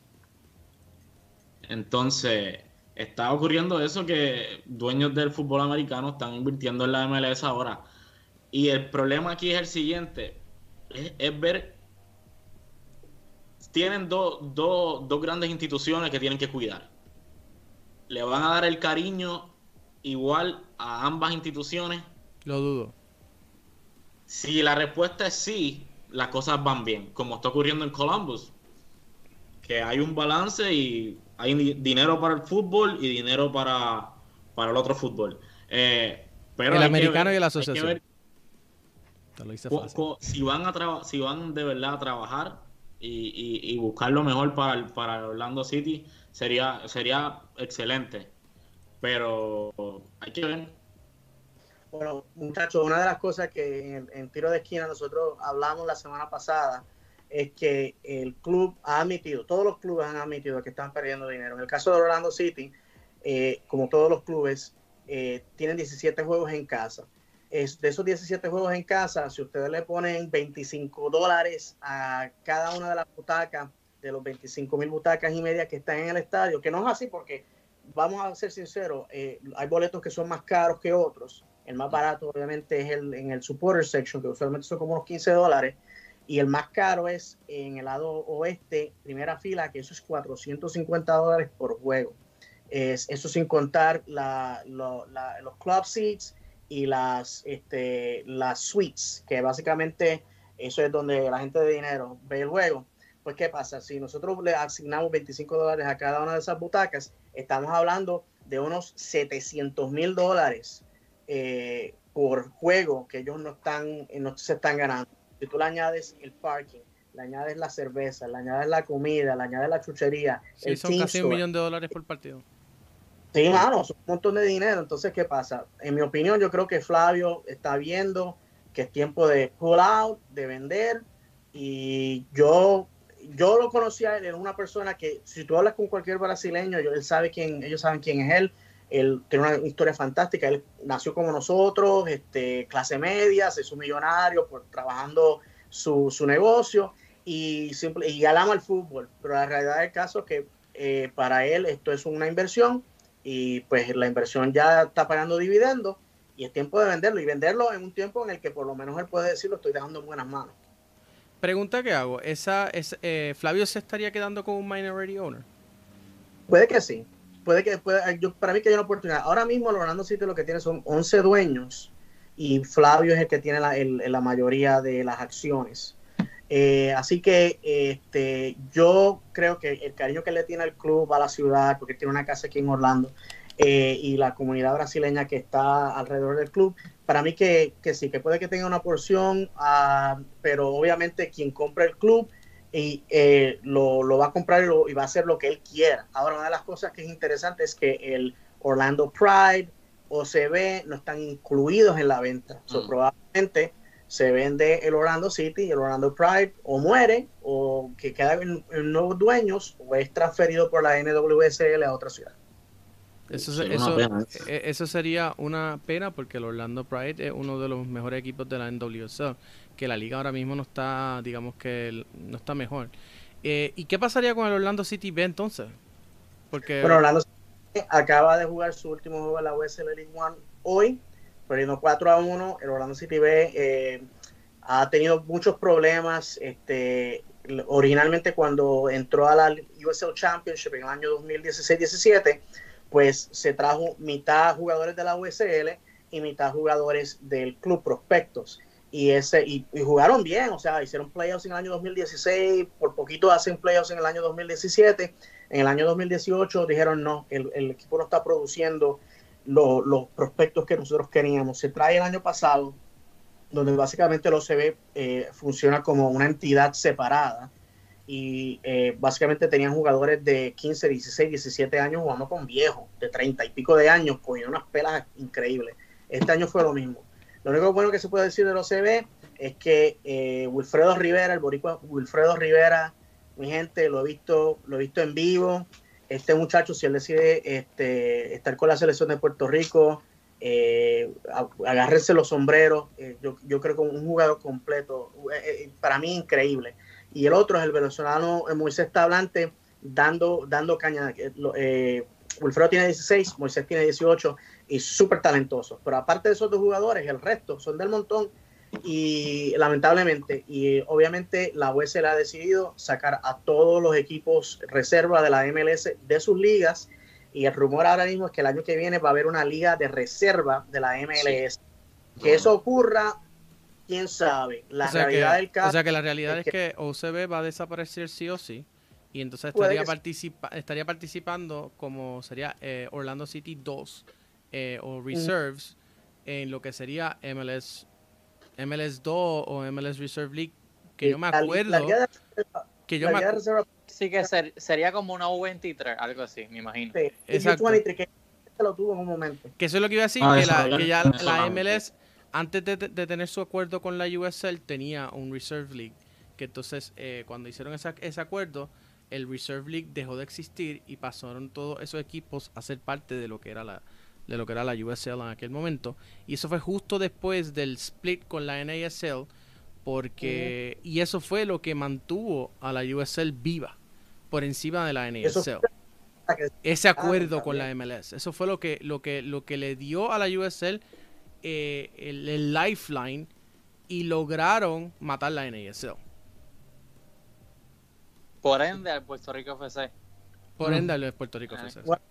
Entonces, está ocurriendo eso que dueños del fútbol americano están invirtiendo en la MLS ahora. Y el problema aquí es el siguiente, es, ver, tienen dos grandes instituciones que tienen que cuidar. ¿Le van a dar el cariño igual a ambas instituciones? Lo dudo. Si la respuesta es sí, las cosas van bien, como está ocurriendo en Columbus, que hay un balance y hay dinero para el fútbol y dinero para, para el otro fútbol. Eh, pero el americano y la asociación. Si van a si van de verdad a trabajar y, y, buscar lo mejor para, para Orlando City, sería, sería excelente. Pero hay que ver bueno, muchachos, una de las cosas que en, tiro de esquina nosotros hablamos la semana pasada es que el club ha admitido, todos los clubes han admitido que están perdiendo dinero. En el caso de Orlando City, eh, como todos los clubes, eh, tienen 17 juegos en casa. Es, de esos 17 juegos en casa, si ustedes le ponen 25 dólares a cada una de las butacas, de los 25 mil butacas y media que están en el estadio, que no es así porque, vamos a ser sinceros, eh, hay boletos que son más caros que otros el más barato, obviamente, es el en el supporter section, que usualmente son como unos 15 dólares. Y el más caro es en el lado oeste, primera fila, que eso es 450 dólares por juego. Es, eso sin contar la, los club seats y las, este, las suites, que básicamente eso es donde la gente de dinero ve el juego. pues ¿qué pasa? Si nosotros le asignamos 25 dólares a cada una de esas butacas, estamos hablando de unos 700 mil dólares eh, por juego que ellos no están, no se están ganando. Si tú le añades el parking, le añades la cerveza, le añades la comida, le añades la chuchería. Sí, son casi un millón de dólares por partido. Sí, mano, son un montón de dinero. Entonces, ¿qué pasa? En mi opinión, yo creo que Flavio está viendo que es tiempo de pull out, de vender. Y yo, yo lo conocí a él, era una persona que, si tú hablas con cualquier brasileño, él sabe quién, ellos saben quién es él. Él tiene una historia fantástica. Él nació como nosotros, este, clase media, se hizo millonario por trabajando su, su negocio y, simple, y él ama el fútbol. Pero la realidad del caso es que eh, para él esto es una inversión y pues la inversión ya está pagando dividendos y es tiempo de venderlo y venderlo en un tiempo en el que por lo menos él puede decir lo estoy dejando en buenas manos. Pregunta que hago, ¿esa, es, eh, ¿Flavio se estaría quedando con un minority owner? Puede que sí, puede que puede, yo, para mí que hay una oportunidad. Ahora mismo el Orlando City lo que tiene son 11 dueños y Flavio es el que tiene la, el, la mayoría de las acciones. Eh, así que este, yo creo que el cariño que le tiene al club, a la ciudad, porque tiene una casa aquí en Orlando, eh, y la comunidad brasileña que está alrededor del club, para mí que, que sí, que puede que tenga una porción, uh, pero obviamente quien compra el club y eh, lo, lo, va a comprar y, lo, y, va a hacer lo que él quiera. Ahora, una de las cosas que es interesante es que el Orlando Pride, OCB, no están incluidos en la venta. Mm. So, probablemente se vende el Orlando City y el Orlando Pride o muere o que queda en, en, nuevos dueños o es transferido por la NWSL a otra ciudad. Eso, eso, pena, e, eso, sería una pena porque el Orlando Pride es uno de los mejores equipos de la NWSL, que la liga ahora mismo no está, digamos que no está mejor. Eh, ¿Y qué pasaría con el Orlando City B entonces? Porque bueno, Orlando City acaba de jugar su último juego en la USL League One hoy perdiendo 4 a 1. El Orlando City B eh, ha tenido muchos problemas. Este, originalmente cuando entró a la USL Championship en el año 2016-17, pues se trajo mitad jugadores de la USL y mitad jugadores del club Prospectos. Y, ese, y, y, jugaron bien, o sea, hicieron playoffs en el año 2016, por poquito hacen playoffs en el año 2017. En el año 2018 dijeron no, el, el equipo no está produciendo lo, los prospectos que nosotros queríamos. Se trae el año pasado, donde básicamente el OCB eh, funciona como una entidad separada y eh, básicamente tenían jugadores de 15, 16, 17 años jugando con viejos, de 30 y pico de años, cogiendo unas pelas increíbles. Este año fue lo mismo. Lo único bueno que se puede decir del OCB es que eh, Wilfredo Rivera, el boricua Wilfredo Rivera, mi gente, lo he visto, lo he visto en vivo, este muchacho, si él decide este, estar con la selección de Puerto Rico, eh, agárrense los sombreros, eh, yo, yo, creo que un jugador completo, eh, eh para mí increíble. Y el otro es el venezolano Moisés Tablante, dando, dando caña. Wilfredo tiene 16, Moisés tiene 18 y súper talentoso. Pero aparte de esos dos jugadores, el resto son del montón y lamentablemente, y obviamente la USL ha decidido sacar a todos los equipos reserva de la MLS de sus ligas y el rumor ahora mismo es que el año que viene va a haber una liga de reserva de la MLS. Sí. Que eso ocurra, quién sabe. La o sea realidad que, del caso o sea que la realidad es que, es que OCB va a desaparecer sí o sí. Y entonces estaría, participa estaría participando como sería eh, Orlando City 2 eh, o Reserves mm. en lo que sería MLS MLS 2 o MLS Reserve League, que yo me acuerdo. La, la que yo me acuerdo. Sí, que ser, sería como una U23, algo así, me imagino. Sí, Exacto. U23, que lo tuvo en un momento. Que eso es lo que iba a decir, ah, que, la, que, ya la MLS, antes de, de, tener su acuerdo con la USL, tenía un Reserve League. Que entonces, eh, cuando hicieron esa, ese acuerdo, el Reserve League dejó de existir y pasaron todos esos equipos a ser parte de lo que era la, de lo que era la USL en aquel momento. Y eso fue justo después del split con la NASL, porque uh -huh. y eso fue lo que mantuvo a la USL viva por encima de la NASL. Ese acuerdo ah, con la MLS, eso fue lo que lo que lo que le dio a la USL eh, el, el, lifeline y lograron matar la NASL. Por ende al Puerto Rico FC. Por ende al Puerto Rico FC. Bueno,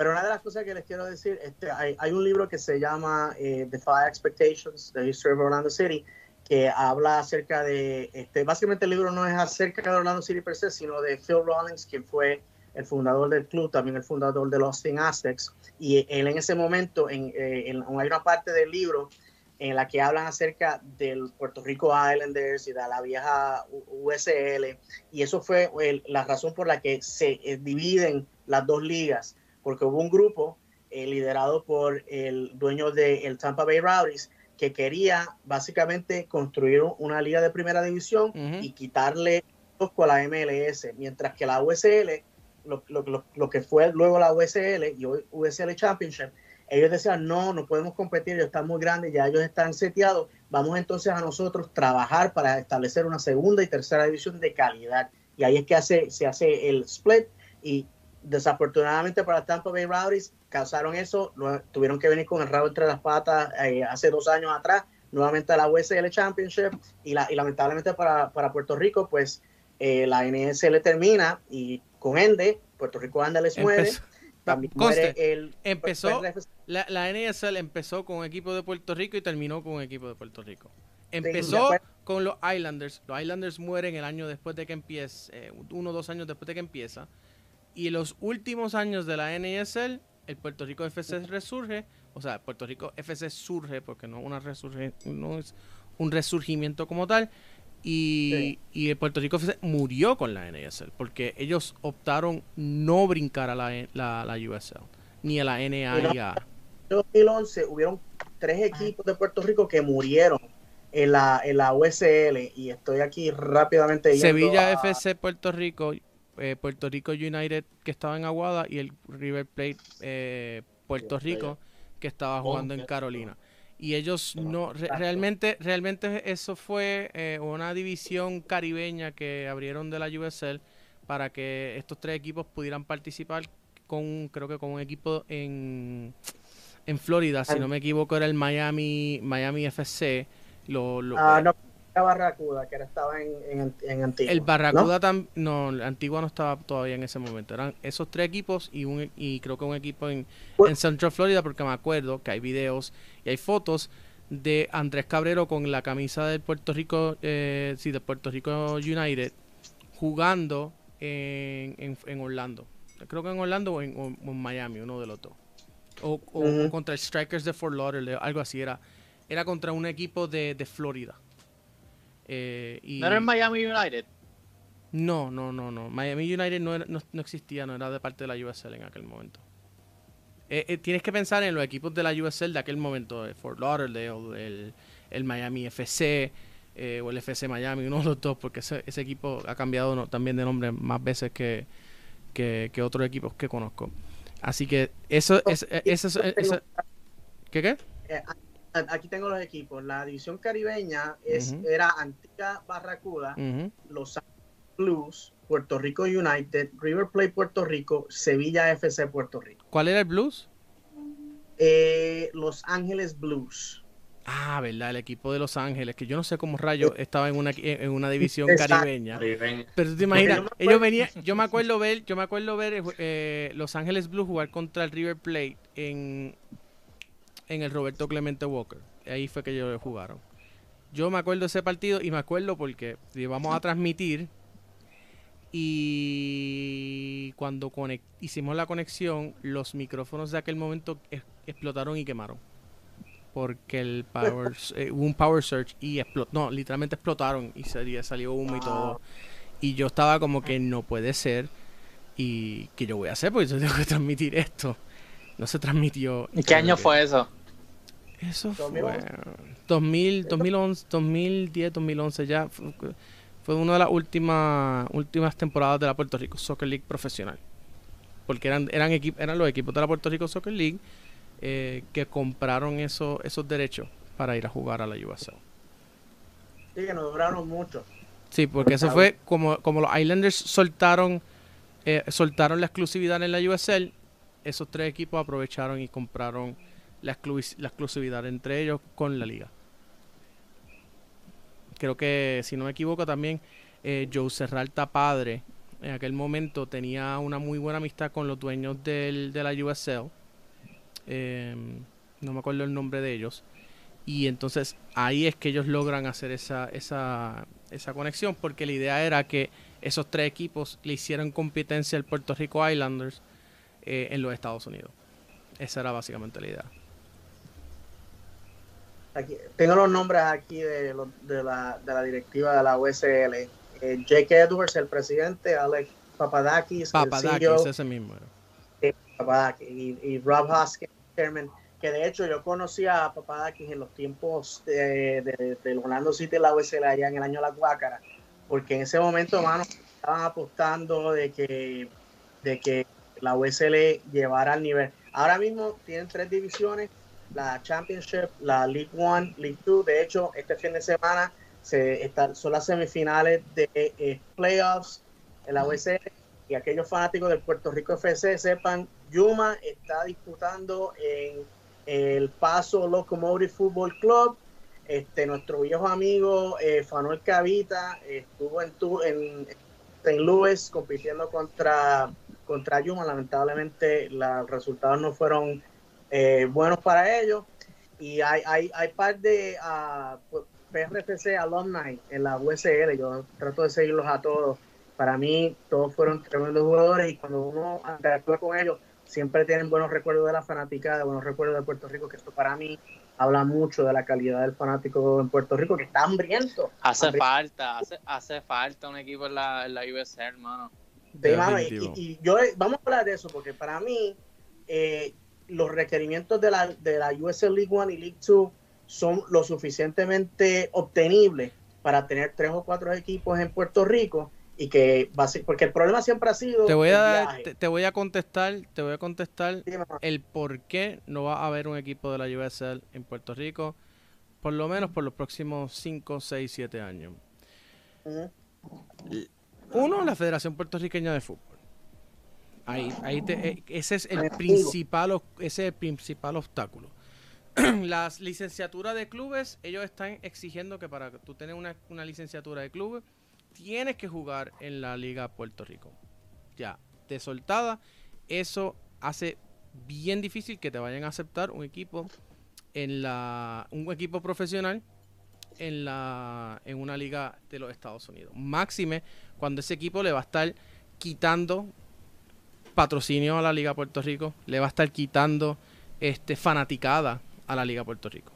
pero una de las cosas que les quiero decir, este, hay, hay un libro que se llama eh, The Five Expectations, The History of Orlando City, que habla acerca de, este, básicamente el libro no es acerca de Orlando City per se, sino de Phil Rawlings, quien fue el fundador del club, también el fundador de los Austin Aztecs, y él en ese momento, en, eh, en, una parte del libro en la que hablan acerca del Puerto Rico Islanders y de la vieja USL, y eso fue la razón por la que se eh, dividen las dos ligas, porque hubo un grupo eh, liderado por el dueño del Tampa Bay Rowdies que quería básicamente construir una liga de primera división y quitarle con la MLS, mientras que la USL lo, lo, lo, que fue luego la USL y hoy USL Championship, ellos decían, no, no podemos competir, ellos están muy grandes, ya ellos están seteados, vamos entonces a nosotros trabajar para establecer una segunda y tercera división de calidad. Y ahí es que hace, se hace el split y desafortunadamente para Tampa Bay Rowdies causaron eso, tuvieron que venir con el rabo entre las patas eh, hace dos años atrás, nuevamente a la USL Championship y, la, y lamentablemente para, para Puerto Rico, pues eh, la NSL termina y con Ende, Puerto Rico anda les muere. También muere el, empezó, la, la NSL empezó con un equipo de Puerto Rico y terminó con un equipo de Puerto Rico. Empezó con los Islanders. Los Islanders mueren el año después de que empiece, eh, uno o dos años después de que empieza. Y en los últimos años de la NSL, el Puerto Rico FC resurge. O sea, Puerto Rico FC surge porque no, una resurge, no es un resurgimiento como tal. Y, y el Puerto Rico murió con la NASL porque ellos optaron no brincar a la, la, la USL ni a la NAIA. En 2011 hubieron tres equipos de Puerto Rico que murieron en la, en la USL y estoy aquí rápidamente. Sevilla FC Puerto Rico, eh, Puerto Rico United que estaba en Aguada y el River Plate eh, Puerto Rico que estaba jugando en Carolina. Y ellos no realmente realmente eso fue eh, una división caribeña que abrieron de la USL para que estos tres equipos pudieran participar con creo que con un equipo en en Florida si no me equivoco era el Miami Miami FC lo, ah, no Barracuda, que estaba en, en, Antigua. El Barracuda ¿no? no, Antigua no estaba todavía en ese momento. Eran esos tres equipos y un y creo que un equipo en, en Central Florida, porque me acuerdo que hay videos y hay fotos de Andrés Cabrero con la camisa del Puerto Rico, eh, sí, de Puerto Rico United, jugando en, en, Orlando. Creo que en Orlando o en, Miami, uno de los dos. O, o contra el Strikers de Fort Lauderdale, algo así. Era, era contra un equipo de, de Florida. Eh, ¿No era en Miami United? No, no, no, no. Miami United no, no, existía, no era de parte de la USL en aquel momento. Eh, eh, tienes que pensar en los equipos de la USL de aquel momento, Fort Lauderdale, el, el Miami FC o el FC Miami, uno de los dos, porque ese, ese equipo ha cambiado también de nombre más veces que, que, otros equipos que conozco. Así que eso es... Eso, ¿Qué qué? Aquí tengo los equipos. La división caribeña es, era Antigua Barracuda, Los Ángeles Blues, Puerto Rico United, River Plate Puerto Rico, Sevilla FC Puerto Rico. ¿Cuál era el Blues? Eh, Los Ángeles Blues. Ah, verdad, el equipo de Los Ángeles, que yo no sé cómo rayo estaba en una, en una división caribeña. Pero tú te imaginas, ellos venían, yo me acuerdo ver, yo me acuerdo ver eh, Los Ángeles Blues jugar contra el River Plate en en el Roberto Clemente Walker. Ahí fue que ellos jugaron. Yo me acuerdo de ese partido y me acuerdo porque íbamos a transmitir y cuando hicimos la conexión, los micrófonos de aquel momento explotaron y quemaron. Porque el power, eh, hubo un power surge y explotó. No, literalmente explotaron y salió humo y todo. Y yo estaba como que no puede ser. ¿Y qué yo voy a hacer? Porque yo tengo que transmitir esto. No se transmitió. ¿Y qué año fue eso? Eso fue 2000, 2011, 2010, 2011 ya. Fue, una de las últimas últimas temporadas de la Puerto Rico Soccer League profesional. Porque eran eran, eran los equipos de la Puerto Rico Soccer League eh, que compraron esos esos derechos para ir a jugar a la USL. Sí, que no duraron mucho. Sí, porque eso fue como, como los Islanders soltaron eh, soltaron la exclusividad en la USL, esos tres equipos aprovecharon y compraron la, exclusividad entre ellos con la liga. Creo que, si no me equivoco, también eh, Joe Serralta padre en aquel momento tenía una muy buena amistad con los dueños del, de la USL. Em, no me acuerdo el nombre de ellos. Y entonces ahí es que ellos logran hacer esa, esa, esa conexión, porque la idea era que esos tres equipos le hicieran competencia al Puerto Rico Islanders eh, en los Estados Unidos. Esa era básicamente la idea. Aquí, tengo los nombres aquí de, de, la, de la directiva de la USL. Eh, Jake Edwards, el presidente, Alex Papadakis, Papadakis, el CEO, ese mismo. Eh, Papadakis, y, y, Rob Hoskins, chairman, que de hecho yo conocí a Papadakis en los tiempos de, de, del Orlando City la USL allá en el año de la Guácara, porque en ese momento, mano, estaban apostando de que, de que la USL llevara al nivel. Ahora mismo tienen tres divisiones, la Championship, la League One, League Two. De hecho, este fin de semana se están, son las semifinales de eh, playoffs en la USL y aquellos fanáticos del Puerto Rico FC sepan, Yuma está disputando en el Paso Locomotive Football Club. Este, nuestro viejo amigo eh, Fanuel Cavita estuvo en, tu, en St. Louis compitiendo contra, contra Yuma. Lamentablemente los resultados no fueron eh, buenos para ellos. Y hay, hay, hay par de uh, PRFC alumni en la USL. Yo trato de seguirlos a todos. Para mí, todos fueron tremendos jugadores y cuando uno interactúa con ellos, siempre tienen buenos recuerdos de la fanaticada, buenos recuerdos de Puerto Rico, que esto para mí habla mucho de la calidad del fanático en Puerto Rico, que está hambriento. Hace hambriento. falta, hace, hace falta un equipo en la, en la USL, hermano. Sí, y, y, yo, vamos a hablar de eso, porque para mí, eh, los requerimientos de la, de la USL League One y League Two son lo suficientemente obtenibles para tener tres o cuatro equipos en Puerto Rico y que porque el problema siempre ha sido te voy a te, te, voy a contestar te voy a contestar sí, el por qué no va a haber un equipo de la USL en Puerto Rico por lo menos por los próximos 5, 6, 7 años. Uh -huh. uno la Federación Puertorriqueña de Fútbol ahí, ahí te, ese es el principal ese es el principal obstáculo las licenciaturas de clubes ellos están exigiendo que para tú tener una, una licenciatura de clubes tienes que jugar en la Liga Puerto Rico. Ya, de soltada, eso hace bien difícil que te vayan a aceptar un equipo en la un equipo profesional en la en una liga de los Estados Unidos. Máxime cuando ese equipo le va a estar quitando patrocinio a la Liga Puerto Rico, le va a estar quitando este fanaticada a la Liga Puerto Rico.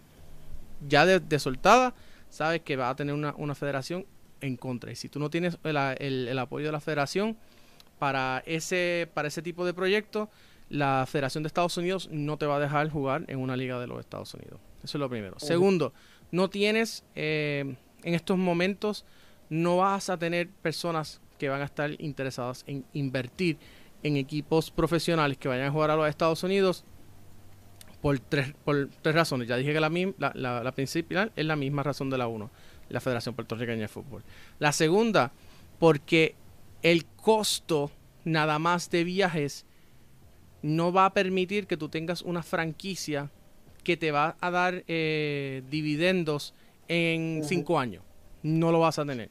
Ya de, de soltada, sabes que va a tener una, una federación en contra. Y si tú no tienes el, el, el, apoyo de la federación para ese, para ese tipo de proyectos, la Federación de Estados Unidos no te va a dejar jugar en una liga de los Estados Unidos. Eso es lo primero. Uh -huh. Segundo, no tienes, eh, en estos momentos, no vas a tener personas que van a estar interesadas en invertir en equipos profesionales que vayan a jugar a los Estados Unidos por tres, por tres razones. Ya dije que la, la, la, la principal es la misma razón de la 1 la Federación Puertorriqueña de Fútbol. La segunda, porque el costo nada más de viajes no va a permitir que tú tengas una franquicia que te va a dar eh, dividendos en uh -huh. cinco años. No lo vas a tener.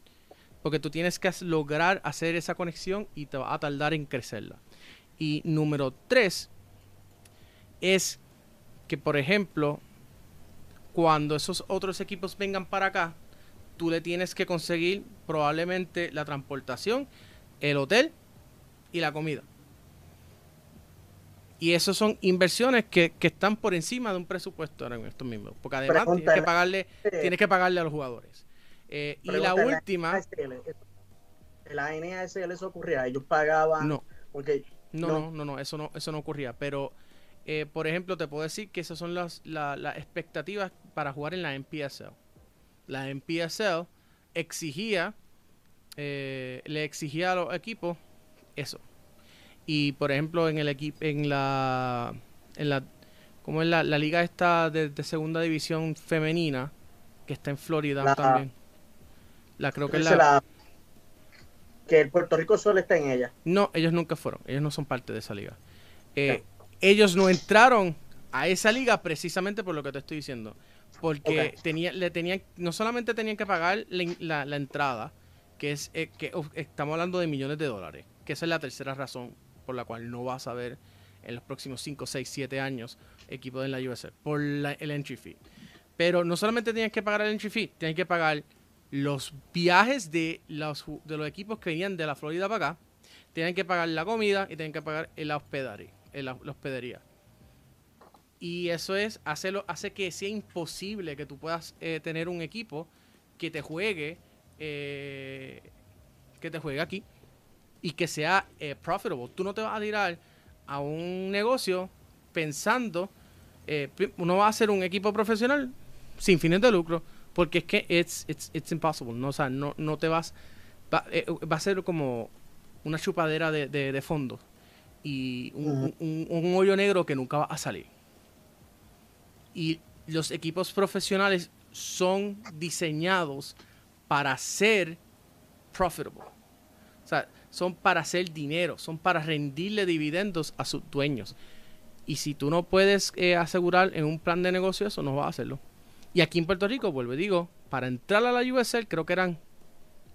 Porque tú tienes que lograr hacer esa conexión y te va a tardar en crecerla. Y número tres es que, por ejemplo, cuando esos otros equipos vengan para acá, tú le tienes que conseguir probablemente la transportación, el hotel y la comida. Y eso son inversiones que, que están por encima de un presupuesto ahora mismo, mismo porque además tienes que pagarle, tienes que pagarle a los jugadores. Eh, y la última... La NASL eso ocurría, ellos pagaban... No, porque, no, no, no, no, eso no, eso no ocurría, pero... Eh, por ejemplo, te puedo decir que esas son las, la, las expectativas para jugar en la NPSL la NPSL exigía, eh, le exigía a los equipos eso. Y por ejemplo, en el equipo, en la, en la, como en la, la liga está de, de, segunda división femenina, que está en Florida la, también. La creo que es la, la, que el Puerto Rico solo está en ella. No, ellos nunca fueron, ellos no son parte de esa liga. Eh, ellos no entraron a esa liga precisamente por lo que te estoy diciendo porque okay. tenía, le tenían, no solamente tenían que pagar la, la, la entrada, que es eh, que estamos hablando de millones de dólares, que esa es la tercera razón por la cual no vas a ver en los próximos 5, 6, 7 años equipo de la USL, por la, el entry fee. Pero no solamente tienes que pagar el entry fee, tienes que pagar los viajes de los, de los equipos que venían de la Florida para acá, tienen que pagar la comida y tienen que pagar el hospedaría. El, la hospedería. Y eso es hacerlo, hace que sea imposible que tú puedas eh, tener un equipo que te juegue, eh, que te juegue aquí y que sea eh, profitable. Tú no te vas a tirar a un negocio pensando, uno va a hacer un equipo profesional sin fines de lucro, porque es que it's, it's, it's impossible. No, o sea, no, no te vas, va, va, a ser como una chupadera de, de, de fondo y un, un, un hoyo negro que nunca va a salir y los equipos profesionales son diseñados para ser profitable. O sea, son para hacer dinero, son para rendirle dividendos a sus dueños. Y si tú no puedes eh, asegurar en un plan de negocio eso, no vas a hacerlo. Y aquí en Puerto Rico, vuelvo digo, para entrar a la USL creo que eran,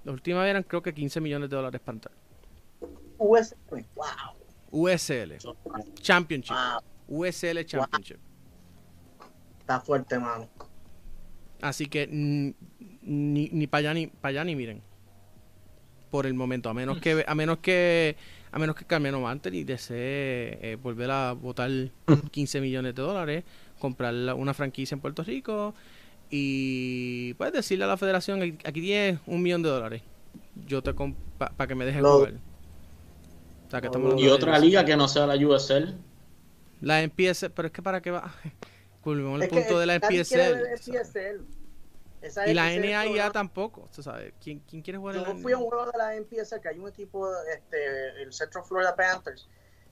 la última vez eran creo que 15 millones de dólares para entrar. USL, wow. USL, Championship. USL Championship está fuerte, mano. Así que ni, ni para allá ni para allá ni miren. Por el momento, a menos que a menos que a menos que Carmelo Anthony desee eh, volver a votar 15 millones de dólares, comprar una franquicia en Puerto Rico y puedes decirle a la federación, aquí tienes un millón de dólares. Yo te para que me dejen jugar. y otra liga que no sea la USL. La MPS, pero es que para qué va Volvemos al punto de la MPSL. y la NAIA tampoco, sabes. ¿Quién, ¿Quién, quiere jugar Yo en la fui a un juego de la MPSL, que hay un equipo, este, el Central Florida Panthers,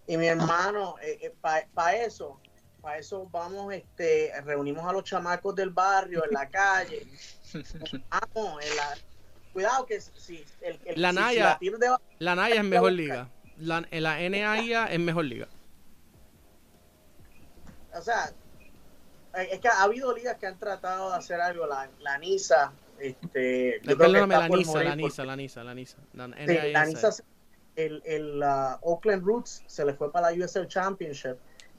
y mi hermano, eh, eh, para eso, para eso vamos, este, reunimos a los chamacos del barrio, en la calle. vamos, en la, cuidado que si el, el la, NAIA, la, NAIA es mejor liga. La, la NAIA es mejor liga. O sea, eh, es que ha habido ligas que han tratado de hacer algo, la, la NISA, este, yo Perdóname, la NISA, la NISA, la NISA, la NISA, la NISA. el, el Oakland Roots se le fue para la USL Championship.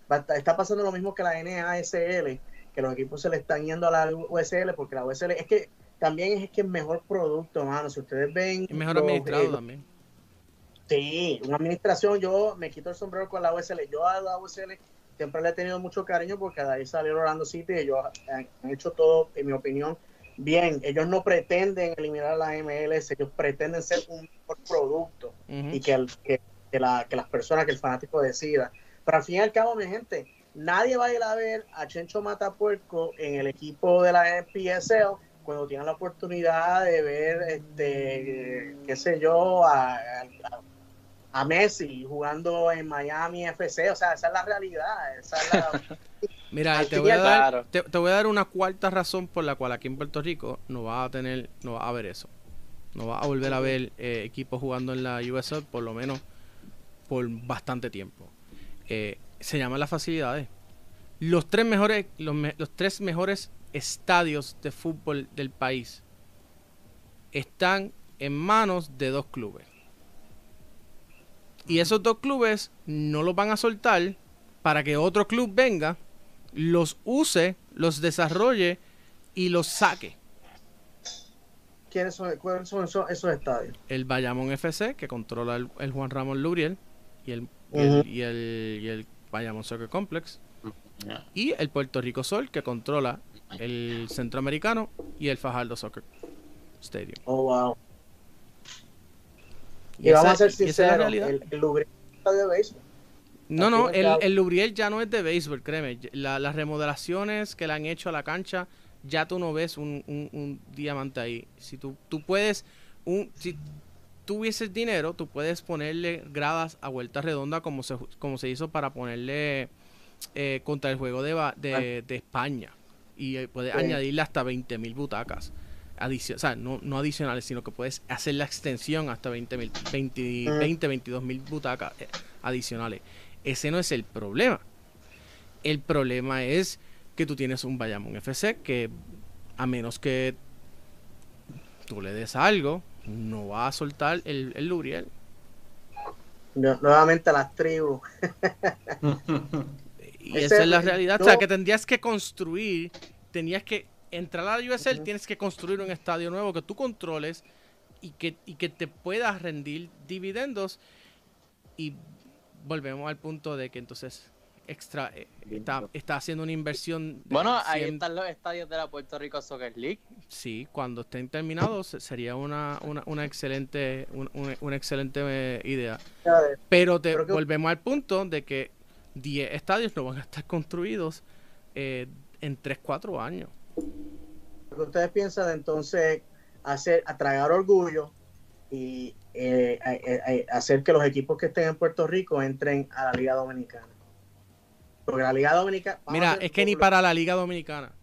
Está pasando lo mismo que la NASL, que los equipos se le están yendo a la USL porque la USL es que también es que es mejor producto, mano. Si ustedes ven. Es mejor administrado eh, también. Sí, una administración, yo me quito el sombrero con la USL. Yo a la USL siempre le he tenido mucho cariño porque de ahí salió Orlando City y ellos han, hecho todo, en mi opinión, bien. Ellos no pretenden eliminar a la MLS, ellos pretenden ser un mejor producto y que, el, que, la, que las personas, que el fanático decida. Pero al fin y al cabo, mi gente, nadie va a ir a ver a Chencho Matapuerco en el equipo de la NPSL cuando tienen la oportunidad de ver, este, qué sé yo, a a Messi jugando en Miami FC, o sea, esa es la realidad. Mira, te voy, a dar, te, voy a dar una cuarta razón por la cual aquí en Puerto Rico no va a tener, no va a ver eso. No va a volver a ver eh, equipos jugando en la USL por lo menos por bastante tiempo. Eh, se llaman las facilidades. Los tres mejores, los, los tres mejores estadios de fútbol del país están en manos de dos clubes. Y esos dos clubes no los van a soltar para que otro club venga, los use, los desarrolle y los saque. ¿Quiénes son, ¿Cuáles son esos, estadios? El Bayamón FC, que controla el, Juan Ramón Lubriel, y el, y, el, Bayamón Soccer Complex. Y el Puerto Rico Sol, que controla el Centroamericano y el Fajardo Soccer Stadium. Oh, wow. Y, vamos a ser sinceros, el, el Lubriel de béisbol. No, no, el, el, Lubriel ya no es de béisbol, créeme. las remodelaciones que le han hecho a la cancha, ya tú no ves un, un, diamante ahí. Si tú, tú puedes, un, si tuvieses dinero, tú puedes ponerle gradas a vuelta redonda como se, como se hizo para ponerle eh, contra el juego de, de, de España. Y eh, puedes añadirle hasta 20 mil butacas o sea, no, no, adicionales, sino que puedes hacer la extensión hasta 20, 20, 20 22 mil butacas eh, adicionales. Ese no es el problema. El problema es que tú tienes un Bayamón FC que a menos que tú le des algo, no va a soltar el, el Luriel. nuevamente las tribus. y esa es la realidad. O sea, que tendrías que construir, tenías que entrar a la USL tienes que construir un estadio nuevo que tú controles y que, y que te pueda rendir dividendos. Y volvemos al punto de que entonces extra eh, está, está, haciendo una inversión. bueno, ahí están los estadios de la Puerto Rico Soccer League. Sí, cuando estén terminados sería una, una, una excelente, una, excelente eh, idea. Pero te volvemos al punto de que 10 estadios no van a estar construidos eh, en 3, 4 años. ¿Ustedes piensan de entonces hacer, atragar orgullo y hacer que los equipos que estén en Puerto Rico entren a la Liga Dominicana? Porque la Liga Dominicana. Mira, es que ni para la Liga Dominicana.